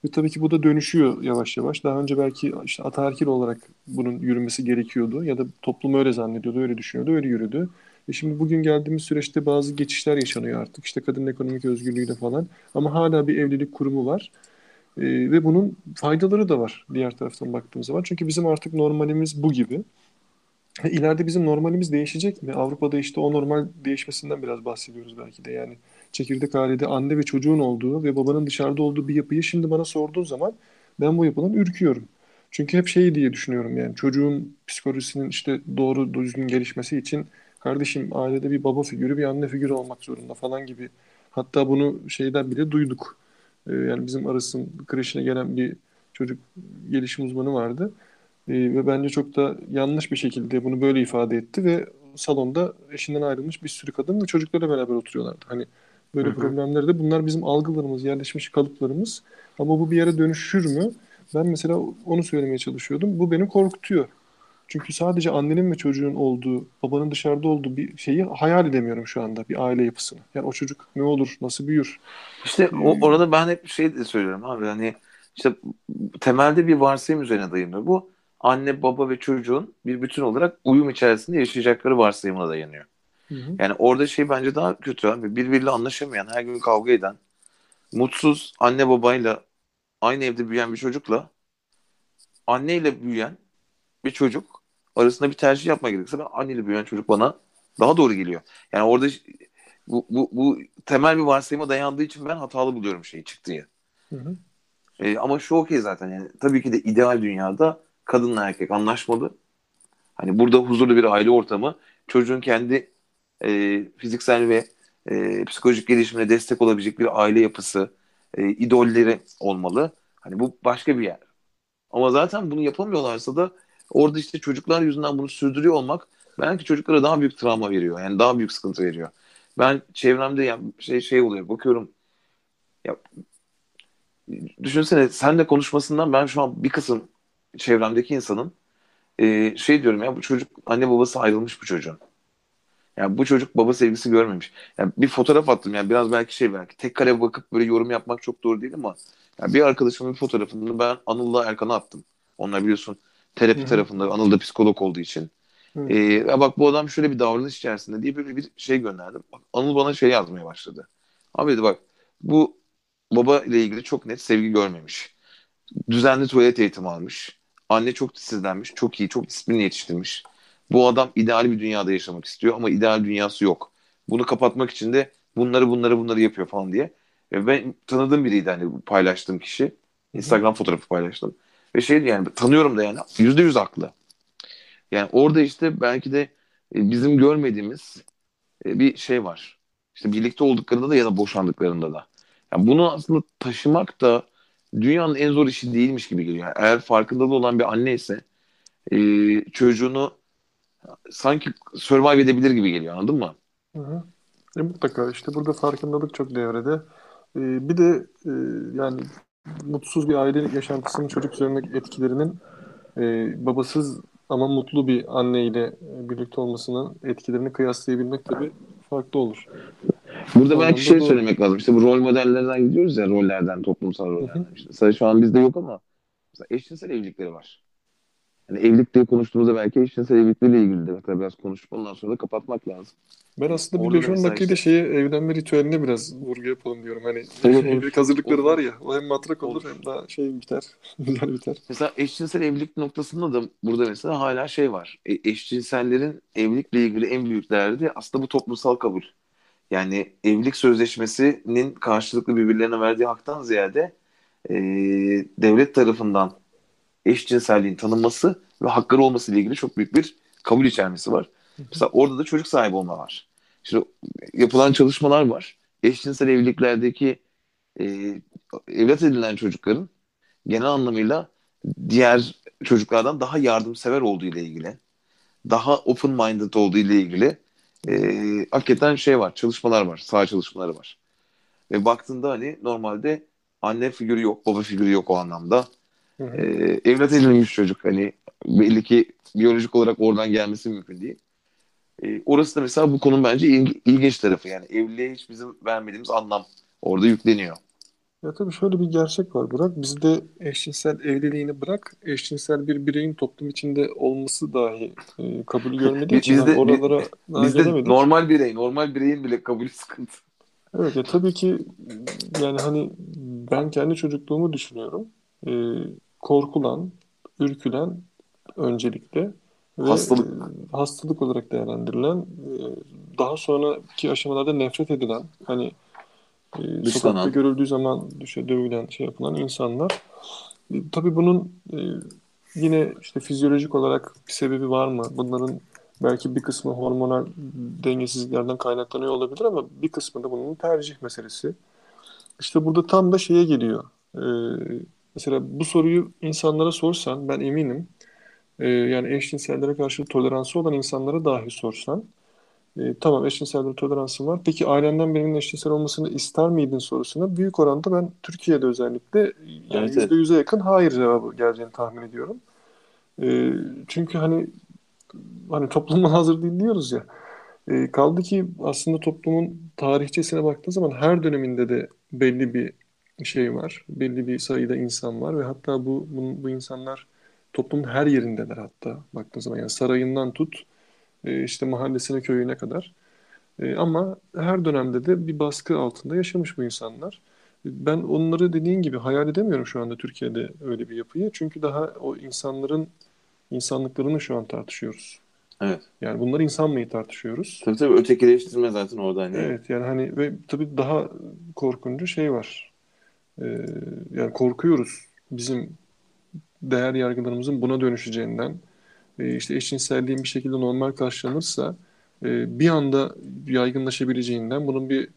Ve tabii ki bu da dönüşüyor yavaş yavaş. Daha önce belki işte ataerkil olarak bunun yürümesi gerekiyordu ya da toplum öyle zannediyordu, öyle düşünüyordu, öyle yürüdü. E şimdi bugün geldiğimiz süreçte bazı geçişler yaşanıyor artık. İşte kadın ekonomik özgürlüğü de falan. Ama hala bir evlilik kurumu var. E, ve bunun faydaları da var diğer taraftan baktığımız zaman. Çünkü bizim artık normalimiz bu gibi. E, ileride bizim normalimiz değişecek mi? Avrupa'da işte o normal değişmesinden biraz bahsediyoruz belki de. Yani çekirdek ailede anne ve çocuğun olduğu ve babanın dışarıda olduğu bir yapıyı şimdi bana sorduğun zaman ben bu yapıdan ürküyorum. Çünkü hep şey diye düşünüyorum yani çocuğun psikolojisinin işte doğru düzgün gelişmesi için kardeşim ailede bir baba figürü bir anne figürü olmak zorunda falan gibi. Hatta bunu şeyden bile duyduk. Ee, yani bizim arasın kreşine gelen bir çocuk gelişim uzmanı vardı. Ee, ve bence çok da yanlış bir şekilde bunu böyle ifade etti ve salonda eşinden ayrılmış bir sürü kadın ve çocuklarla beraber oturuyorlardı. Hani böyle Hı-hı. problemleri de bunlar bizim algılarımız, yerleşmiş kalıplarımız. Ama bu bir yere dönüşür mü? Ben mesela onu söylemeye çalışıyordum. Bu beni korkutuyor. Çünkü sadece annenin ve çocuğun olduğu, babanın dışarıda olduğu bir şeyi hayal edemiyorum şu anda bir aile yapısını. Yani o çocuk ne olur, nasıl büyür? İşte o, ee, orada ben hep şey de söylüyorum abi hani işte temelde bir varsayım üzerine dayanıyor. Bu anne, baba ve çocuğun bir bütün olarak uyum içerisinde yaşayacakları varsayımına dayanıyor. Hı hı. Yani orada şey bence daha kötü abi. Birbiriyle anlaşamayan, her gün kavga eden, mutsuz anne babayla aynı evde büyüyen bir çocukla anneyle büyüyen bir çocuk arasında bir tercih yapma gerekirse ben anneyle büyüyen çocuk bana daha doğru geliyor. Yani orada bu, bu, bu temel bir varsayıma dayandığı için ben hatalı buluyorum şeyi çıktığı. Hı hı. E, ama şu okey zaten yani tabii ki de ideal dünyada kadınla erkek anlaşmalı. Hani burada huzurlu bir aile ortamı çocuğun kendi e, fiziksel ve e, psikolojik gelişimine destek olabilecek bir aile yapısı, e, idolleri olmalı. Hani bu başka bir yer. Ama zaten bunu yapamıyorlarsa da orada işte çocuklar yüzünden bunu sürdürüyor olmak belki çocuklara daha büyük travma veriyor. Yani daha büyük sıkıntı veriyor. Ben çevremde yani şey şey oluyor. Bakıyorum Ya düşünsene senle konuşmasından ben şu an bir kısım çevremdeki insanın e, şey diyorum ya bu çocuk anne babası ayrılmış bu çocuğun. Yani bu çocuk baba sevgisi görmemiş. Yani bir fotoğraf attım yani biraz belki şey belki tek kare bakıp böyle yorum yapmak çok doğru değil ama yani bir arkadaşımın bir fotoğrafını ben Anıl'la Erkan'a attım. Onlar biliyorsun terapi Hı-hı. tarafında Anıl da psikolog olduğu için. Ee, ya bak bu adam şöyle bir davranış içerisinde diye böyle bir şey gönderdim. Bak, Anıl bana şey yazmaya başladı. Abi dedi bak bu baba ile ilgili çok net sevgi görmemiş. Düzenli tuvalet eğitimi almış. Anne çok titizlenmiş. Çok iyi, çok disiplinli yetiştirmiş. Bu adam ideal bir dünyada yaşamak istiyor ama ideal dünyası yok. Bunu kapatmak için de bunları bunları bunları yapıyor falan diye. Ve ben tanıdığım biriydi hani paylaştığım kişi. Instagram fotoğrafı paylaştım. Ve şeydi yani tanıyorum da yani yüzde yüz haklı. Yani orada işte belki de e, bizim görmediğimiz e, bir şey var. İşte birlikte olduklarında da ya da boşandıklarında da. Yani bunu aslında taşımak da dünyanın en zor işi değilmiş gibi geliyor. Yani eğer farkındalığı olan bir anne ise e, çocuğunu sanki survive edebilir gibi geliyor anladın mı? Hı hı. E, mutlaka işte burada farkındalık çok devrede. E, bir de e, yani mutsuz bir ailelik yaşantısının çocuk üzerindeki etkilerinin e, babasız ama mutlu bir anneyle birlikte olmasının etkilerini kıyaslayabilmek tabii farklı olur. Burada belki şey doğru. söylemek lazım. İşte bu rol modellerden gidiyoruz ya rollerden, toplumsal rollerden. İşte mesela şu an bizde yok ama mesela eşcinsel evlilikleri var. Yani evlilik diye konuştuğumuzda belki eşcinsel evlilikleriyle ilgili de mesela biraz konuşup ondan sonra da kapatmak lazım. Ben aslında bir 5-10 dakikada işte... şeye evlenme ritüeline biraz vurgu yapalım diyorum. Hani evet, evlilik hazırlıkları var ya o hem matrak olur, olur. hem daha şey biter. Güzel biter. Mesela eşcinsel evlilik noktasında da burada mesela hala şey var. E, eşcinsellerin evlilikle ilgili en büyük derdi aslında bu toplumsal kabul. Yani evlilik sözleşmesinin karşılıklı birbirlerine verdiği haktan ziyade e, devlet tarafından eşcinselliğin tanınması ve hakları olması ile ilgili çok büyük bir kabul içermesi var. Mesela orada da çocuk sahibi olma var. Şimdi yapılan çalışmalar var. Eşcinsel evliliklerdeki e, evlat edilen çocukların genel anlamıyla diğer çocuklardan daha yardımsever olduğu ile ilgili, daha open minded olduğu ile ilgili e, hakikaten şey var, çalışmalar var, sağ çalışmaları var. Ve baktığında hani normalde anne figürü yok, baba figürü yok o anlamda. Hı hı. E, evlat edilmiş çocuk hani belli ki biyolojik olarak oradan gelmesi mümkün değil. E, orası da mesela bu konunun bence il, ilginç tarafı. Yani evliliğe hiç bizim vermediğimiz anlam orada yükleniyor. Ya tabii şöyle bir gerçek var Burak. Bizde eşcinsel evliliğini bırak, eşcinsel bir bireyin toplum içinde olması dahi e, kabul görmediği için bizde, oralara bizde normal birey, normal bireyin bile kabul sıkıntı. Evet ya tabii ki yani hani ben kendi çocukluğumu düşünüyorum. E, korkulan, ürkülen öncelikle ve hastalık e, hastalık olarak değerlendirilen e, daha sonraki aşamalarda nefret edilen hani e, sokakta görüldüğü zaman düşe dövülen şey yapılan insanlar tabii bunun yine işte fizyolojik olarak bir sebebi var mı? Bunların belki bir kısmı hormonal dengesizliklerden kaynaklanıyor olabilir ama bir kısmı da bunun tercih meselesi. İşte burada tam da şeye geliyor. Ee, mesela bu soruyu insanlara sorsan ben eminim e, yani eşcinsellere karşı toleransı olan insanlara dahi sorsan e, tamam eşcinsellere toleransın var. Peki ailenden birinin eşcinsel olmasını ister miydin sorusuna büyük oranda ben Türkiye'de özellikle yani evet, %100'e yakın hayır cevabı geleceğini tahmin ediyorum. E, çünkü hani hani toplumdan hazır değil diyoruz ya. E, kaldı ki aslında toplumun tarihçesine baktığın zaman her döneminde de belli bir şey var. Belli bir sayıda insan var ve hatta bu bu, bu insanlar toplumun her yerindeler hatta baktığın zaman. Yani sarayından tut e, işte mahallesine köyüne kadar. E, ama her dönemde de bir baskı altında yaşamış bu insanlar. Ben onları dediğin gibi hayal edemiyorum şu anda Türkiye'de öyle bir yapıyı. Çünkü daha o insanların insanlıklarını şu an tartışıyoruz. Evet. Yani bunları insan mıyı tartışıyoruz? Tabii tabii ötekileştirme zaten orada. Hani. Evet yani hani ve tabii daha korkuncu şey var. Ee, yani korkuyoruz bizim değer yargılarımızın buna dönüşeceğinden e, işte eşcinselliğin bir şekilde normal karşılanırsa e, bir anda yaygınlaşabileceğinden bunun bir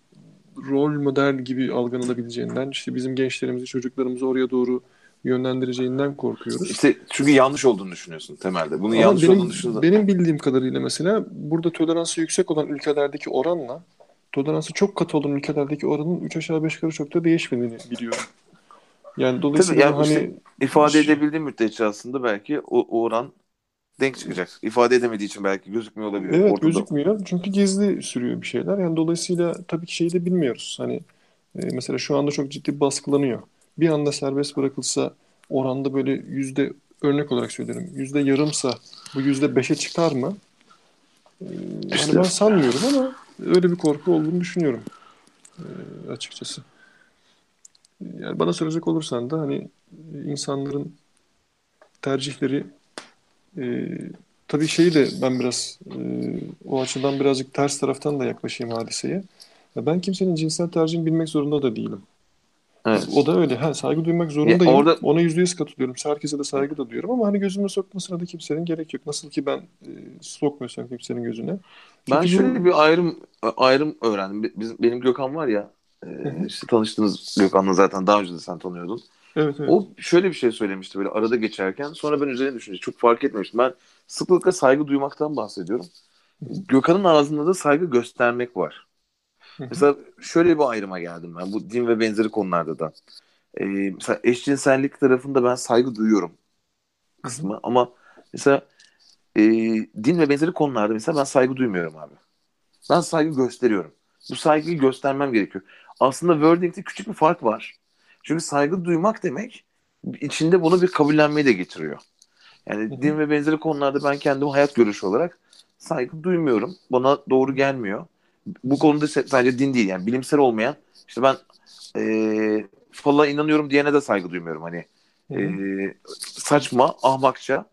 rol model gibi algılanabileceğinden işte bizim gençlerimizi çocuklarımızı oraya doğru yönlendireceğinden korkuyoruz. İşte çünkü yanlış olduğunu düşünüyorsun temelde. Bunun Ama yanlış benim, olduğunu düşünüyorsun. Benim bildiğim kadarıyla mesela burada toleransı yüksek olan ülkelerdeki oranla toleransı çok katı olan ülkelerdeki oranın 3 aşağı 5 yukarı çok da değişmediğini biliyorum. Yani dolayısıyla yani hani işte ifade Şu- edebildiği müddetçe aslında belki o, o oran denk çıkacak. İfade edemediği için belki gözükmüyor olabilir. Evet Ortada. gözükmüyor. Çünkü gizli sürüyor bir şeyler. Yani dolayısıyla tabii ki şeyi de bilmiyoruz. Hani e, mesela şu anda çok ciddi baskılanıyor. Bir anda serbest bırakılsa oranda böyle yüzde örnek olarak söylerim. Yüzde yarımsa bu yüzde beşe çıkar mı? E, İşte. Hani ben sanmıyorum ama öyle bir korku olduğunu düşünüyorum e, açıkçası. Yani bana soracak olursan da hani insanların tercihleri e, tabii şeyi de ben biraz e, o açıdan birazcık ters taraftan da yaklaşayım hadiseye. Ya Ben kimsenin cinsel tercihini bilmek zorunda da değilim. Evet. O da öyle. Ha, saygı duymak zorundayım. Ya orada- Ona yüzde yüz katılıyorum. Herkese de saygı da duyuyorum ama hani gözüme sokmasına da kimsenin gerek yok. Nasıl ki ben e, sokmuyorsam kimsenin gözüne. Ben Çünkü bu- şöyle bir ayrım ayrım öğrendim. Bizim, benim Gökhan var ya e, işte tanıştığınız Gökhan'la zaten daha önce de sen tanıyordun. Evet evet. O şöyle bir şey söylemişti böyle arada geçerken. Sonra ben üzerine düşünce çok fark etmemiştim. Ben sıklıkla saygı duymaktan bahsediyorum. Gökhan'ın ağzında da saygı göstermek var. Mesela şöyle bir ayrıma geldim ben bu din ve benzeri konularda da. Ee, mesela eşcinsellik tarafında ben saygı duyuyorum kısmı ama mesela e, din ve benzeri konularda mesela ben saygı duymuyorum abi. Ben saygı gösteriyorum. Bu saygıyı göstermem gerekiyor. Aslında wording'de küçük bir fark var. Çünkü saygı duymak demek içinde bunu bir kabullenmeyi de getiriyor. Yani Hı hı. din ve benzeri konularda ben kendimi hayat görüşü olarak saygı duymuyorum. Bana doğru gelmiyor. Bu konuda sadece din değil yani bilimsel olmayan işte ben e, fala inanıyorum diyene de saygı duymuyorum. Hani e, saçma, ahmakça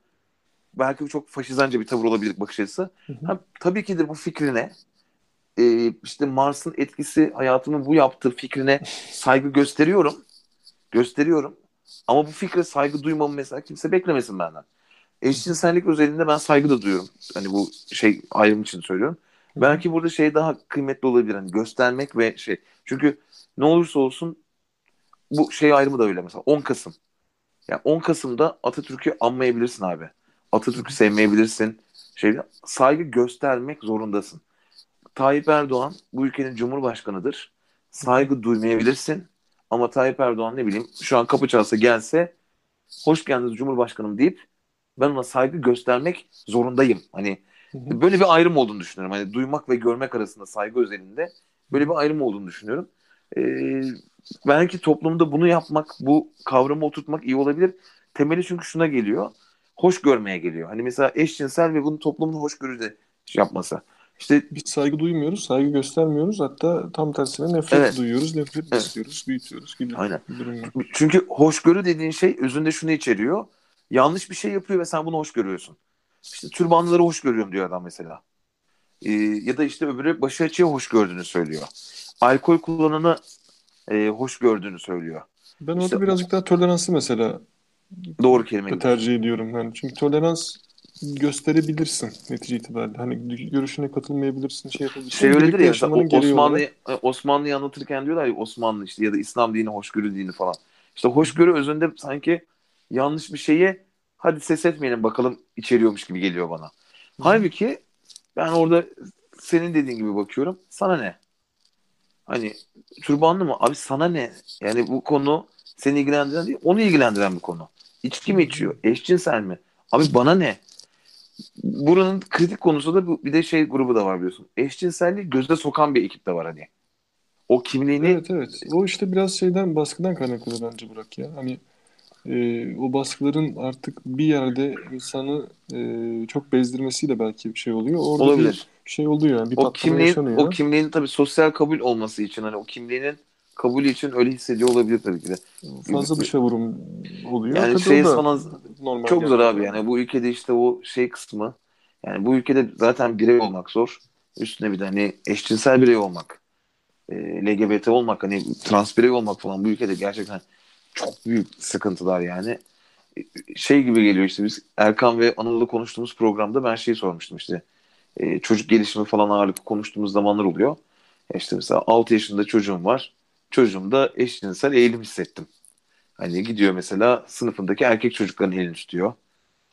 belki çok faşizanca bir tavır olabilir bakış açısı. Hı hı. Ha, tabii ki de bu fikrine e, işte Mars'ın etkisi hayatımı bu yaptığı fikrine saygı gösteriyorum. Gösteriyorum. Ama bu fikre saygı duymamı mesela kimse beklemesin benden. Eşcinsellik özelinde ben saygı da duyuyorum. Hani bu şey ayrım için söylüyorum. Hı. Belki burada şey daha kıymetli olabilir. Hani göstermek ve şey. Çünkü ne olursa olsun bu şey ayrımı da öyle mesela. 10 Kasım. Ya 10 Kasım'da Atatürk'ü anmayabilirsin abi. Atatürk'ü sevmeyebilirsin. Şey, saygı göstermek zorundasın. Tayyip Erdoğan bu ülkenin cumhurbaşkanıdır. Saygı duymayabilirsin. Ama Tayyip Erdoğan ne bileyim şu an kapı çalsa gelse hoş geldiniz Cumhurbaşkanım deyip ben ona saygı göstermek zorundayım. Hani böyle bir ayrım olduğunu düşünüyorum. Hani duymak ve görmek arasında saygı özelinde böyle bir ayrım olduğunu düşünüyorum. Ee, belki toplumda bunu yapmak, bu kavramı oturtmak iyi olabilir. Temeli çünkü şuna geliyor. Hoş görmeye geliyor. Hani mesela eşcinsel ve bunu toplumun hoşgörüde yapması. İşte Biz saygı duymuyoruz, saygı göstermiyoruz. Hatta tam tersine nefret Evet. duyuyoruz, nefret Evet. istiyoruz, büyütüyoruz gibi Aynen. bir. Çünkü hoşgörü dediğin şey özünde şunu içeriyor. Yanlış bir şey yapıyor ve sen bunu hoş görüyorsun. İşte türbanları hoş görüyorum diyor adam mesela. Ee, ya da işte öbürü başı açıya hoş gördüğünü söylüyor. Alkol kullananı e, hoş gördüğünü söylüyor. Ben orada İşte- birazcık daha toleranslı mesela Doğru kelime. tercih ediyorum. Yani çünkü tolerans gösterebilirsin netice itibariyle. Hani görüşüne katılmayabilirsin, şey yapabilirsin. Şey öyledir ya Osmanlı olarak. Osmanlı'yı anlatırken diyorlar ya Osmanlı işte ya da İslam dini hoşgörü dini falan. İşte hoşgörü özünde sanki yanlış bir şeye hadi ses etmeyelim bakalım içeriyormuş gibi geliyor bana. Halbuki ben orada senin dediğin gibi bakıyorum. Sana ne? Hani türbanlı mı? Abi sana ne? Yani bu konu seni ilgilendiren değil, onu ilgilendiren bir konu. İçki mi içiyor? Eşcinsel mi? Abi bana ne? Buranın kritik konusu da bu, bir de şey grubu da var biliyorsun. Eşcinselliği gözde sokan bir ekip de var hani. O kimliğini Evet evet. O işte biraz şeyden baskıdan kaynaklı bence Burak ya. Hani e, o baskıların artık bir yerde insanı e, çok bezdirmesiyle belki bir şey oluyor. Orada olabilir. bir şey oluyor yani. Bir O kimliğin yaşanıyor. o kimliğin tabii sosyal kabul olması için hani o kimliğinin kabulü için öyle hissediyor olabilir tabii ki de. Fazla dışa vurum oluyor. Yani şey sana normal çok zor abi yani bu ülkede işte o şey kısmı yani bu ülkede zaten birey olmak zor. Üstüne bir de hani eşcinsel birey olmak, e, LGBT olmak, hani trans birey olmak falan bu ülkede gerçekten çok büyük sıkıntılar yani. E, Şey gibi geliyor işte biz Erkan ve Anıl'la konuştuğumuz programda ben şeyi sormuştum işte e, çocuk gelişimi falan ağırlıklı konuştuğumuz zamanlar oluyor. İşte mesela 6 yaşında çocuğum var. Çocuğumda eşcinsel eğilim hissettim. Hani gidiyor mesela sınıfındaki erkek çocukların elini tutuyor.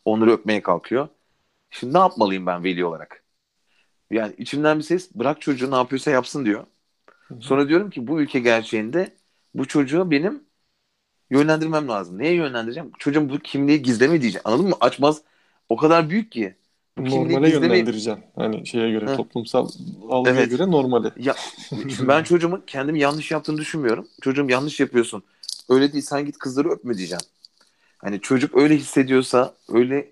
Onları öpmeye kalkıyor. Şimdi ne yapmalıyım ben veli olarak? Yani içimden bir ses bırak çocuğu ne yapıyorsa yapsın diyor. Sonra diyorum ki bu ülke gerçeğinde bu çocuğu benim yönlendirmem lazım. Neye yönlendireceğim? Çocuğun bu kimliği gizleme diyeceğim. Anladın mı? Açmaz. O kadar büyük ki. Normale gizleme... yönlendireceksin. Hani şeye göre, Hı. toplumsal algıya Evet. göre normale. Ya, şimdi ben çocuğumun kendimi yanlış yaptığını düşünmüyorum. Çocuğum yanlış yapıyorsun. Öyle değil sen git kızları öpme diyeceğim. Hani çocuk öyle hissediyorsa, öyle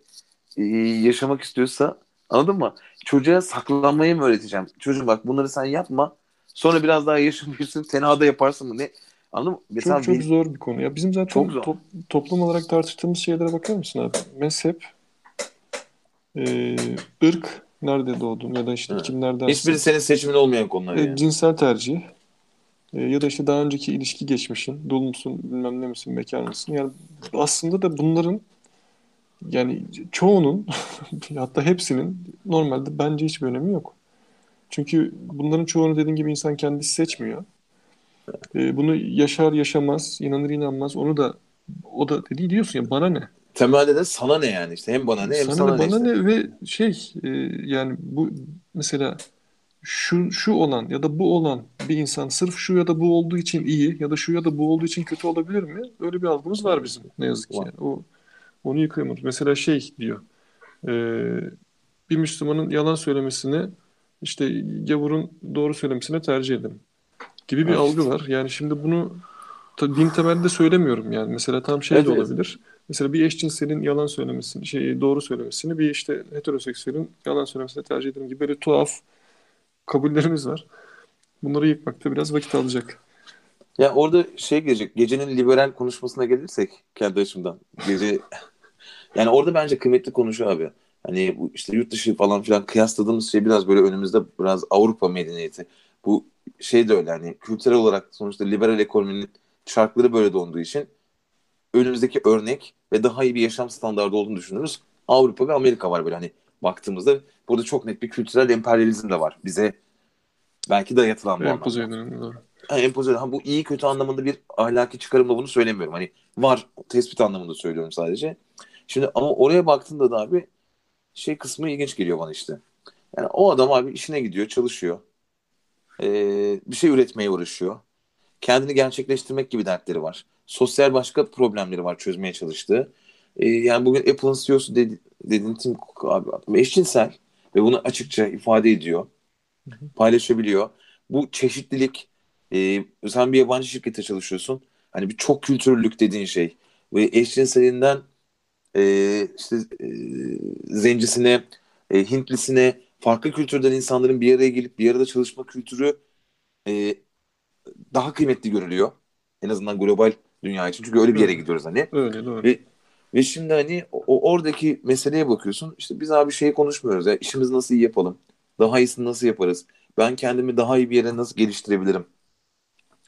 e, yaşamak istiyorsa anladın mı? Çocuğa saklanmayı mı öğreteceğim? Çocuğum bak bunları sen yapma. Sonra biraz daha yaşamışsın tenhada yaparsın mı? Ne? Anladın mı? Mesela Çok çok bir- zor bir konu. Ya bizim zaten Çok zor. top- toplum olarak tartıştığımız şeylere bakar mısın abi? Mezhep, e, ırk, nerede doğdun ya da işte Evet. kimlerden hiçbiri senin seçimin olmayan konular E, yani. cinsel tercih e, ya da işte daha önceki ilişki geçmişin, dul musun, bilmem ne misin, bekar mısın? Yani aslında da bunların yani çoğunun hatta hepsinin normalde bence hiçbir önemi yok. Çünkü bunların çoğunu dediğin gibi insan kendisi seçmiyor. E, bunu yaşar yaşamaz, inanır inanmaz onu da o da dediği diyorsun ya bana ne? Temelde de sana ne yani işte hem bana ne hem Sana sana, ne bana ne işte. ne ve şey e, yani bu mesela şu şu olan ya da bu olan bir insan sırf şu ya da bu olduğu için iyi ya da şu ya da bu olduğu için kötü olabilir mi? Öyle bir algımız var bizim ne yazık ki. Var. O onu yıkayamıyoruz. Mesela şey diyor. e, bir Müslümanın yalan söylemesini işte gavurun doğru söylemesine tercih ederim gibi bir Evet. algı var. Yani şimdi bunu ta- din temelinde söylemiyorum yani. Mesela tam şey Evet, de evet. Mesela bir eşcinselin yalan söylemesini, şey doğru söylemesini bir işte heteroseksüelin yalan söylemesini tercih ederim gibi böyle tuhaf kabullerimiz var. Bunları yıkmakta biraz vakit alacak. Ya orada şey gelecek. Gecenin liberal konuşmasına gelirsek kendi açımdan. Gece yani orada bence kıymetli konuşuyor abi. Hani bu işte yurt dışı falan filan kıyasladığımız şey biraz böyle önümüzde biraz Avrupa medeniyeti. Bu şey de öyle hani kültürel olarak sonuçta liberal ekonominin şartları böyle donduğu için önümüzdeki örnek ve daha iyi bir yaşam standardı olduğunu düşünürüz. Avrupa ve Amerika var böyle hani baktığımızda burada çok net bir kültürel emperyalizm de var. Bize belki dayatılan bu Empoze edilen, doğru. Empoze ha, bu iyi kötü anlamında bir ahlaki çıkarımla bunu söylemiyorum. Hani var tespit anlamında söylüyorum sadece. Şimdi ama oraya baktığında da abi şey kısmı ilginç geliyor bana işte. Yani o adam abi işine gidiyor, çalışıyor. Ee, bir şey üretmeye uğraşıyor. Kendini gerçekleştirmek gibi dertleri var. Sosyal başka problemleri var çözmeye çalıştığı. Ee, yani bugün Apple'ın CEO'su dedi, dediğin Tim Cook abi eşcinsel ve bunu açıkça ifade ediyor. Paylaşabiliyor. Bu çeşitlilik e, sen bir yabancı şirkette çalışıyorsun. Hani bir çok kültürlülük dediğin şey ve eşcinselinden e, işte e, zencisine, e, Hintlisine, farklı kültürden insanların bir araya gelip bir arada çalışma kültürü e, daha kıymetli görülüyor. En azından global dünya için. Çünkü öyle bir yere gidiyoruz hani. Öyle doğru. Ve ve şimdi hani o, oradaki meseleye bakıyorsun. İşte biz abi şeyi konuşmuyoruz ya. İşimizi nasıl iyi yapalım? Daha iyisini nasıl yaparız? Ben kendimi daha iyi bir yere nasıl geliştirebilirim?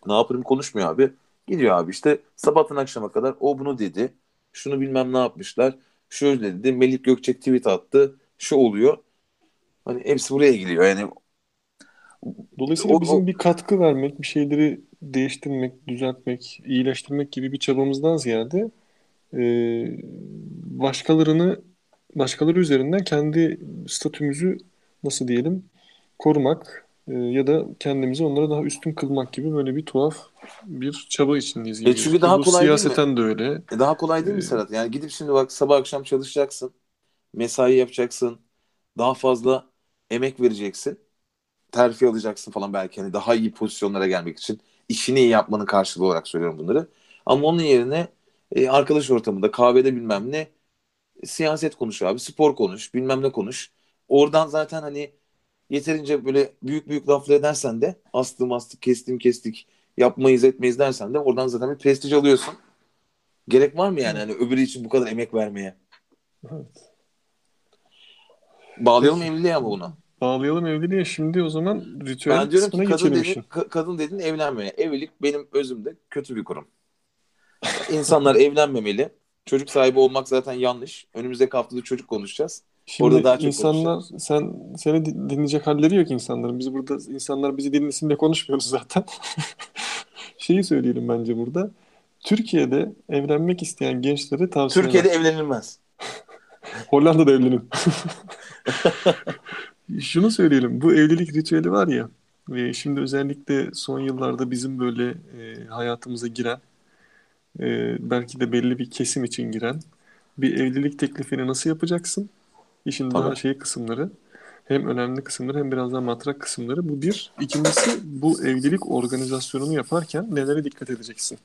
Ne yaparım konuşmuyor abi. Gidiyor abi işte sabahtan akşama kadar o bunu dedi. Şunu bilmem ne yapmışlar. Şöyle dedi. Melik Gökçek tweet attı. Şu oluyor. Hani hepsi buraya gidiyor. Yani Dolayısıyla O- bizim o- bir katkı vermek, bir şeyleri değiştirmek, düzeltmek, iyileştirmek gibi bir çabamızdan ziyade e, başkalarını başkaları üzerinden kendi statümüzü nasıl diyelim korumak e, ya da kendimizi onlara daha üstün kılmak gibi böyle bir tuhaf bir çaba içindeyiz E çünkü daha Bu kolay değil mi? siyaseten de öyle. E daha kolay değil mi Ee, Serhat? Yani gidip şimdi bak sabah akşam çalışacaksın. Mesai yapacaksın. Daha fazla emek vereceksin. Terfi alacaksın falan belki hani daha iyi pozisyonlara gelmek için. işini iyi yapmanın karşılığı olarak söylüyorum bunları. Ama onun yerine e, arkadaş ortamında kahvede bilmem ne siyaset konuş abi. Spor konuş. Bilmem ne konuş. Oradan zaten hani yeterince böyle büyük büyük laflar edersen de astım astık kestim kestik yapmayız etmeyiz dersen de oradan zaten bir prestij alıyorsun. Gerek var mı yani hani öbürü için bu kadar emek vermeye? Evet. Bağlayalım evliliğe ama buna. Bağlayalım evliliğe şimdi o zaman ritüel Ben diyorum ki kadın dedin, kadın dedin evlenmeye. Evlilik benim özümde kötü bir kurum. İnsanlar evlenmemeli. Çocuk sahibi olmak zaten yanlış. Önümüzdeki haftada çocuk konuşacağız. Şimdi Orada daha çok insanlar sen seni di- dinleyecek halleri yok insanların. Biz burada insanlar bizi dinlesin diye konuşmuyoruz zaten. Şeyi söyleyelim bence burada. Türkiye'de evlenmek isteyen gençlere tavsiye Türkiye'de evlenilmez. Hollanda'da evlenin. Şunu söyleyelim. Bu evlilik ritüeli var ya. Ve şimdi özellikle son yıllarda bizim böyle e, hayatımıza giren, e, belki de belli bir kesim için giren bir evlilik teklifini nasıl yapacaksın? İşin daha Tabii. şey kısımları, hem önemli kısımları hem biraz daha matrak kısımları. Bu bir. İkincisi bu evlilik organizasyonunu yaparken nelere dikkat edeceksin?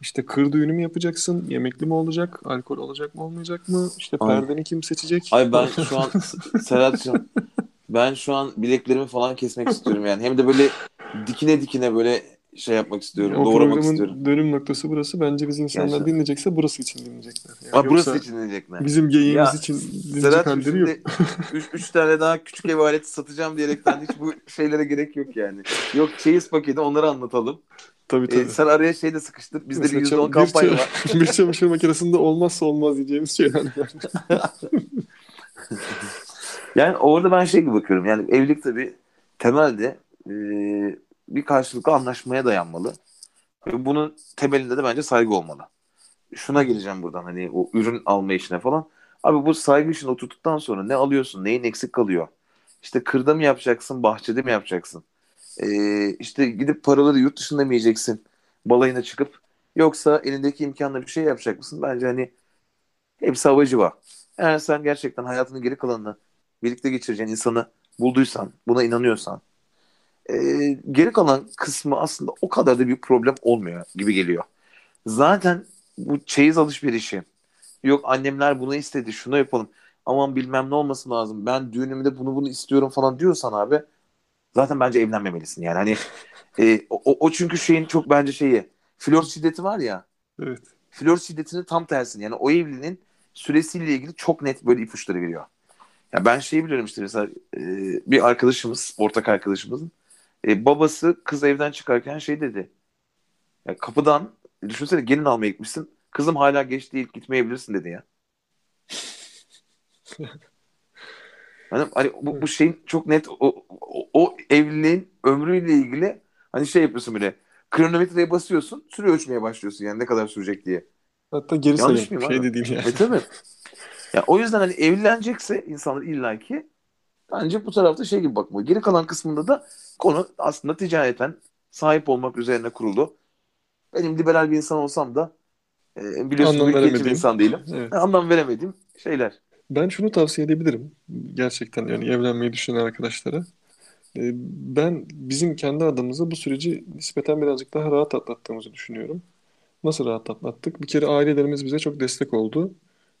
İşte kır düğünü mü yapacaksın? Yemekli mi olacak? Alkol olacak mı olmayacak mı? İşte Ay. perdeni kim seçecek? Ay ben şu an Serhat'cığım ben şu an bileklerimi falan kesmek istiyorum yani. Hem de böyle dikine dikine böyle şey yapmak istiyorum. O doğramak istiyorum. dönüm noktası burası. Bence biz insanlar Gerçekten. dinleyecekse burası için dinleyecekler. Yani Ama burası için dinleyecekler. bizim geyiğimiz Ya, için dinleyecek halleri yok. 3 üç tane daha küçük ev aleti satacağım diyerekten hiç bu şeylere gerek yok yani. Yok çeyiz paketi onları anlatalım. Tabii tabii. Ee, sen araya şey de sıkıştır. Bizde bir Mesela %10 çam- kampanya bir, var. bir çamaşır makinesinde olmazsa olmaz diyeceğimiz şeyler. Yani orada ben şey gibi bakıyorum. Yani evlilik tabii temelde e, bir karşılıklı anlaşmaya dayanmalı. Ve bunun temelinde de bence saygı olmalı. Şuna geleceğim buradan hani o ürün alma işine falan. Abi bu saygı işini oturttuktan sonra ne alıyorsun? Neyin eksik kalıyor? İşte kırda mı yapacaksın? Bahçede mi yapacaksın? Ee, işte gidip paraları yurt dışında mı yiyeceksin? Balayına çıkıp yoksa elindeki imkanla bir şey yapacak mısın? Bence hani hepsi havacı var. Eğer sen gerçekten hayatının geri kalanını birlikte geçireceğin insanı bulduysan, buna inanıyorsan e, geri kalan kısmı aslında o kadar da büyük problem olmuyor gibi geliyor. Zaten bu çeyiz alışverişi yok annemler bunu istedi şunu yapalım aman bilmem ne olması lazım ben düğünümde bunu bunu istiyorum falan diyorsan abi zaten bence evlenmemelisin yani hani e, o, o çünkü şeyin çok bence şeyi flört şiddeti var ya evet. flört şiddetinin tam tersini yani o evliliğin süresiyle ilgili çok net böyle ipuçları veriyor. Ya ben şeyi biliyorum işte mesela e, bir arkadaşımız, ortak arkadaşımızın e, babası kız evden çıkarken şey dedi. Ya kapıdan düşünsene gelin almaya gitmişsin. Kızım hala geç değil gitmeyebilirsin dedi ya. Hani, hani bu, bu şeyin çok net o, o, o evliliğin ömrüyle ilgili hani şey yapıyorsun böyle kronometreye basıyorsun süre ölçmeye başlıyorsun yani ne kadar sürecek diye. Hatta geri mıyım Şey abi? dediğim yani. E tabii. Ya o yüzden hani evlenecekse insanlar illaki bence bu tarafta şey gibi bakmalı. Geri kalan kısmında da konu aslında ticareten sahip olmak üzerine kurulu. Benim liberal bir insan olsam da e, biliyorsun mülkiyetçi bir insan değilim. Evet. Anlam veremediğim şeyler. Ben şunu tavsiye edebilirim. Gerçekten yani evlenmeyi düşünen arkadaşlara. Ee, Ben bizim kendi adımıza bu süreci nispeten birazcık daha rahat atlattığımızı düşünüyorum. Nasıl rahat atlattık? Bir kere ailelerimiz bize çok destek oldu.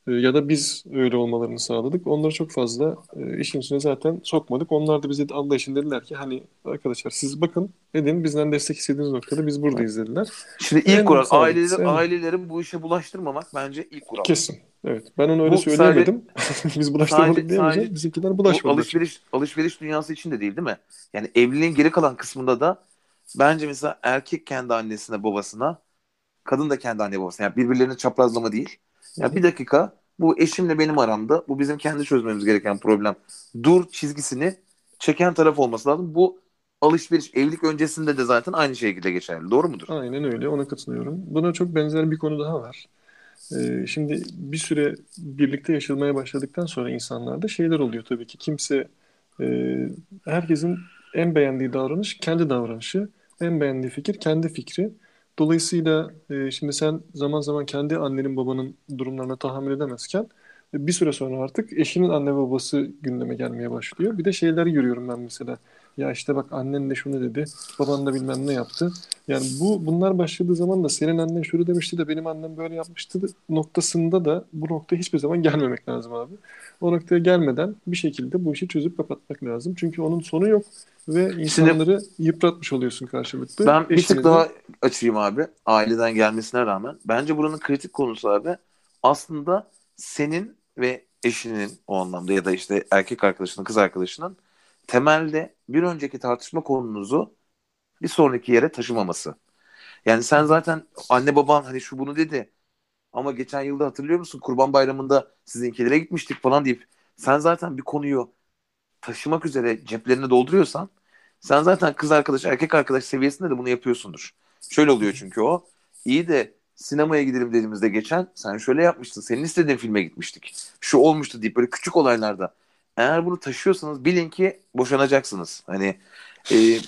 Ee, Ya da biz öyle olmalarını sağladık. Onları çok fazla e, işin içine zaten sokmadık. Onlar da bize anlayışın dediler ki hani arkadaşlar siz bakın edin bizden destek istediğiniz noktada biz buradayız dediler. Şimdi ilk En kural aileler, en- ailelerin bu işe bulaştırmamak bence ilk kural. Kesin. Evet. Ben onu öyle Bu söyleyemedim. Biz bulaştırmadık sadece- sadece- Bizimkiler Bu bulaşmadılar. alışveriş alışveriş dünyası için de değil değil mi? Yani evliliğin geri kalan kısmında da bence mesela erkek kendi annesine babasına kadın da kendi anne babasına yani birbirlerini çaprazlama değil. Ya bir dakika bu eşimle benim aramda bu bizim kendi çözmemiz gereken problem. Dur çizgisini çeken taraf olması lazım. Bu alışveriş evlilik öncesinde de zaten aynı şekilde geçerli. Doğru mudur? Aynen öyle. Ona katılıyorum. Buna çok benzer bir konu daha var. Ee, şimdi bir süre birlikte yaşamaya başladıktan sonra insanlarda şeyler oluyor tabii ki. Kimse e, herkesin en beğendiği davranış kendi davranışı, en beğendiği fikir kendi fikri. Dolayısıyla e, şimdi sen zaman zaman kendi annenin babanın durumlarına tahammül edemezken bir süre sonra artık eşinin anne babası gündeme gelmeye başlıyor. Bir de şeyler görüyorum ben mesela. Ya işte bak annen de şunu dedi, baban da bilmem ne yaptı. Yani bu bunlar başladığı zaman da senin annen şunu demişti de benim annem böyle yapmıştı da noktasında da bu noktaya hiçbir zaman gelmemek lazım abi. O noktaya gelmeden bir şekilde bu işi çözüp kapatmak lazım. Çünkü onun sonu yok ve insanları yıpratmış oluyorsun karşılıklı. Ben bir tık de- daha açayım abi. Aileden gelmesine rağmen. Bence buranın kritik konusu abi aslında senin ve eşinin o anlamda ya da işte erkek arkadaşının, kız arkadaşının temelde bir önceki tartışma konunuzu bir sonraki yere taşımaması. Yani sen zaten anne baban hani şu bunu dedi ama geçen yılda hatırlıyor musun Kurban Bayramı'nda sizinkilere gitmiştik falan deyip sen zaten bir konuyu taşımak üzere ceplerine dolduruyorsan sen zaten kız arkadaş erkek arkadaş seviyesinde de bunu yapıyorsundur. Şöyle oluyor çünkü o. İyi de sinemaya gidelim dediğimizde geçen sen şöyle yapmıştın. Senin istediğin filme gitmiştik. Şu olmuştu deyip böyle küçük olaylarda eğer bunu taşıyorsanız bilin ki boşanacaksınız. Hani e, e,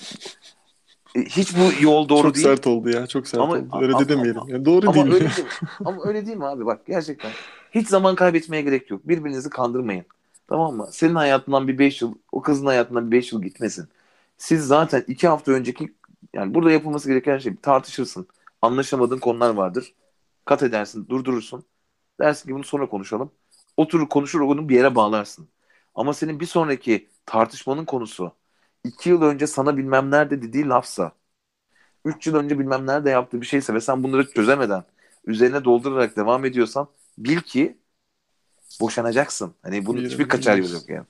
hiç bu yol doğru çok değil. sert oldu ya. Çok sert Ama- oldu. Öyle ama- de demeyelim. Yani doğru Ama değil. öyle değil? Ama öyle değil mi abi? Bak gerçekten. Hiç zaman kaybetmeye gerek yok. Birbirinizi kandırmayın. Tamam mı? Senin hayatından bir 5 yıl, o kızın hayatından bir 5 yıl gitmesin. Siz zaten 2 hafta önceki yani burada yapılması gereken şey tartışırsın. Anlaşamadığın konular vardır. Kat edersin, durdurursun. Dersin ki bunu sonra konuşalım. Oturur konuşur onu bir yere bağlarsın. Ama senin bir sonraki tartışmanın konusu 2 yıl önce sana bilmem nerede dediği lafsa 3 yıl önce bilmem nerede yaptığı bir şeyse ve sen bunları çözemeden üzerine doldurarak devam ediyorsan bil ki boşanacaksın. Hani bunun Bir- hiçbir kaçar yolu yok yani.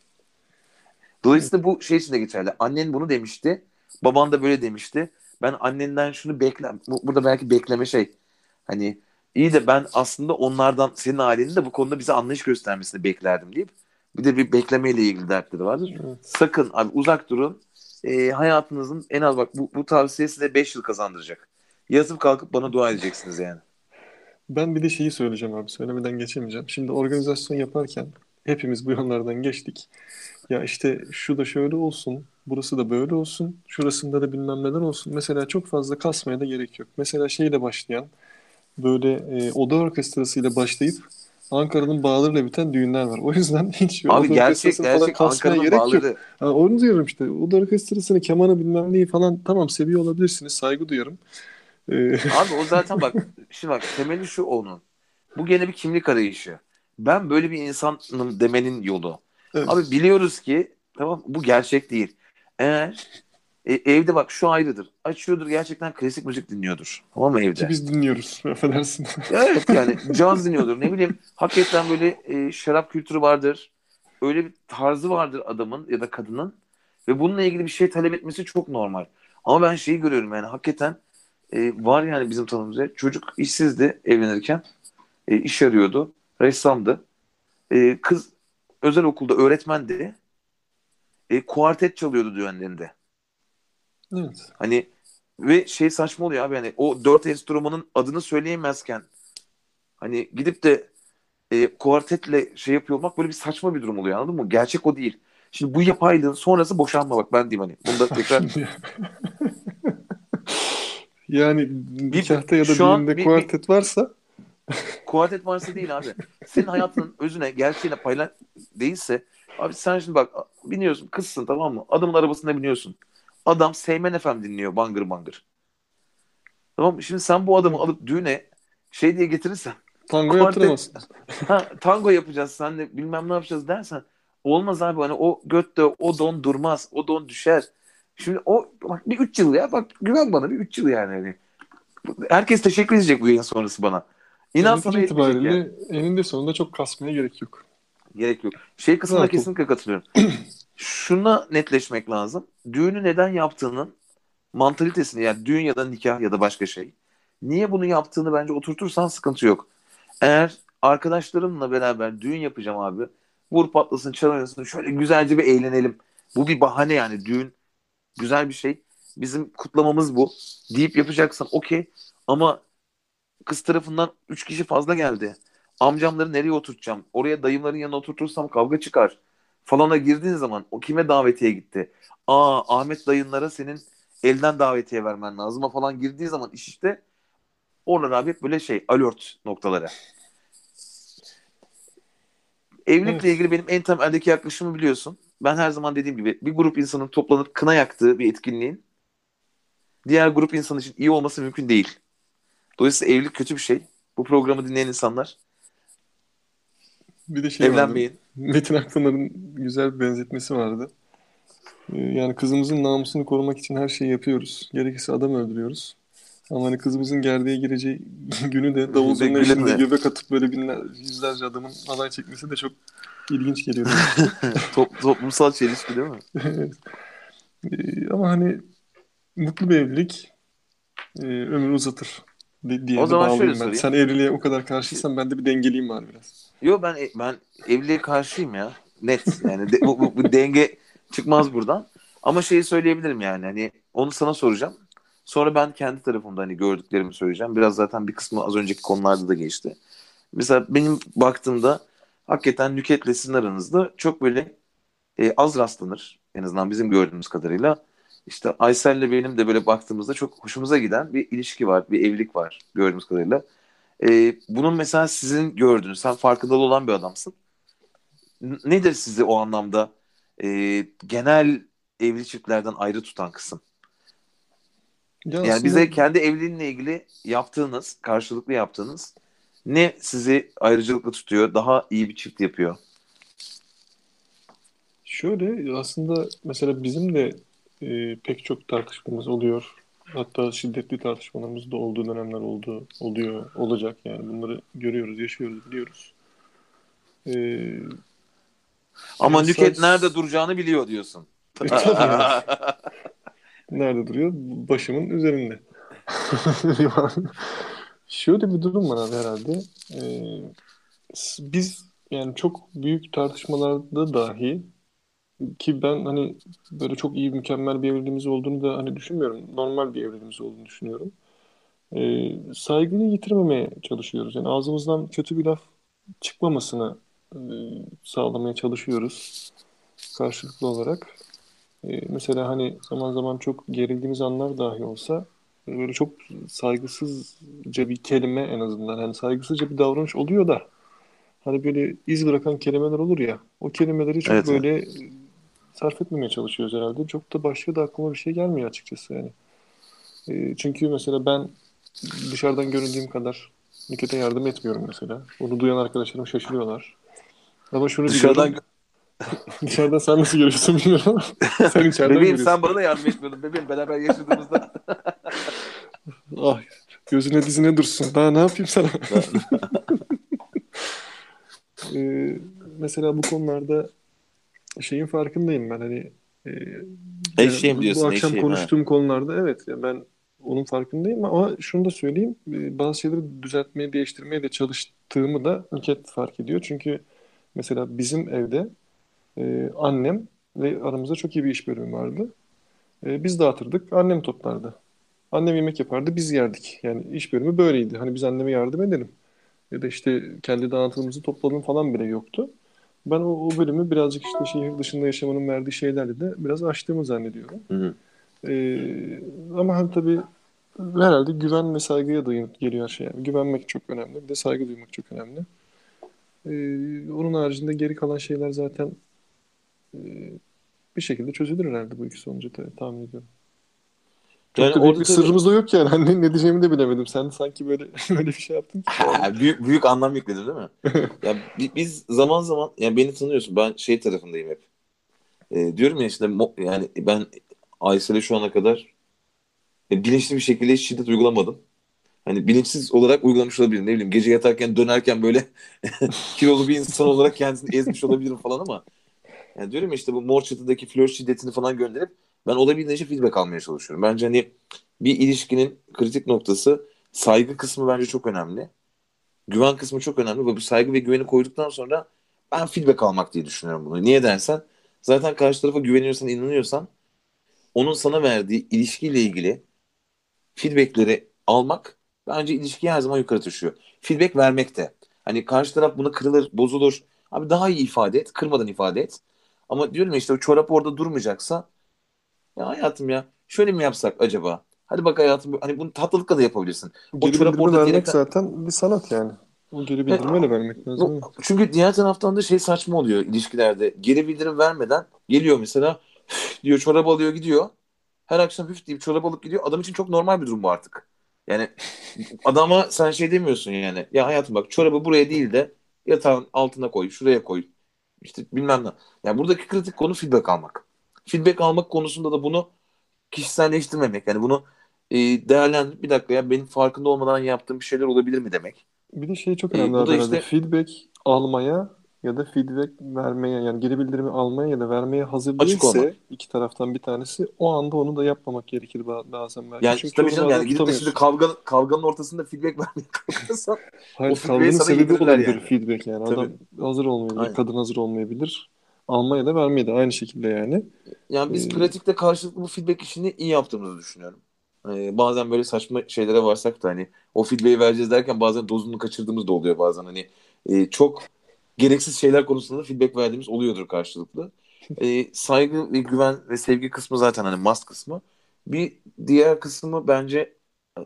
Dolayısıyla bu şey için de geçerli. Annen bunu demişti. Baban da böyle demişti. Ben annenden şunu bekle bu- burada belki bekleme şey. Hani iyi de ben aslında onlardan senin ailenin de bu konuda bize anlayış göstermesini beklerdim deyip bir de bir beklemeyle ilgili dertleri vardır. Evet. Sakın abi uzak durun. Ee, hayatınızın en az bak bu, bu tavsiye size 5 yıl kazandıracak. Yatıp kalkıp bana dua edeceksiniz yani. Ben bir de şeyi söyleyeceğim abi. Söylemeden geçemeyeceğim. Şimdi organizasyon yaparken hepimiz bu yollardan geçtik. Ya işte şu da şöyle olsun, burası da böyle olsun, şurasında da bilmem neler olsun. Mesela çok fazla kasmaya da gerek yok. Mesela şeyle başlayan, böyle e, oda orkestrasıyla başlayıp Ankara'nın bağlarıyla biten düğünler var. O yüzden hiç Abi gerçek gerçek Ankara'nın gerek yok. bağları. Ha, onu diyorum işte. Oda orkestrasını, kemanı bilmem neyi falan tamam seviyor olabilirsiniz. Saygı duyarım. Ee, Abi o zaten bak şimdi bak temeli şu onun. Bu gene bir kimlik arayışı. Ben böyle bir insanım demenin yolu. evet. Abi biliyoruz ki tamam bu gerçek değil. Eğer e, evde bak şu ayrıdır. Açıyordur gerçekten klasik müzik dinliyordur. Tamam mı Ki evde? biz dinliyoruz. Affedersin. Evet yani caz dinliyordur. Ne bileyim hakikaten böyle e, şarap kültürü vardır. Öyle bir tarzı vardır adamın ya da kadının. Ve bununla ilgili bir şey talep etmesi çok normal. Ama ben şeyi görüyorum yani hakikaten e, var yani bizim tanımımızda. Çocuk işsizdi evlenirken. E, iş arıyordu. Ressamdı. E, kız özel okulda öğretmendi. E, kuartet çalıyordu düğünlerinde. Evet. Hani ve şey saçma oluyor abi hani o dört enstrümanın adını söyleyemezken hani gidip de e, kuartetle şey yapıyor olmak böyle bir saçma bir durum oluyor anladın mı? Gerçek o değil. Şimdi bu yapaylığın sonrası boşanma bak ben diyeyim hani. Bunda tekrar Yani nikahta ya da düğünde bir- kuartet varsa kuartet varsa değil abi. Senin hayatının özüne gerçeğine paylan değilse abi sen şimdi bak biniyorsun kızsın tamam mı? Adamın arabasına biniyorsun. Adam Seymen FM dinliyor bangır bangır. Tamam mı? Şimdi sen bu adamı alıp düğüne şey diye getirirsen tango Kuartet- yaptıramazsın. ha, tango yapacağız senle bilmem ne yapacağız dersen olmaz abi hani o götte o don durmaz o don düşer. Şimdi o bak bir 3 yıl ya bak güven bana bir 3 yıl yani. Hani. Herkes teşekkür edecek bu yayın sonrası bana. İnan Sonuç sana itibariyle yani. eninde sonunda çok kasmaya gerek yok. Gerek yok. Şey kısmına ol. kesinlikle katılıyorum. Şuna netleşmek lazım. Düğünü neden yaptığının mantalitesini yani düğün ya da nikah ya da başka şey. Niye bunu yaptığını bence oturtursan sıkıntı yok. Eğer arkadaşlarımla beraber düğün yapacağım abi. Vur patlasın çal oynasın şöyle güzelce bir eğlenelim. Bu bir bahane yani düğün güzel bir şey. Bizim kutlamamız bu deyip yapacaksan okey. Ama kız tarafından 3 kişi fazla geldi. Amcamları nereye oturtacağım? Oraya dayımların yanına oturtursam kavga çıkar. Falana girdiğin zaman o kime davetiye gitti? Aa Ahmet dayınlara senin elden davetiye vermen lazım. O falan girdiği zaman iş işte oralar abi hep böyle şey alert noktaları. Evlilikle Evet. ilgili benim en temeldeki yaklaşımı biliyorsun. Ben her zaman dediğim gibi bir grup insanın toplanıp kına yaktığı bir etkinliğin diğer grup insan için iyi olması mümkün değil. Dolayısıyla evlilik kötü bir şey. Bu programı dinleyen insanlar Bir de şey vardı. Metin Akpınar'ın güzel bir benzetmesi vardı. Ee, Yani kızımızın namusunu korumak için her şeyi yapıyoruz. Gerekirse adam öldürüyoruz. Ama hani kızımızın gerdeğe gireceği günü de davul zurna eşliğinde göbek atıp böyle binler, yüzlerce adamın alay çekmesi de çok ilginç geliyor. Top- toplumsal çelişki değil mi? Evet. Ee, Ama hani mutlu bir evlilik e, ömrü uzatır di- diye O zaman şöyle ben. sorayım. Sen evliliğe o kadar karşıysan ben de bir dengeleyeyim var biraz. Yo ben ben evliliğe karşıyım ya. Net yani de- bu, bu- bu denge çıkmaz buradan. Ama şeyi söyleyebilirim yani hani onu sana soracağım. Sonra ben kendi tarafımda hani gördüklerimi söyleyeceğim. Biraz zaten bir kısmı az önceki konularda da geçti. Mesela benim baktığımda hakikaten Nüket'le sizin aranızda çok böyle e, az rastlanır. En azından bizim gördüğümüz kadarıyla. işte Aysel'le benim de böyle baktığımızda çok hoşumuza giden bir ilişki var, bir evlilik var gördüğümüz kadarıyla. Ee, bunun mesela sizin gördüğünüz, sen farkında olan bir adamsın. N- nedir sizi o anlamda e, genel evli çiftlerden ayrı tutan kısım? Ya Yani aslında bize kendi evliliğinle ilgili yaptığınız, karşılıklı yaptığınız ne sizi ayrıcalıklı tutuyor, daha iyi bir çift yapıyor? şöyle aslında mesela bizim de e, pek çok tartışmamız oluyor. Hatta şiddetli tartışmalarımız da olduğu dönemler oldu, oluyor, olacak yani. Bunları görüyoruz, yaşıyoruz, biliyoruz. E, Ama Nüket sadece- nerede duracağını biliyor diyorsun. E, tabii. Nerede duruyor? Başımın üzerinde. Şöyle bir durum var abi herhalde. Ee, biz yani çok büyük tartışmalarda dahi ki ben hani böyle çok iyi mükemmel bir evliliğimiz olduğunu da hani düşünmüyorum. Normal bir evliliğimiz olduğunu düşünüyorum. Ee, saygıyı yitirmemeye çalışıyoruz. Yani ağzımızdan kötü bir laf çıkmamasını e, sağlamaya çalışıyoruz karşılıklı olarak. Ee, mesela hani zaman zaman çok gerildiğimiz anlar dahi olsa e, böyle çok saygısızca bir kelime en azından hani saygısızca bir davranış oluyor da hani böyle iz bırakan kelimeler olur ya o kelimeleri çok Evet, böyle e, sarf etmemeye çalışıyoruz herhalde. Çok da başka da aklıma bir şey gelmiyor açıkçası yani. E, çünkü mesela ben dışarıdan göründüğüm kadar Nüket'e yardım etmiyorum mesela. Onu duyan arkadaşlarım şaşırıyorlar. Ama şunu Dışarıdan biliyorum. Dışarıdan sen nasıl görüyorsun bilmiyorum ama sen içeriden Bebeğim görüyorsun. sen bana da yardım etmiyordun bebeğim beraber yaşadığımızda. Ah gözüne dizine dursun. Daha ne yapayım sana? Ee, mesela bu konularda şeyin farkındayım ben hani e, Eşeğim diyorsun, Bu akşam eşeğim, konuştuğum konularda evet ya ben onun farkındayım ama şunu da söyleyeyim e, bazı şeyleri düzeltmeye değiştirmeye de çalıştığımı da Nüket fark ediyor. Çünkü mesela bizim evde e, annem ve aramızda çok iyi bir iş bölümü vardı. E, biz dağıtırdık annem toplardı. Annem yemek yapardı biz yerdik. Yani iş bölümü böyleydi. Hani biz anneme yardım edelim. Ya da işte kendi dağıtımımızı topladığım falan bile yoktu. Ben o, o bölümü birazcık işte şehir dışında yaşamanın verdiği şeylerle de biraz aştığımı zannediyorum. Hı hı. Ee, ama hani tabii herhalde güven ve saygıya dayanıp geliyor her şey. Yani güvenmek çok önemli. Bir de saygı duymak çok önemli. Ee, onun haricinde geri kalan şeyler zaten e, bir şekilde çözülür herhalde bu ikisi olunca tahmin ediyorum. Çok Yani da büyük orada bir sırrımız da yok yani. Hani ne diyeceğimi de bilemedim. Sen de sanki böyle böyle bir şey yaptın. Ha, büyük büyük anlam yükledin değil mi? ya bi- biz zaman zaman yani beni tanıyorsun ben şey tarafındayım hep. Ee, diyorum ya işte yani ben Aysel'e şu ana kadar e, bilinçli bir şekilde hiç şiddet uygulamadım. Hani bilinçsiz olarak uygulamış olabilirim. Ne bileyim gece yatarken dönerken böyle kilolu bir insan olarak kendisini ezmiş olabilirim falan ama yani diyorum işte bu mor çatıdaki flört şiddetini falan gönderip ben olabildiğince feedback almaya çalışıyorum. Bence hani bir ilişkinin kritik noktası saygı kısmı bence çok önemli. Güven kısmı çok önemli. Ve bu saygı ve güveni koyduktan sonra ben feedback almak diye düşünüyorum bunu. Niye dersen zaten karşı tarafa güveniyorsan, inanıyorsan onun sana verdiği ilişkiyle ilgili feedbackleri almak bence ilişkiyi her zaman yukarı taşıyor. Feedback vermek de. Hani karşı taraf buna kırılır, bozulur. Abi daha iyi ifade et, kırmadan ifade et. Ama diyorum ya işte o çorap orada durmayacaksa ya hayatım ya şöyle mi yapsak acaba? Hadi bak hayatım hani bunu tatlılıkla da yapabilirsin. O Geri çorap orada vermek diyerekten- zaten bir sanat yani. O geri bildirimi öyle vermek lazım. Bu- Çünkü diğer taraftan da şey saçma oluyor ilişkilerde. Geri bildirim vermeden geliyor mesela diyor çorap alıyor gidiyor. Her akşam hüf deyip çorap alıp gidiyor. Adam için çok normal bir durum bu artık. Yani adama sen şey demiyorsun yani. Ya hayatım bak çorabı buraya değil de yatağın altına koy, şuraya koy. İşte bilmem ne. Yani buradaki kritik konu feedback almak. Feedback almak konusunda da bunu kişiselleştirmemek. Yani bunu e, değerlendirip bir dakika ya benim farkında olmadan yaptığım bir şeyler olabilir mi demek. Bir de şey çok Ee, önemli bu abi da işte- Feedback almaya ya da feedback vermeye yani geri bildirimi almaya ya da vermeye hazır değilse olmak. iki taraftan bir tanesi o anda onu da yapmamak gerekir ba- bazen belki. Yani Çünkü tabii canım yani gidip de şimdi kavga, kavganın ortasında feedback vermeye kalkarsan Hayır, o feedback'i kavganın sana sebebi olabilir yani. feedback yani. Adam hazır olmayabilir, Aynen. kadın hazır olmayabilir. Almaya da vermeye de aynı şekilde yani. Yani biz Ee, pratikte karşılıklı bu feedback işini iyi yaptığımızı düşünüyorum. Ee, bazen böyle saçma şeylere varsak da hani o feedback'i vereceğiz derken bazen dozunu kaçırdığımız da oluyor bazen hani e, çok gereksiz şeyler konusunda da feedback verdiğimiz oluyordur karşılıklı. e, saygı ve güven ve sevgi kısmı zaten hani must kısmı. Bir diğer kısmı bence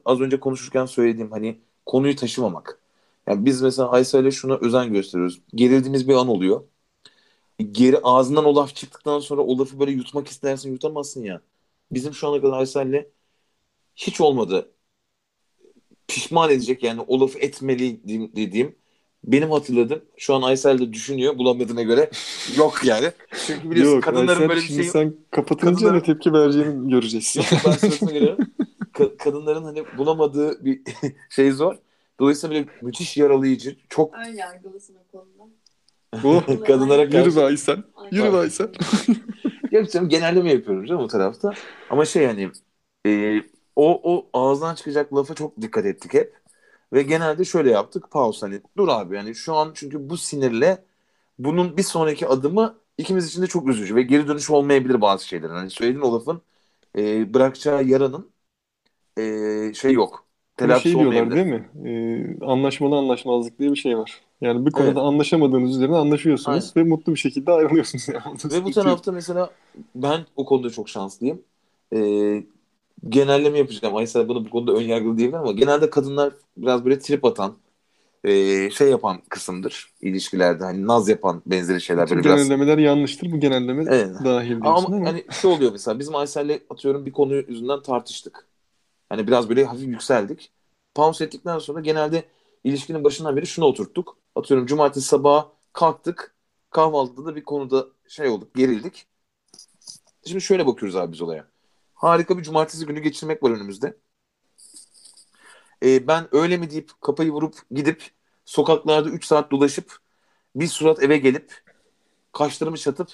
az önce konuşurken söylediğim hani konuyu taşımamak. Yani biz mesela Aysel'e şuna özen gösteriyoruz. Gerildiğimiz bir an oluyor. Geri ağzından o laf çıktıktan sonra o lafı böyle yutmak istersin yutamazsın ya. Bizim şu ana kadar Aysel'le hiç olmadı. Pişman edecek yani o lafı etmeli dediğim benim hatırladığım şu an Aysel de düşünüyor bulamadığına göre yok yani. Çünkü biliyorsun Yok, kadınların Aysel, böyle bir şimdi şeyi sen kapatınca Kadınlar- ne tepki vereceğini göreceğiz. Yok, ben sırasına geliyorum. Ka- kadınların hani bulamadığı bir şey zor. Dolayısıyla böyle müthiş yaralayıcı, çok Ön yargılısın o konuda. Oh, kadınlara yürü karşı be Aysel. Yürü be. Aysel. Yok canım genelleme yapıyorum canım o tarafta. Ama şey hani e, o, o ağızdan çıkacak lafa çok dikkat ettik hep. Ve genelde şöyle yaptık. Pause hani dur abi yani şu an çünkü bu sinirle bunun bir sonraki adımı ikimiz için de çok üzücü ve geri dönüş olmayabilir bazı şeylerin. Hani söylediğin o lafın e, bırakacağı yaranın e, şey yok. Telafisi şey diyorlar değil mi? Ee, anlaşmalı anlaşmazlık diye bir şey var. Yani bir konuda Evet. anlaşamadığınız üzerine anlaşıyorsunuz ve mutlu bir şekilde ayrılıyorsunuz. Yani. Ve bu tarafta mesela ben o konuda çok şanslıyım. Ee, genelleme yapacağım. Aysel bana bu konuda ön yargılı diyebilir ama genelde kadınlar biraz böyle trip atan, ee, şey yapan kısımdır ilişkilerde. Hani naz yapan benzeri şeyler Tüm böyle biraz. genellemeler yanlıştır. Bu genelleme Evet. dahil diyorsun Ama ama, hani şey oluyor mesela bizim Aysel'le atıyorum bir konu yüzünden tartıştık. Hani biraz böyle hafif yükseldik. Pause ettikten sonra genelde ilişkinin başından beri şunu oturttuk. Atıyorum cumartesi sabahı kalktık. Kahvaltıda da bir konuda şey olduk, gerildik. Şimdi şöyle bakıyoruz abi biz olaya. Harika bir cumartesi günü geçirmek var önümüzde. Ee, ben öyle mi deyip kafayı vurup gidip sokaklarda 3 saat dolaşıp bir surat eve gelip kaşlarımı çatıp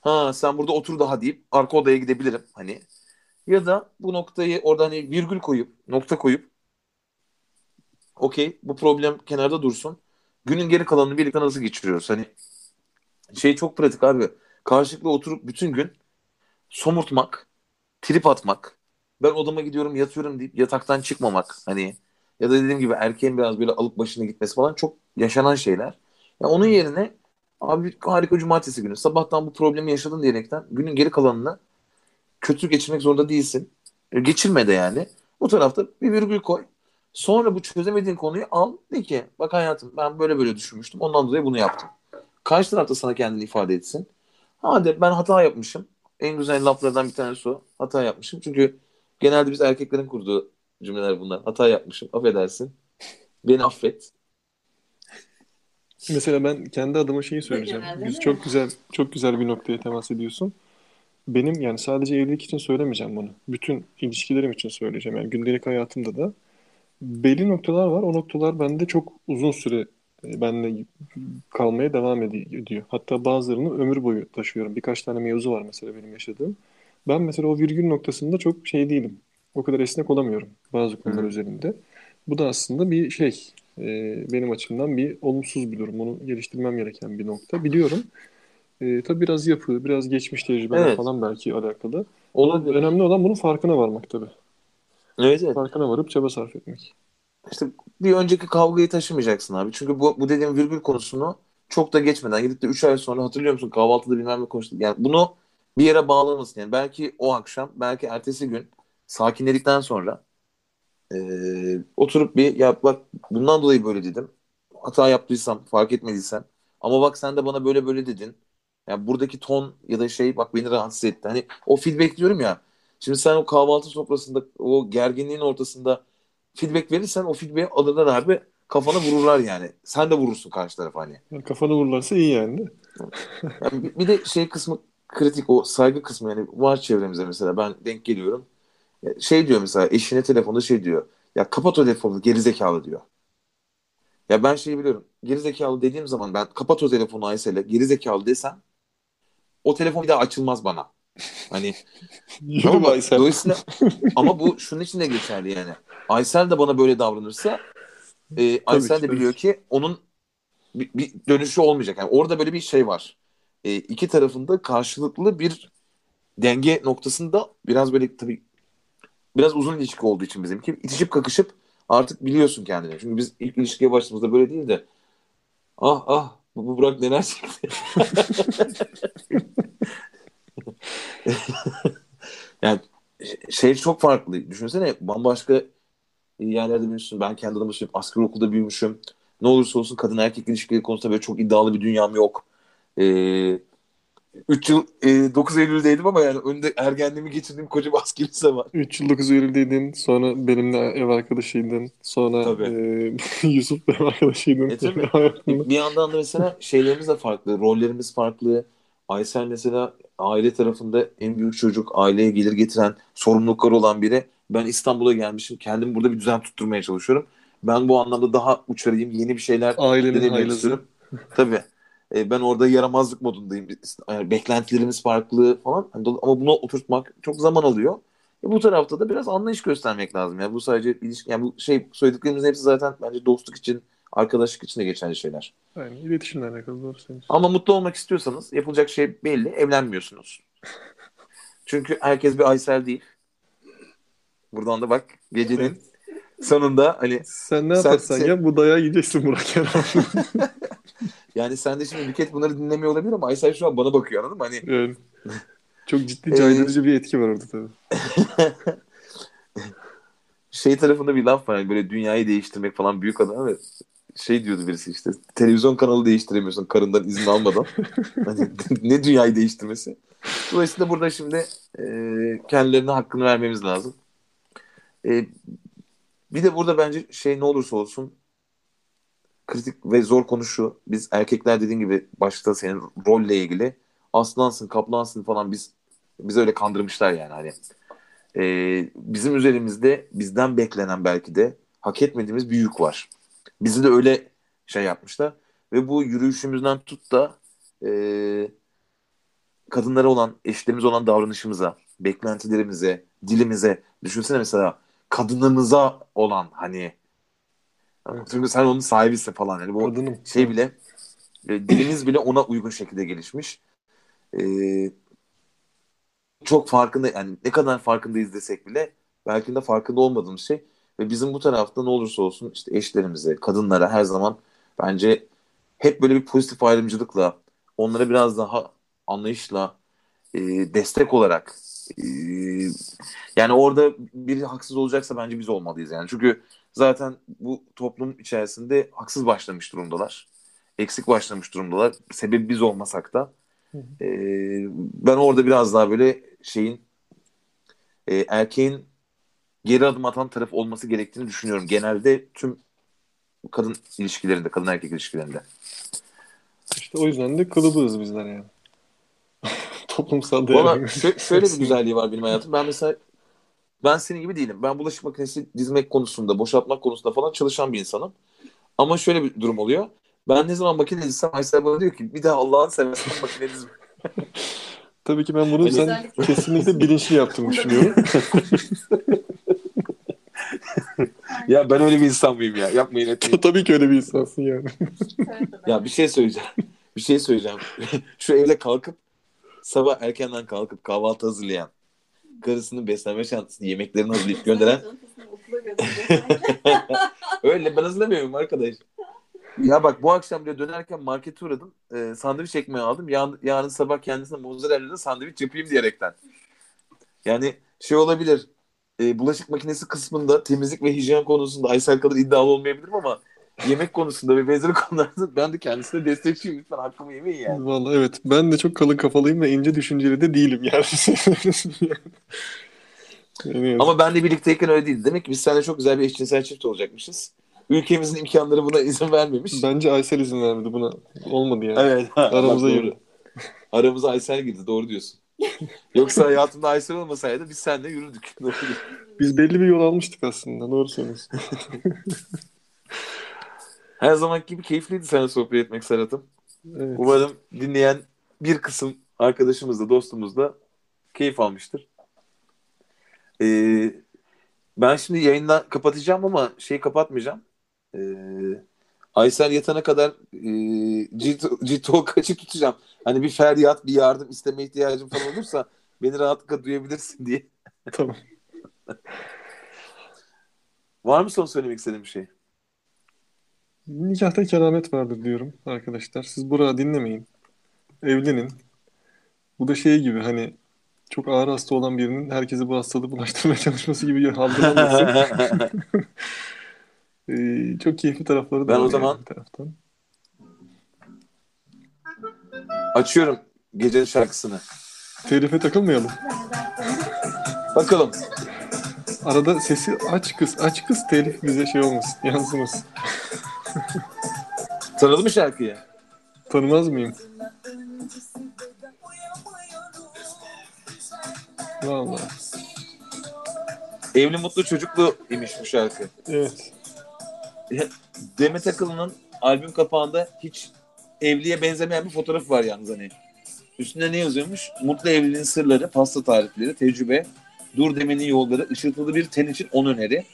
ha sen burada otur daha deyip arka odaya gidebilirim hani. Ya da bu noktayı orada hani virgül koyup nokta koyup okey bu problem kenarda dursun. Günün geri kalanını birlikte nasıl geçiriyoruz? Hani şey çok pratik abi. Karşılıklı oturup bütün gün somurtmak, trip atmak. Ben odama gidiyorum yatıyorum deyip yataktan çıkmamak. Hani ya da dediğim gibi erkeğin biraz böyle alıp başına gitmesi falan çok yaşanan şeyler. Ya onun yerine abi harika cumartesi günü sabahtan bu problemi yaşadın diyerekten günün geri kalanını kötü geçirmek zorunda değilsin. E, Geçirme de yani. Bu tarafta bir virgül koy. Sonra bu çözemediğin konuyu al. De ki bak hayatım ben böyle böyle düşünmüştüm. Ondan dolayı bunu yaptım. Karşı tarafta sana kendini ifade etsin. Hadi ben hata yapmışım. En güzel laflardan bir tanesi o. Hata yapmışım. Çünkü genelde biz erkeklerin kurduğu cümleler bunlar. Hata yapmışım. Affedersin. Beni affet. Mesela ben kendi adıma şeyi söyleyeceğim. mi? çok güzel çok güzel bir noktaya temas ediyorsun. Benim yani sadece evlilik için söylemeyeceğim bunu. Bütün ilişkilerim için söyleyeceğim. Yani gündelik hayatımda da belli noktalar var. O noktalar bende çok uzun süre e, benimle kalmaya devam edi- ediyor. Hatta bazılarını ömür boyu taşıyorum. Birkaç tane mevzu var mesela benim yaşadığım. Ben mesela o virgül noktasında çok şey değilim. O kadar esnek olamıyorum bazı konular Hı. üzerinde. Bu da aslında bir şey. e, benim açımdan bir olumsuz bir durum. Onu geliştirmem gereken bir nokta. Biliyorum. E, tabii biraz yapı, biraz geçmiş tecrübeler Evet. falan belki alakalı. Olabilir. Önemli olan bunun farkına varmak tabii. Evet evet. Farkına varıp çaba sarf etmek. İşte bir önceki kavgayı taşımayacaksın abi. Çünkü bu, bu dediğim virgül konusunu çok da geçmeden gidip de 3 ay sonra hatırlıyor musun kahvaltıda bilmem ne konuştuk. Yani bunu bir yere bağlamasın. Yani belki o akşam, belki ertesi gün sakinledikten sonra eee, oturup bir ya bak bundan dolayı böyle dedim. Hata yaptıysam, fark etmediysem. Ama bak sen de bana böyle böyle dedin. Yani buradaki ton ya da şey bak beni rahatsız etti. Hani o feedback diyorum ya. Şimdi sen o kahvaltı sofrasında o gerginliğin ortasında feedback verirsen o feedback'i alırlar abi kafana vururlar yani. Sen de vurursun karşı tarafa hani. Yani kafana vururlarsa iyi yani. Yani bir, de şey kısmı kritik o saygı kısmı yani var çevremizde mesela ben denk geliyorum. Şey diyor mesela eşine telefonda şey diyor. Ya kapat o telefonu gerizekalı diyor. Ya ben şeyi biliyorum. Gerizekalı dediğim zaman ben kapat o telefonu Aysel'e gerizekalı desem o telefon bir daha açılmaz bana. Hani Tamam? Aysel. Dolayısıyla ama bu şunun için de geçerli yani. Aysel de bana böyle davranırsa e, Aysel de biliyor ki onun bir, bir dönüşü olmayacak. Yani orada böyle bir şey var. E, iki tarafında karşılıklı bir denge noktasında biraz böyle tabii biraz uzun ilişki olduğu için bizimki itişip kakışıp artık biliyorsun kendini. Çünkü biz ilk ilişkiye başladığımızda böyle değil de ah ah bu, bu Burak neler çekti. yani şey çok farklı. Düşünsene bambaşka yerlerde büyümüşsün. Ben kendi adıma söyleyeyim. Asker okulda büyümüşüm. Ne olursa olsun kadın erkek ilişkileri konusunda böyle çok iddialı bir dünyam yok. Ee, 3 yıl e, 9 Eylül'deydim ama yani önünde ergenliğimi geçirdiğim koca bir askeri zaman. 3 yıl 9 Eylül'deydin. Sonra benimle ev arkadaşıydın. Sonra e, Yusuf ev arkadaşıydın. E, tabii. bir yandan da mesela şeylerimiz de farklı. Rollerimiz farklı. Aysel mesela aile tarafında en büyük çocuk, aileye gelir getiren, sorumlulukları olan biri. Ben İstanbul'a gelmişim. Kendim burada bir düzen tutturmaya çalışıyorum. Ben bu anlamda daha uçarayım, yeni bir şeyler Ailenin denemek istiyorum. Tabii. E, ben orada yaramazlık modundayım. Yani beklentilerimiz farklı falan. Hani ama buna oturtmak çok zaman alıyor. E, bu tarafta da biraz anlayış göstermek lazım. Yani bu sadece ilişki, yani bu şey söylediklerimizin hepsi zaten bence dostluk için, arkadaşlık için de geçerli şeyler. Yani iletişimle alakalı doğru söylüyorsun. Ama mutlu olmak istiyorsanız yapılacak şey belli. Evlenmiyorsunuz. Çünkü herkes bir Aysel değil. Buradan da bak gecenin sonunda hani sen ne yaparsan sen, ya bu dayağı yiyeceksin Burak Erhan. yani sen de şimdi Nüket bunları dinlemiyor olabilir ama Aysel şu an bana bakıyor anladın mı? Hani yani, çok ciddi caydırıcı bir etki var orada tabii. şey tarafında bir laf var yani böyle dünyayı değiştirmek falan büyük adam ve şey diyordu birisi işte televizyon kanalı değiştiremiyorsun karından izin almadan. hani, ne dünyayı değiştirmesi. Dolayısıyla burada şimdi e, kendilerine hakkını vermemiz lazım. E, bir de burada bence şey ne olursa olsun kritik ve zor konu şu. Biz erkekler dediğin gibi başta senin rolle ilgili aslansın, kaplansın falan biz biz öyle kandırmışlar yani hani. Ee, bizim üzerimizde bizden beklenen belki de hak etmediğimiz bir yük var. Bizi de öyle şey yapmışlar. Ve bu yürüyüşümüzden tut da e, kadınlara olan, eşlerimiz olan davranışımıza, beklentilerimize, dilimize, düşünsene mesela kadınımıza olan hani evet. çünkü sen onun sahibisin falan yani bu Kadınım. şey bile e, dilimiz bile ona uygun şekilde gelişmiş. E, çok farkında yani ne kadar farkındayız desek bile belki de farkında olmadığımız şey ve bizim bu tarafta ne olursa olsun işte eşlerimize, kadınlara her zaman bence hep böyle bir pozitif ayrımcılıkla onlara biraz daha anlayışla e, destek olarak yani orada biri haksız olacaksa bence biz olmalıyız yani. Çünkü zaten bu toplum içerisinde haksız başlamış durumdalar. Eksik başlamış durumdalar. Sebebi biz olmasak da. E, ben orada biraz daha böyle şeyin e, erkeğin geri adım atan taraf olması gerektiğini düşünüyorum. Genelde tüm kadın ilişkilerinde, kadın erkek ilişkilerinde. İşte o yüzden de kılıbığız bizler yani. Toplumsal değerlerimiz. Şö- şöyle bir güzelliği var benim hayatım. Ben mesela ben senin gibi değilim. Ben bulaşık makinesi dizmek konusunda, boşaltmak konusunda falan çalışan bir insanım. Ama şöyle bir durum oluyor. Ben ne zaman makine dizsem Aysel bana diyor ki bir daha Allah'ın seversen makine dizme. Tabii ki ben bunu sen kesinlikle bilinçli yaptığını düşünüyorum. ya ben öyle bir insan mıyım ya? Yapmayın etmeyin. Tabii ki öyle bir insansın yani. ya bir şey söyleyeceğim. Bir şey söyleyeceğim. Şu evde kalkıp sabah erkenden kalkıp kahvaltı hazırlayan, karısının beslenme çantasını, yemeklerini hazırlayıp gönderen. Öyle ben hazırlamıyorum arkadaş. Ya bak bu akşam bile dönerken markete uğradım. E, sandviç ekmeği aldım. Yarın, yarın sabah kendisine mozzarella'da sandviç yapayım diyerekten. Yani şey olabilir. E, bulaşık makinesi kısmında temizlik ve hijyen konusunda Aysel kadar iddialı olmayabilirim ama yemek konusunda ve benzeri konularda ben de kendisine destekçiyim. Lütfen hakkımı yemeyin yani. Vallahi evet. Ben de çok kalın kafalıyım ve ince düşünceli de değilim yani. yani Ama ben de birlikteyken öyle değil. Demek ki biz seninle çok güzel bir eşcinsel çift olacakmışız. Ülkemizin imkanları buna izin vermemiş. Bence Aysel izin vermedi buna. Olmadı yani. Evet. Aramıza girdi. Aramıza Aysel girdi. Doğru diyorsun. Yoksa hayatımda Aysel olmasaydı biz seninle yürüdük. biz belli bir yol almıştık aslında. Doğru söylüyorsun. Her zaman gibi keyifliydi seninle sohbet etmek Serhat'ım. Evet. Umarım dinleyen bir kısım arkadaşımız da dostumuz da keyif almıştır. Ee, ben şimdi yayından kapatacağım ama şey kapatmayacağım. Ee, Aysel yatana kadar e, G-Talk açık tutacağım. Hani bir feryat, bir yardım isteme ihtiyacım falan olursa beni rahatlıkla duyabilirsin diye. Tamam. Var mı son söylemek istediğin bir şey? Nikahta keramet vardır diyorum arkadaşlar. Siz burada dinlemeyin. Evlenin. Bu da şey gibi hani çok ağır hasta olan birinin herkese bu hastalığı bulaştırmaya çalışması gibi algılanması. Ee, çok keyifli tarafları da Ben o zaman- yani taraftan. Açıyorum gece şarkısını. Telife takılmayalım. Bakalım. Arada sesi aç kız, aç kız telif bize şey olmasın, yansımasın. Tanıdın mı şarkıyı? Tanımaz mıyım? Vallahi. Evli mutlu çocuklu imiş bu şarkı. Evet. Demet Akıl'ın albüm kapağında hiç evliye benzemeyen bir fotoğraf var yalnız hani. Üstünde ne yazıyormuş? Mutlu evliliğin sırları, pasta tarifleri, tecrübe, dur demenin yolları, ışıltılı bir ten için on öneri.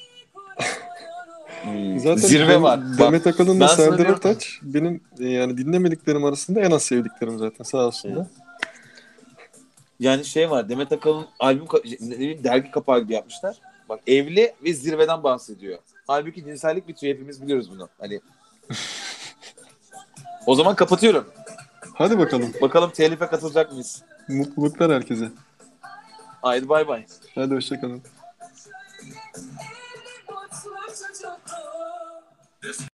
Zaten Zirve var. Demet ben sana Serdar Ortaç benim yani dinlemediklerim arasında en az sevdiklerim zaten sağ olsunlar. yani şey var. Demet Akalın albüm ka- ne bileyim, dergi kapağı gibi yapmışlar. Bak evli ve zirveden bahsediyor. Halbuki cinsellik bitiyor. Hepimiz biliyoruz bunu. Hani O zaman kapatıyorum. Hadi bakalım. Bakalım telife katılacak mıyız? Mutluluklar herkese. Haydi bay bay. Hadi hoşçakalın. This